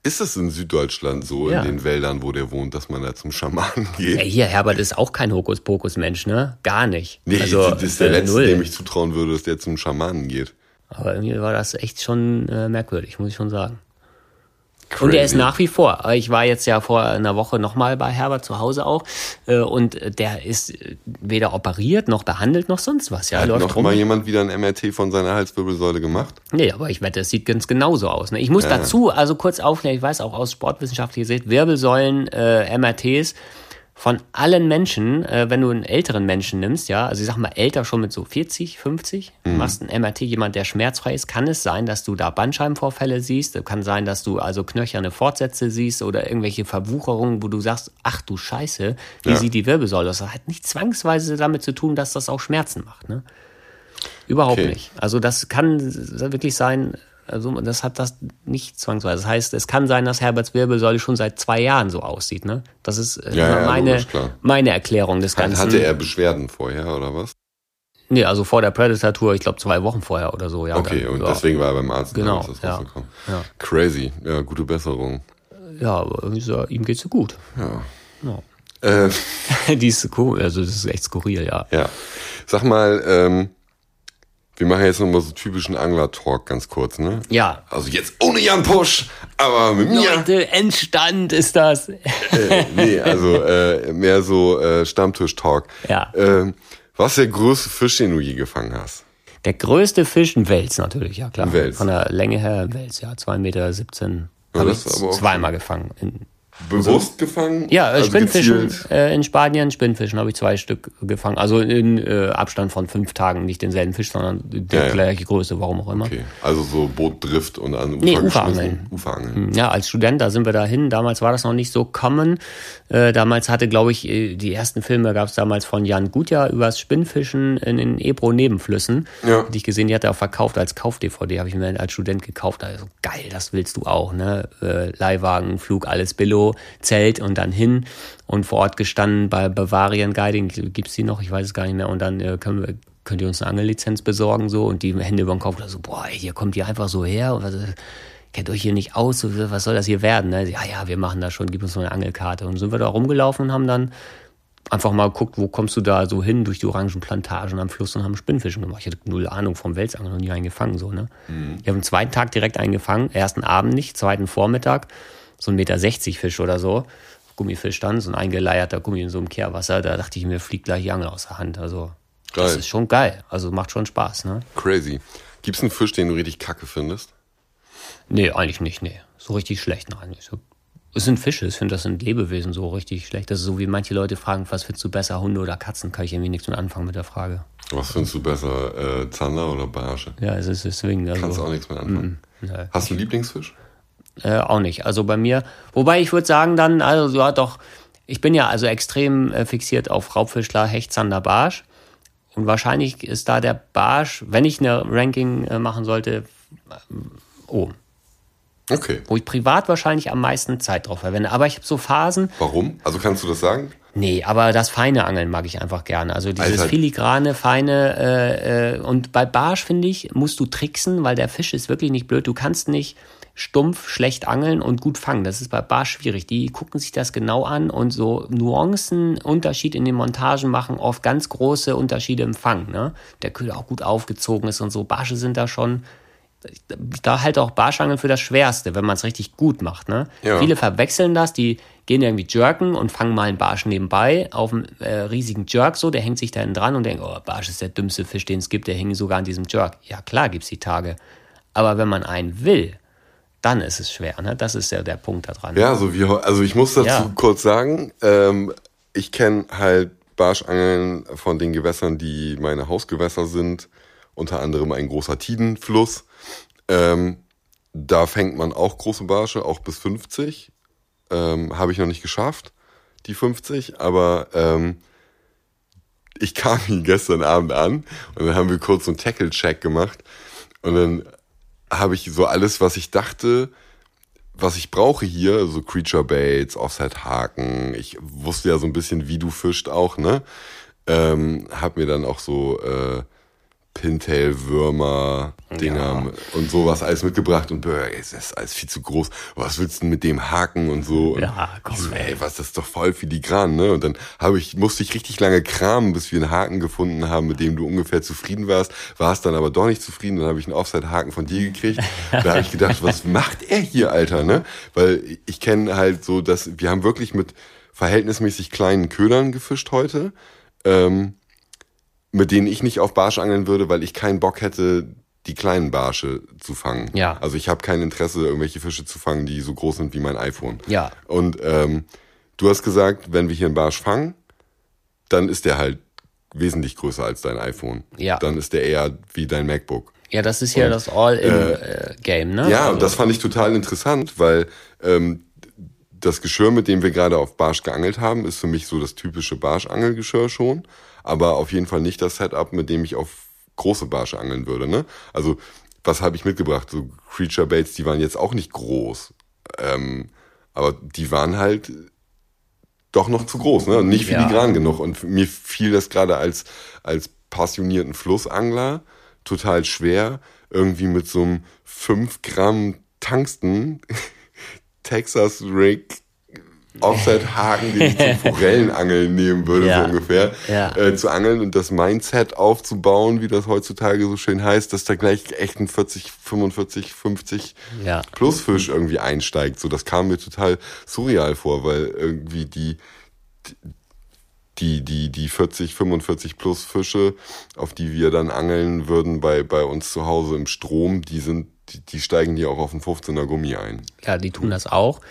Ist es in Süddeutschland so, Ja. in den Wäldern, wo der wohnt, dass man da zum Schamanen geht? Ja, hier, Herbert ist auch kein Hokuspokus-Mensch, ne? Gar nicht. Nee, also, das ist der äh, Letzte, null. dem ich zutrauen würde, dass der zum Schamanen geht. Aber irgendwie war das echt schon äh, merkwürdig, muss ich schon sagen. Crazy. Und er ist nach wie vor. Ich war jetzt ja vor einer Woche nochmal bei Herbert zu Hause auch. äh, Und der ist weder operiert noch behandelt noch sonst was. Ja, Hat läuft noch rum. mal jemand wieder ein MRT von seiner Halswirbelsäule gemacht? Nee, aber ich wette, es sieht ganz genauso aus. Ne? Ich muss dazu also kurz aufklären, ich weiß auch aus sportwissenschaftlicher Sicht, Wirbelsäulen, äh, MRTs von allen Menschen, äh, wenn du einen älteren Menschen nimmst, ja, also ich sag mal älter schon mit so 40, 50, machst ein MRT, jemand, der schmerzfrei ist, kann es sein, dass du da Bandscheibenvorfälle siehst, kann sein, dass du also knöcherne Fortsätze siehst oder irgendwelche Verwucherungen, wo du sagst, ach du Scheiße, wie Ja. sieht die Wirbelsäule aus? Das hat nicht zwangsweise damit zu tun, dass das auch Schmerzen macht, ne? Überhaupt Okay. nicht. Also das kann wirklich sein, also das hat das nicht zwangsweise. Das heißt, es kann sein, dass Herberts Wirbelsäule schon seit zwei Jahren so aussieht. Ne? Das ist äh, Ja, ja, meine, meine Erklärung des Ganzen. hatte er Beschwerden vorher oder was? Nee, also vor der Predator-Tour, ich glaube zwei Wochen vorher oder so. Ja, Okay, dann, und ja. deswegen war er beim Arzt. Genau, ist das ja. rausgekommen. Ja. Crazy. Ja, gute Besserung. Ja, ihm geht's so gut. Äh, Die ist cool, also das ist echt skurril, ja. ja. Sag mal, ähm, wir machen jetzt nochmal so typischen Angler-Talk ganz kurz, ne? Ja. Also jetzt ohne Jan Push, aber mit mir. Leute, Endstand ist das. Äh, nee, also äh, mehr so äh, Stammtisch-Talk. Ja. Ähm, was ist der größte Fisch, den du je gefangen hast? Der größte Fisch, ein Wels natürlich, ja klar. Ein Wels. Von der Länge her ein Wels, ja, 2,17 Meter. Ja, Habe ich zweimal gefangen. In bewusst gefangen? Ja, äh, Also Spinnfischen äh, in Spanien, Spinnfischen habe ich zwei Stück gefangen. Also in äh, Abstand von fünf Tagen, nicht denselben Fisch, sondern die Ja, ja. gleiche Größe, warum auch immer. Okay, also so Bootdrift und an Ufer Nee. Uferangeln. Uferangeln. Ja, als Student, da sind wir dahin. Damals war das noch nicht so common. Äh, damals hatte, glaube ich, äh, die ersten Filme gab es damals von Jan Gutjahr übers Spinnfischen in den Ebro-Nebenflüssen. Ja. Die ich gesehen, die hat er auch verkauft als Kauf-DVD, habe ich mir als Student gekauft. Also geil, das willst du auch, ne? Äh, Leihwagen, Flug, alles Billo, Zelt und dann hin. Und vor Ort gestanden bei Bavarian Guiding, gibt's die noch? Ich weiß es gar nicht mehr. Und dann äh, können wir könnt ihr uns eine Angellizenz besorgen so? Und die Hände über den Kopf so boah ey, hier kommt ihr einfach so her. Und was, kennt euch hier nicht aus? So, was soll das hier werden ne? ja ja wir machen das schon. Gib uns so eine Angelkarte. Und sind wir da rumgelaufen und haben dann einfach mal geguckt wo kommst du da so hin? Durch die Orangenplantagen am Fluss und haben Spinnfischen gemacht. Ich hatte null Ahnung vom Welsangeln noch nie einen gefangen so ne? Ich habe am zweiten Tag direkt einen gefangen. Ersten Abend nicht zweiten Vormittag so ein Meter 60 Fisch oder so Gummifisch dann so ein eingeleierter Gummi in so einem Kehrwasser da dachte ich mir fliegt gleich die Angel aus der Hand also das Geil. ist schon geil. Also macht schon Spaß, ne? Crazy. Gibt's einen Fisch, den du richtig kacke findest? Nee, eigentlich nicht, nee. So richtig schlecht, nein. nicht. So, es sind Fische, ich finde, das sind Lebewesen so richtig schlecht. Das ist so, wie manche Leute fragen, was findest du besser, Hunde oder Katzen? Kann ich irgendwie nichts mit anfangen mit der Frage. Was findest du besser, äh, Zander oder Barsche? Ja, es ist deswegen. Also, Kannst auch nichts mit anfangen. nee. Hast du einen Lieblingsfisch? Äh, auch nicht. Also bei mir, wobei ich würde sagen dann, also ja doch, ich bin ja also extrem äh, fixiert auf Raubfischler, Hecht, Zander, Barsch. Und wahrscheinlich ist da der Barsch, wenn ich eine Ranking äh, machen sollte, äh, oben. Okay. Wo ich privat wahrscheinlich am meisten Zeit drauf verwende. Aber ich habe so Phasen, Warum? Also kannst du das sagen? Nee, aber das feine Angeln mag ich einfach gerne. Also dieses Alter. filigrane, feine äh, äh, und bei Barsch finde ich, musst du tricksen, weil der Fisch ist wirklich nicht blöd. Du kannst nicht stumpf schlecht angeln und gut fangen. Das ist bei Barsch schwierig. Die gucken sich das genau an und so Nuancen, Unterschied in den Montagen machen oft ganz große Unterschiede im Fang. Ne? Der Köder auch gut aufgezogen ist und so. Barsche sind da schon da halt auch Barschangeln für das Schwerste, wenn man es richtig gut macht. Ne? Ja. Viele verwechseln das, die gehen irgendwie jerken und fangen mal einen Barsch nebenbei auf einem äh, riesigen Jerk so, der hängt sich da hinten dran und denkt, oh, Barsch ist der dümmste Fisch, den es gibt, der hängt sogar an diesem Jerk. Ja, klar gibt's die Tage. Aber wenn man einen will, dann ist es schwer. Ne? Das ist ja der Punkt da dran. Ja, so wie, also ich muss dazu Ja. kurz sagen, ähm, ich kenne halt Barschangeln von den Gewässern, die meine Hausgewässer sind, unter anderem ein großer Tidenfluss. Ähm, da fängt man auch große Barsche, auch bis 50. Ähm, Habe ich noch nicht geschafft, die 50, aber ähm, ich kam ihn gestern Abend an und dann haben wir kurz so einen Tackle-Check gemacht und dann habe ich so alles, was ich dachte, was ich brauche hier, so Creature Baits, Offset Haken. Ich wusste ja so ein bisschen, wie du fischt auch, ne? Ähm, hab mir dann auch so äh, Pintail-Würmer, Dinger und sowas alles mitgebracht und ey, das ist alles viel zu groß. Was willst du denn mit dem Haken und so? Und Ja, komm, so, ey. was, das ist doch voll filigran, ne? Und dann habe ich, musste ich richtig lange kramen, bis wir einen Haken gefunden haben, mit dem du ungefähr zufrieden warst. Warst dann aber doch nicht zufrieden, dann habe ich einen Offset-Haken von dir gekriegt. Da habe ich gedacht, was macht er hier, Alter, ne? Weil ich kenne halt so, dass wir haben wirklich mit verhältnismäßig kleinen Ködern gefischt heute. Ähm, mit denen ich nicht auf Barsch angeln würde, weil ich keinen Bock hätte, die kleinen Barsche zu fangen. Ja. Also ich habe kein Interesse, irgendwelche Fische zu fangen, die so groß sind wie mein iPhone. Ja. Und ähm, du hast gesagt, wenn wir hier einen Barsch fangen, dann ist der halt wesentlich größer als dein iPhone. Ja. Dann ist der eher wie dein MacBook. Ja, das ist ja das All-in-Game, ne? Ja, Also- und das fand ich total interessant, weil ähm, das Geschirr, mit dem wir gerade auf Barsch geangelt haben, ist für mich so das typische Barschangelgeschirr schon, aber auf jeden Fall nicht das Setup, mit dem ich auf große Barsche angeln würde. Ne? Also was habe ich mitgebracht? So Creature Baits, die waren jetzt auch nicht groß, ähm, aber die waren halt doch noch zu groß, ne? Nicht Ja. filigran genug. Und mir fiel das gerade als als passionierten Flussangler total schwer, irgendwie mit so einem 5 Gramm Tungsten Texas Rig Offset-Haken, den ich zum Forellenangeln nehmen würde, Ja. so ungefähr, Ja. äh, zu angeln und das Mindset aufzubauen, wie das heutzutage so schön heißt, dass da gleich echt ein 40, 45, 50 Ja. Plusfisch irgendwie einsteigt. So, das kam mir total surreal vor, weil irgendwie die, die, die, die 40, 45 plus Fische, auf die wir dann angeln würden bei, bei uns zu Hause im Strom, die sind, die, die steigen die auch auf den 15er Gummi ein. Ja, die tun das auch.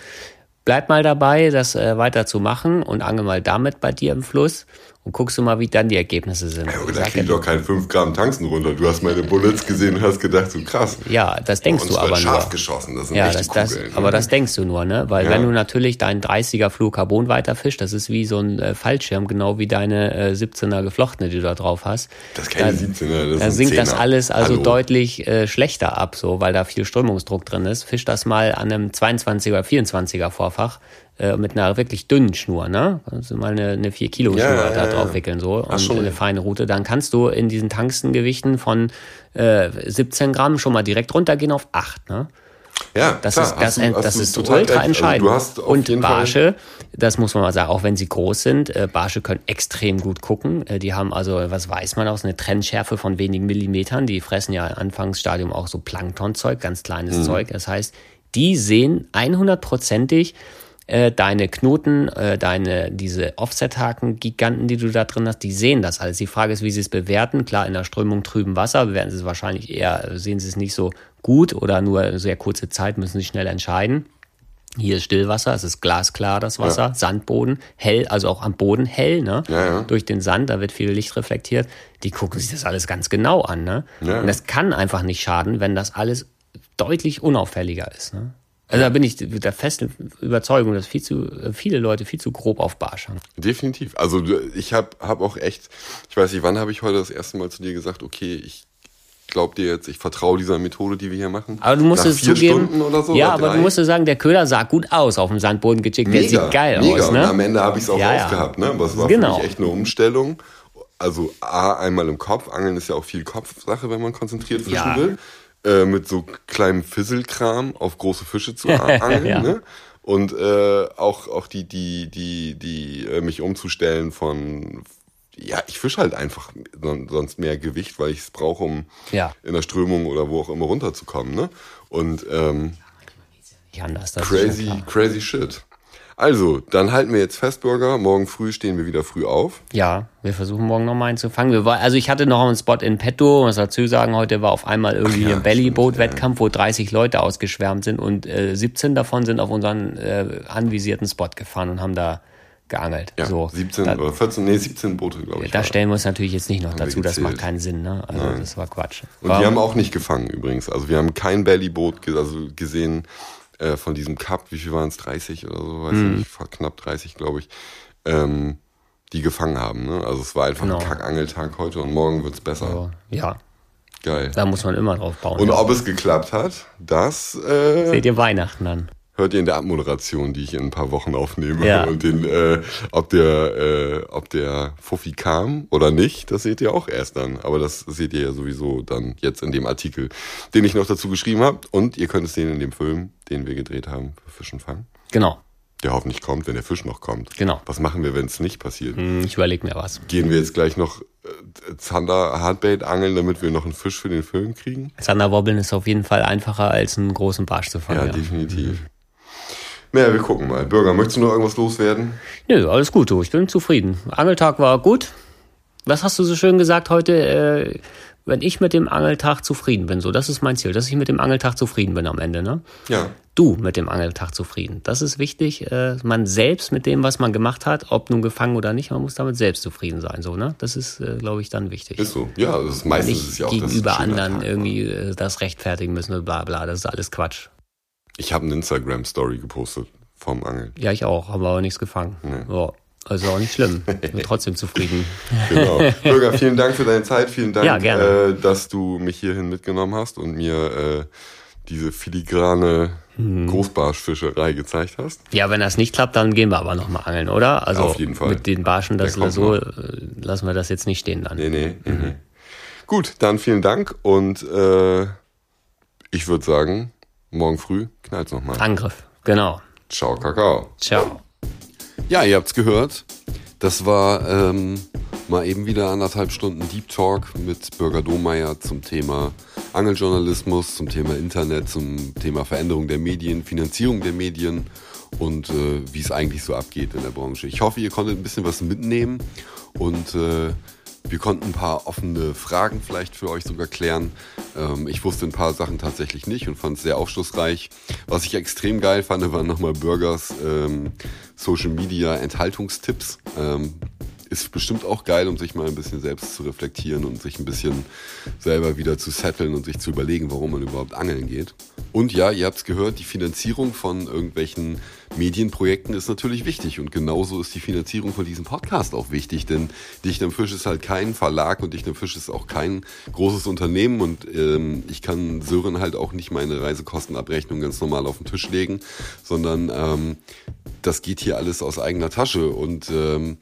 Bleib mal dabei, das äh, weiter zu machen und angel mal damit bei dir im Fluss und guckst du mal, wie dann die Ergebnisse sind. Ja, aber da krieg ich doch kein 5 Gramm Tangsten runter. Du hast meine Bullets gesehen und hast gedacht, so krass. Ja, das denkst Uns du aber scharf nur. geschossen, das sind Ja, das, das, Kugeln. aber das denkst du nur, ne? Weil Ja. wenn du natürlich deinen 30er Fluorcarbon weiterfischst, das ist wie so ein äh, Fallschirm, genau wie deine äh, 17er geflochtene, die du da drauf hast. Das ist keine da, 17er, das da ist ein sinkt das 10er. alles also Hallo. deutlich äh, schlechter ab, so, weil da viel Strömungsdruck drin ist. Fisch das mal an einem 22er oder 24er Vorfach äh, mit einer wirklich dünnen Schnur, ne? Also mal eine, eine 4 Kilo Schnur Ja, da ja, drauf wickeln so und schon eine feine Route. Dann kannst du in diesen Tangstengewichten von äh, 17 Gramm schon mal direkt runtergehen auf 8, ne? Ja, Das klar, ist, das, du- das ist total ultra. Also entscheidend. auf und Barsche, das muss man mal sagen, auch wenn sie groß sind, äh, Barsche können extrem gut gucken. Äh, die haben also, was weiß man aus, eine Trennschärfe von wenigen Millimetern. Die fressen ja im Anfangsstadium auch so Planktonzeug, ganz kleines Mhm. Zeug. Das heißt, die sehen 100%ig äh, deine Knoten, äh, deine, diese Offset-Haken-Giganten, die du da drin hast, die sehen das alles. Die Frage ist, wie sie es bewerten. Klar, in der Strömung trüben Wasser bewerten sie es wahrscheinlich eher, sehen sie es nicht so gut oder nur sehr kurze Zeit, müssen sie schnell entscheiden. Hier ist Stillwasser, es ist glasklar, das Wasser, Sandboden, hell, also auch am Boden hell, ne? Ja, ja. Durch den Sand, da wird viel Licht reflektiert. Die gucken sich das alles ganz genau an, ne? Ja. Und das kann einfach nicht schaden, wenn das alles deutlich unauffälliger ist, ne? Also da bin ich der festen Überzeugung, dass viel zu, viele Leute viel zu grob auf Barsch haben. Definitiv. Also ich habe hab auch echt, ich weiß nicht, wann habe ich heute das erste Mal zu dir gesagt, okay, ich glaube dir jetzt, ich vertraue dieser Methode, die wir hier machen. Aber du musst Nach es vier zugeben. Stunden oder so. ja, oder aber drei. du musst sagen, der Köder sah gut aus auf dem Sandboden gechickt. Der sieht geil mega. aus, Und ne? am Ende habe ich es auch Ja, rausgehabt, ne? Es war Genau. für mich echt eine Umstellung. Also A, einmal im Kopf. Angeln ist ja auch viel Kopfsache, wenn man konzentriert fischen Ja. will. Äh, mit so kleinem Fisselkram auf große Fische zu angeln, Ja. ne? Und äh, auch, auch die, die, die, die, äh, mich umzustellen von ja, ich fische halt einfach son- sonst mehr Gewicht, weil ich es brauche, um Ja. in der Strömung oder wo auch immer runterzukommen. Ne? Und ähm, anders, crazy, crazy shit. Also, dann halten wir jetzt fest, Burger. Morgen früh stehen wir wieder früh auf. Ja, wir versuchen morgen noch mal einen zu fangen. Wir war, also ich hatte noch einen Spot in petto, muss dazu sagen, heute war auf einmal irgendwie ja, ein Bellyboot-Wettkampf, wo 30 Leute ausgeschwärmt sind und äh, 17 davon sind auf unseren äh, anvisierten Spot gefahren und haben da geangelt. Ja, so, 17 da, oder 14, nee, 17 Boote, glaube ich. da war. stellen wir uns natürlich jetzt nicht noch dazu, das macht keinen Sinn. Ne? Also das war Quatsch. Und War- wir haben auch nicht gefangen übrigens. Also wir haben kein Bellyboot also gesehen äh, von diesem Cup. Wie viel waren es? 30 oder so? Weiß Mhm. ich nicht. Knapp 30, glaube ich. Ähm, die gefangen haben. Ne? Also es war einfach Genau. ein Kackangeltag heute und morgen wird's besser. so, ja, Geil. da muss man immer drauf bauen. Und ob es geklappt hat, das äh, Seht ihr Weihnachten an. Hört ihr in der Abmoderation, die ich in ein paar Wochen aufnehme. Ja. Und den, äh, ob der, äh, ob der Fuffi kam oder nicht, das seht ihr auch erst dann. Aber das seht ihr ja sowieso dann jetzt in dem Artikel, den ich noch dazu geschrieben habe. Und ihr könnt es sehen in dem Film, den wir gedreht haben für Fischen fangen. Genau, Der hoffentlich kommt, wenn der Fisch noch kommt. Genau. Was machen wir, wenn es nicht passiert? Hm, ich überlege mir was. Gehen wir jetzt gleich noch äh, Zander Hardbait angeln, damit wir noch einen Fisch für den Film kriegen? Zanderwobbeln ist auf jeden Fall einfacher, als einen großen Barsch zu fangen. Ja, ja. definitiv. Naja, wir gucken mal. Bürger, möchtest du noch irgendwas loswerden? Nö, alles gut, du. Ich bin zufrieden. Angeltag war gut. Was hast du so schön gesagt heute? Äh, wenn ich mit dem Angeltag zufrieden bin, so, das ist mein Ziel, dass ich mit dem Angeltag zufrieden bin am Ende, ne? Ja. Du mit dem Angeltag zufrieden. Das ist wichtig. Äh, man selbst mit dem, was man gemacht hat, ob nun gefangen oder nicht, man muss damit selbst zufrieden sein, so, ne? Das ist, äh, glaube ich, dann wichtig. Ist so. Ja, das ist meistens nicht ist ja auch gegenüber anderen Tag. irgendwie äh, das rechtfertigen müssen und bla bla. Das ist alles Quatsch. Ich habe eine Instagram-Story gepostet vom Angeln. Ja, ich auch, habe aber nichts gefangen. Ja, also auch nicht schlimm. Bin trotzdem zufrieden. Genau. Bürger, vielen Dank für deine Zeit. Vielen Dank, Ja. Äh, dass du mich hierhin mitgenommen hast und mir äh, diese filigrane Mhm. Großbarschfischerei gezeigt hast. Ja, wenn das nicht klappt, dann gehen wir aber nochmal angeln, oder? Also Auf jeden Fall. mit den Barschen, das so, noch. äh, lassen wir das jetzt nicht stehen dann. Nee, nee, nee, nee. Gut, dann vielen Dank und äh, ich würde sagen, morgen früh knallt's nochmal. Angriff, genau. Ciao, Kakao. Ciao. Ja, ihr habt's gehört. Das war ähm, mal eben wieder anderthalb Stunden Deep Talk mit Bürger Domeyer zum Thema Angeljournalismus, zum Thema Internet, zum Thema Veränderung der Medien, Finanzierung der Medien und äh, wie es eigentlich so abgeht in der Branche. Ich hoffe, ihr konntet ein bisschen was mitnehmen und äh, Wir konnten ein paar offene Fragen vielleicht für euch sogar klären. Ähm, ich wusste ein paar Sachen tatsächlich nicht und fand es sehr aufschlussreich. Was ich extrem geil fand, waren nochmal Burgers ähm, Social Media Enthaltungstipps. Ähm, ist bestimmt auch geil, um sich mal ein bisschen selbst zu reflektieren und sich ein bisschen selber wieder zu setteln und sich zu überlegen, warum man überhaupt angeln geht. Und ja, ihr habt es gehört, die Finanzierung von irgendwelchen Medienprojekten ist natürlich wichtig. Und genauso ist die Finanzierung von diesem Podcast auch wichtig, denn Dicht am Fisch ist halt kein Verlag und Dicht am Fisch ist auch kein großes Unternehmen. Und ähm, ich kann Sören halt auch nicht meine Reisekostenabrechnung ganz normal auf den Tisch legen, sondern ähm, das geht hier alles aus eigener Tasche. Und ähm,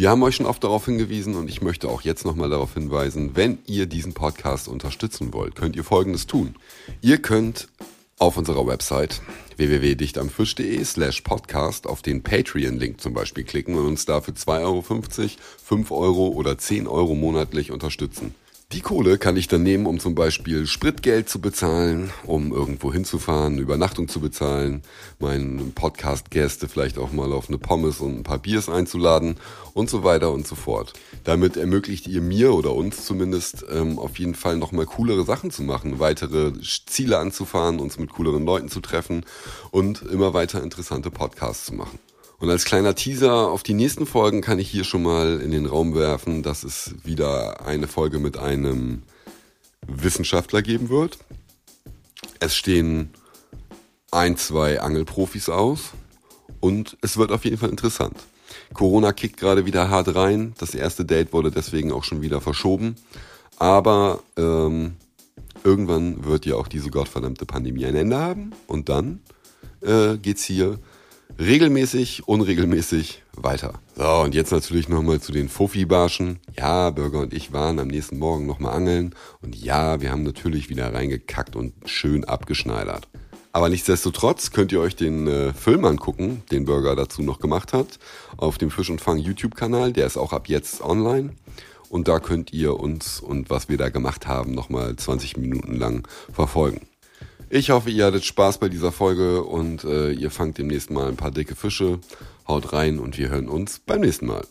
wir haben euch schon oft darauf hingewiesen und ich möchte auch jetzt nochmal darauf hinweisen, wenn ihr diesen Podcast unterstützen wollt, könnt ihr Folgendes tun. Ihr könnt auf unserer Website www.dichtamfisch.de slash podcast auf den Patreon-Link zum Beispiel klicken und uns dafür 2,50 Euro, 5 Euro oder 10 Euro monatlich unterstützen. Die Kohle kann ich dann nehmen, um zum Beispiel Spritgeld zu bezahlen, um irgendwo hinzufahren, Übernachtung zu bezahlen, meinen Podcast-Gäste vielleicht auch mal auf eine Pommes und ein paar Biers einzuladen und so weiter und so fort. Damit ermöglicht ihr mir oder uns zumindest ähm, auf jeden Fall nochmal coolere Sachen zu machen, weitere Ziele anzufahren, uns mit cooleren Leuten zu treffen und immer weiter interessante Podcasts zu machen. Und als kleiner Teaser auf die nächsten Folgen kann ich hier schon mal in den Raum werfen, dass es wieder eine Folge mit einem Wissenschaftler geben wird. Es stehen ein, zwei Angelprofis aus und es wird auf jeden Fall interessant. Corona kickt gerade wieder hart rein. Das erste Date wurde deswegen auch schon wieder verschoben. Aber ähm, irgendwann wird ja auch diese gottverdammte Pandemie ein Ende haben und dann äh, geht's hier regelmäßig, unregelmäßig weiter. So, und jetzt natürlich nochmal zu den Fuffi-Barschen. Ja, Bürger und ich waren am nächsten Morgen nochmal angeln. Und ja, wir haben natürlich wieder reingekackt und schön abgeschneidert. Aber nichtsdestotrotz könnt ihr euch den äh, Film angucken, den Burger dazu noch gemacht hat, auf dem Fisch und Fang YouTube-Kanal. Der ist auch ab jetzt online. Und da könnt ihr uns und was wir da gemacht haben, nochmal 20 Minuten lang verfolgen. Ich hoffe, ihr hattet Spaß bei dieser Folge und äh, ihr fangt demnächst mal ein paar dicke Fische. Haut rein und wir hören uns beim nächsten Mal.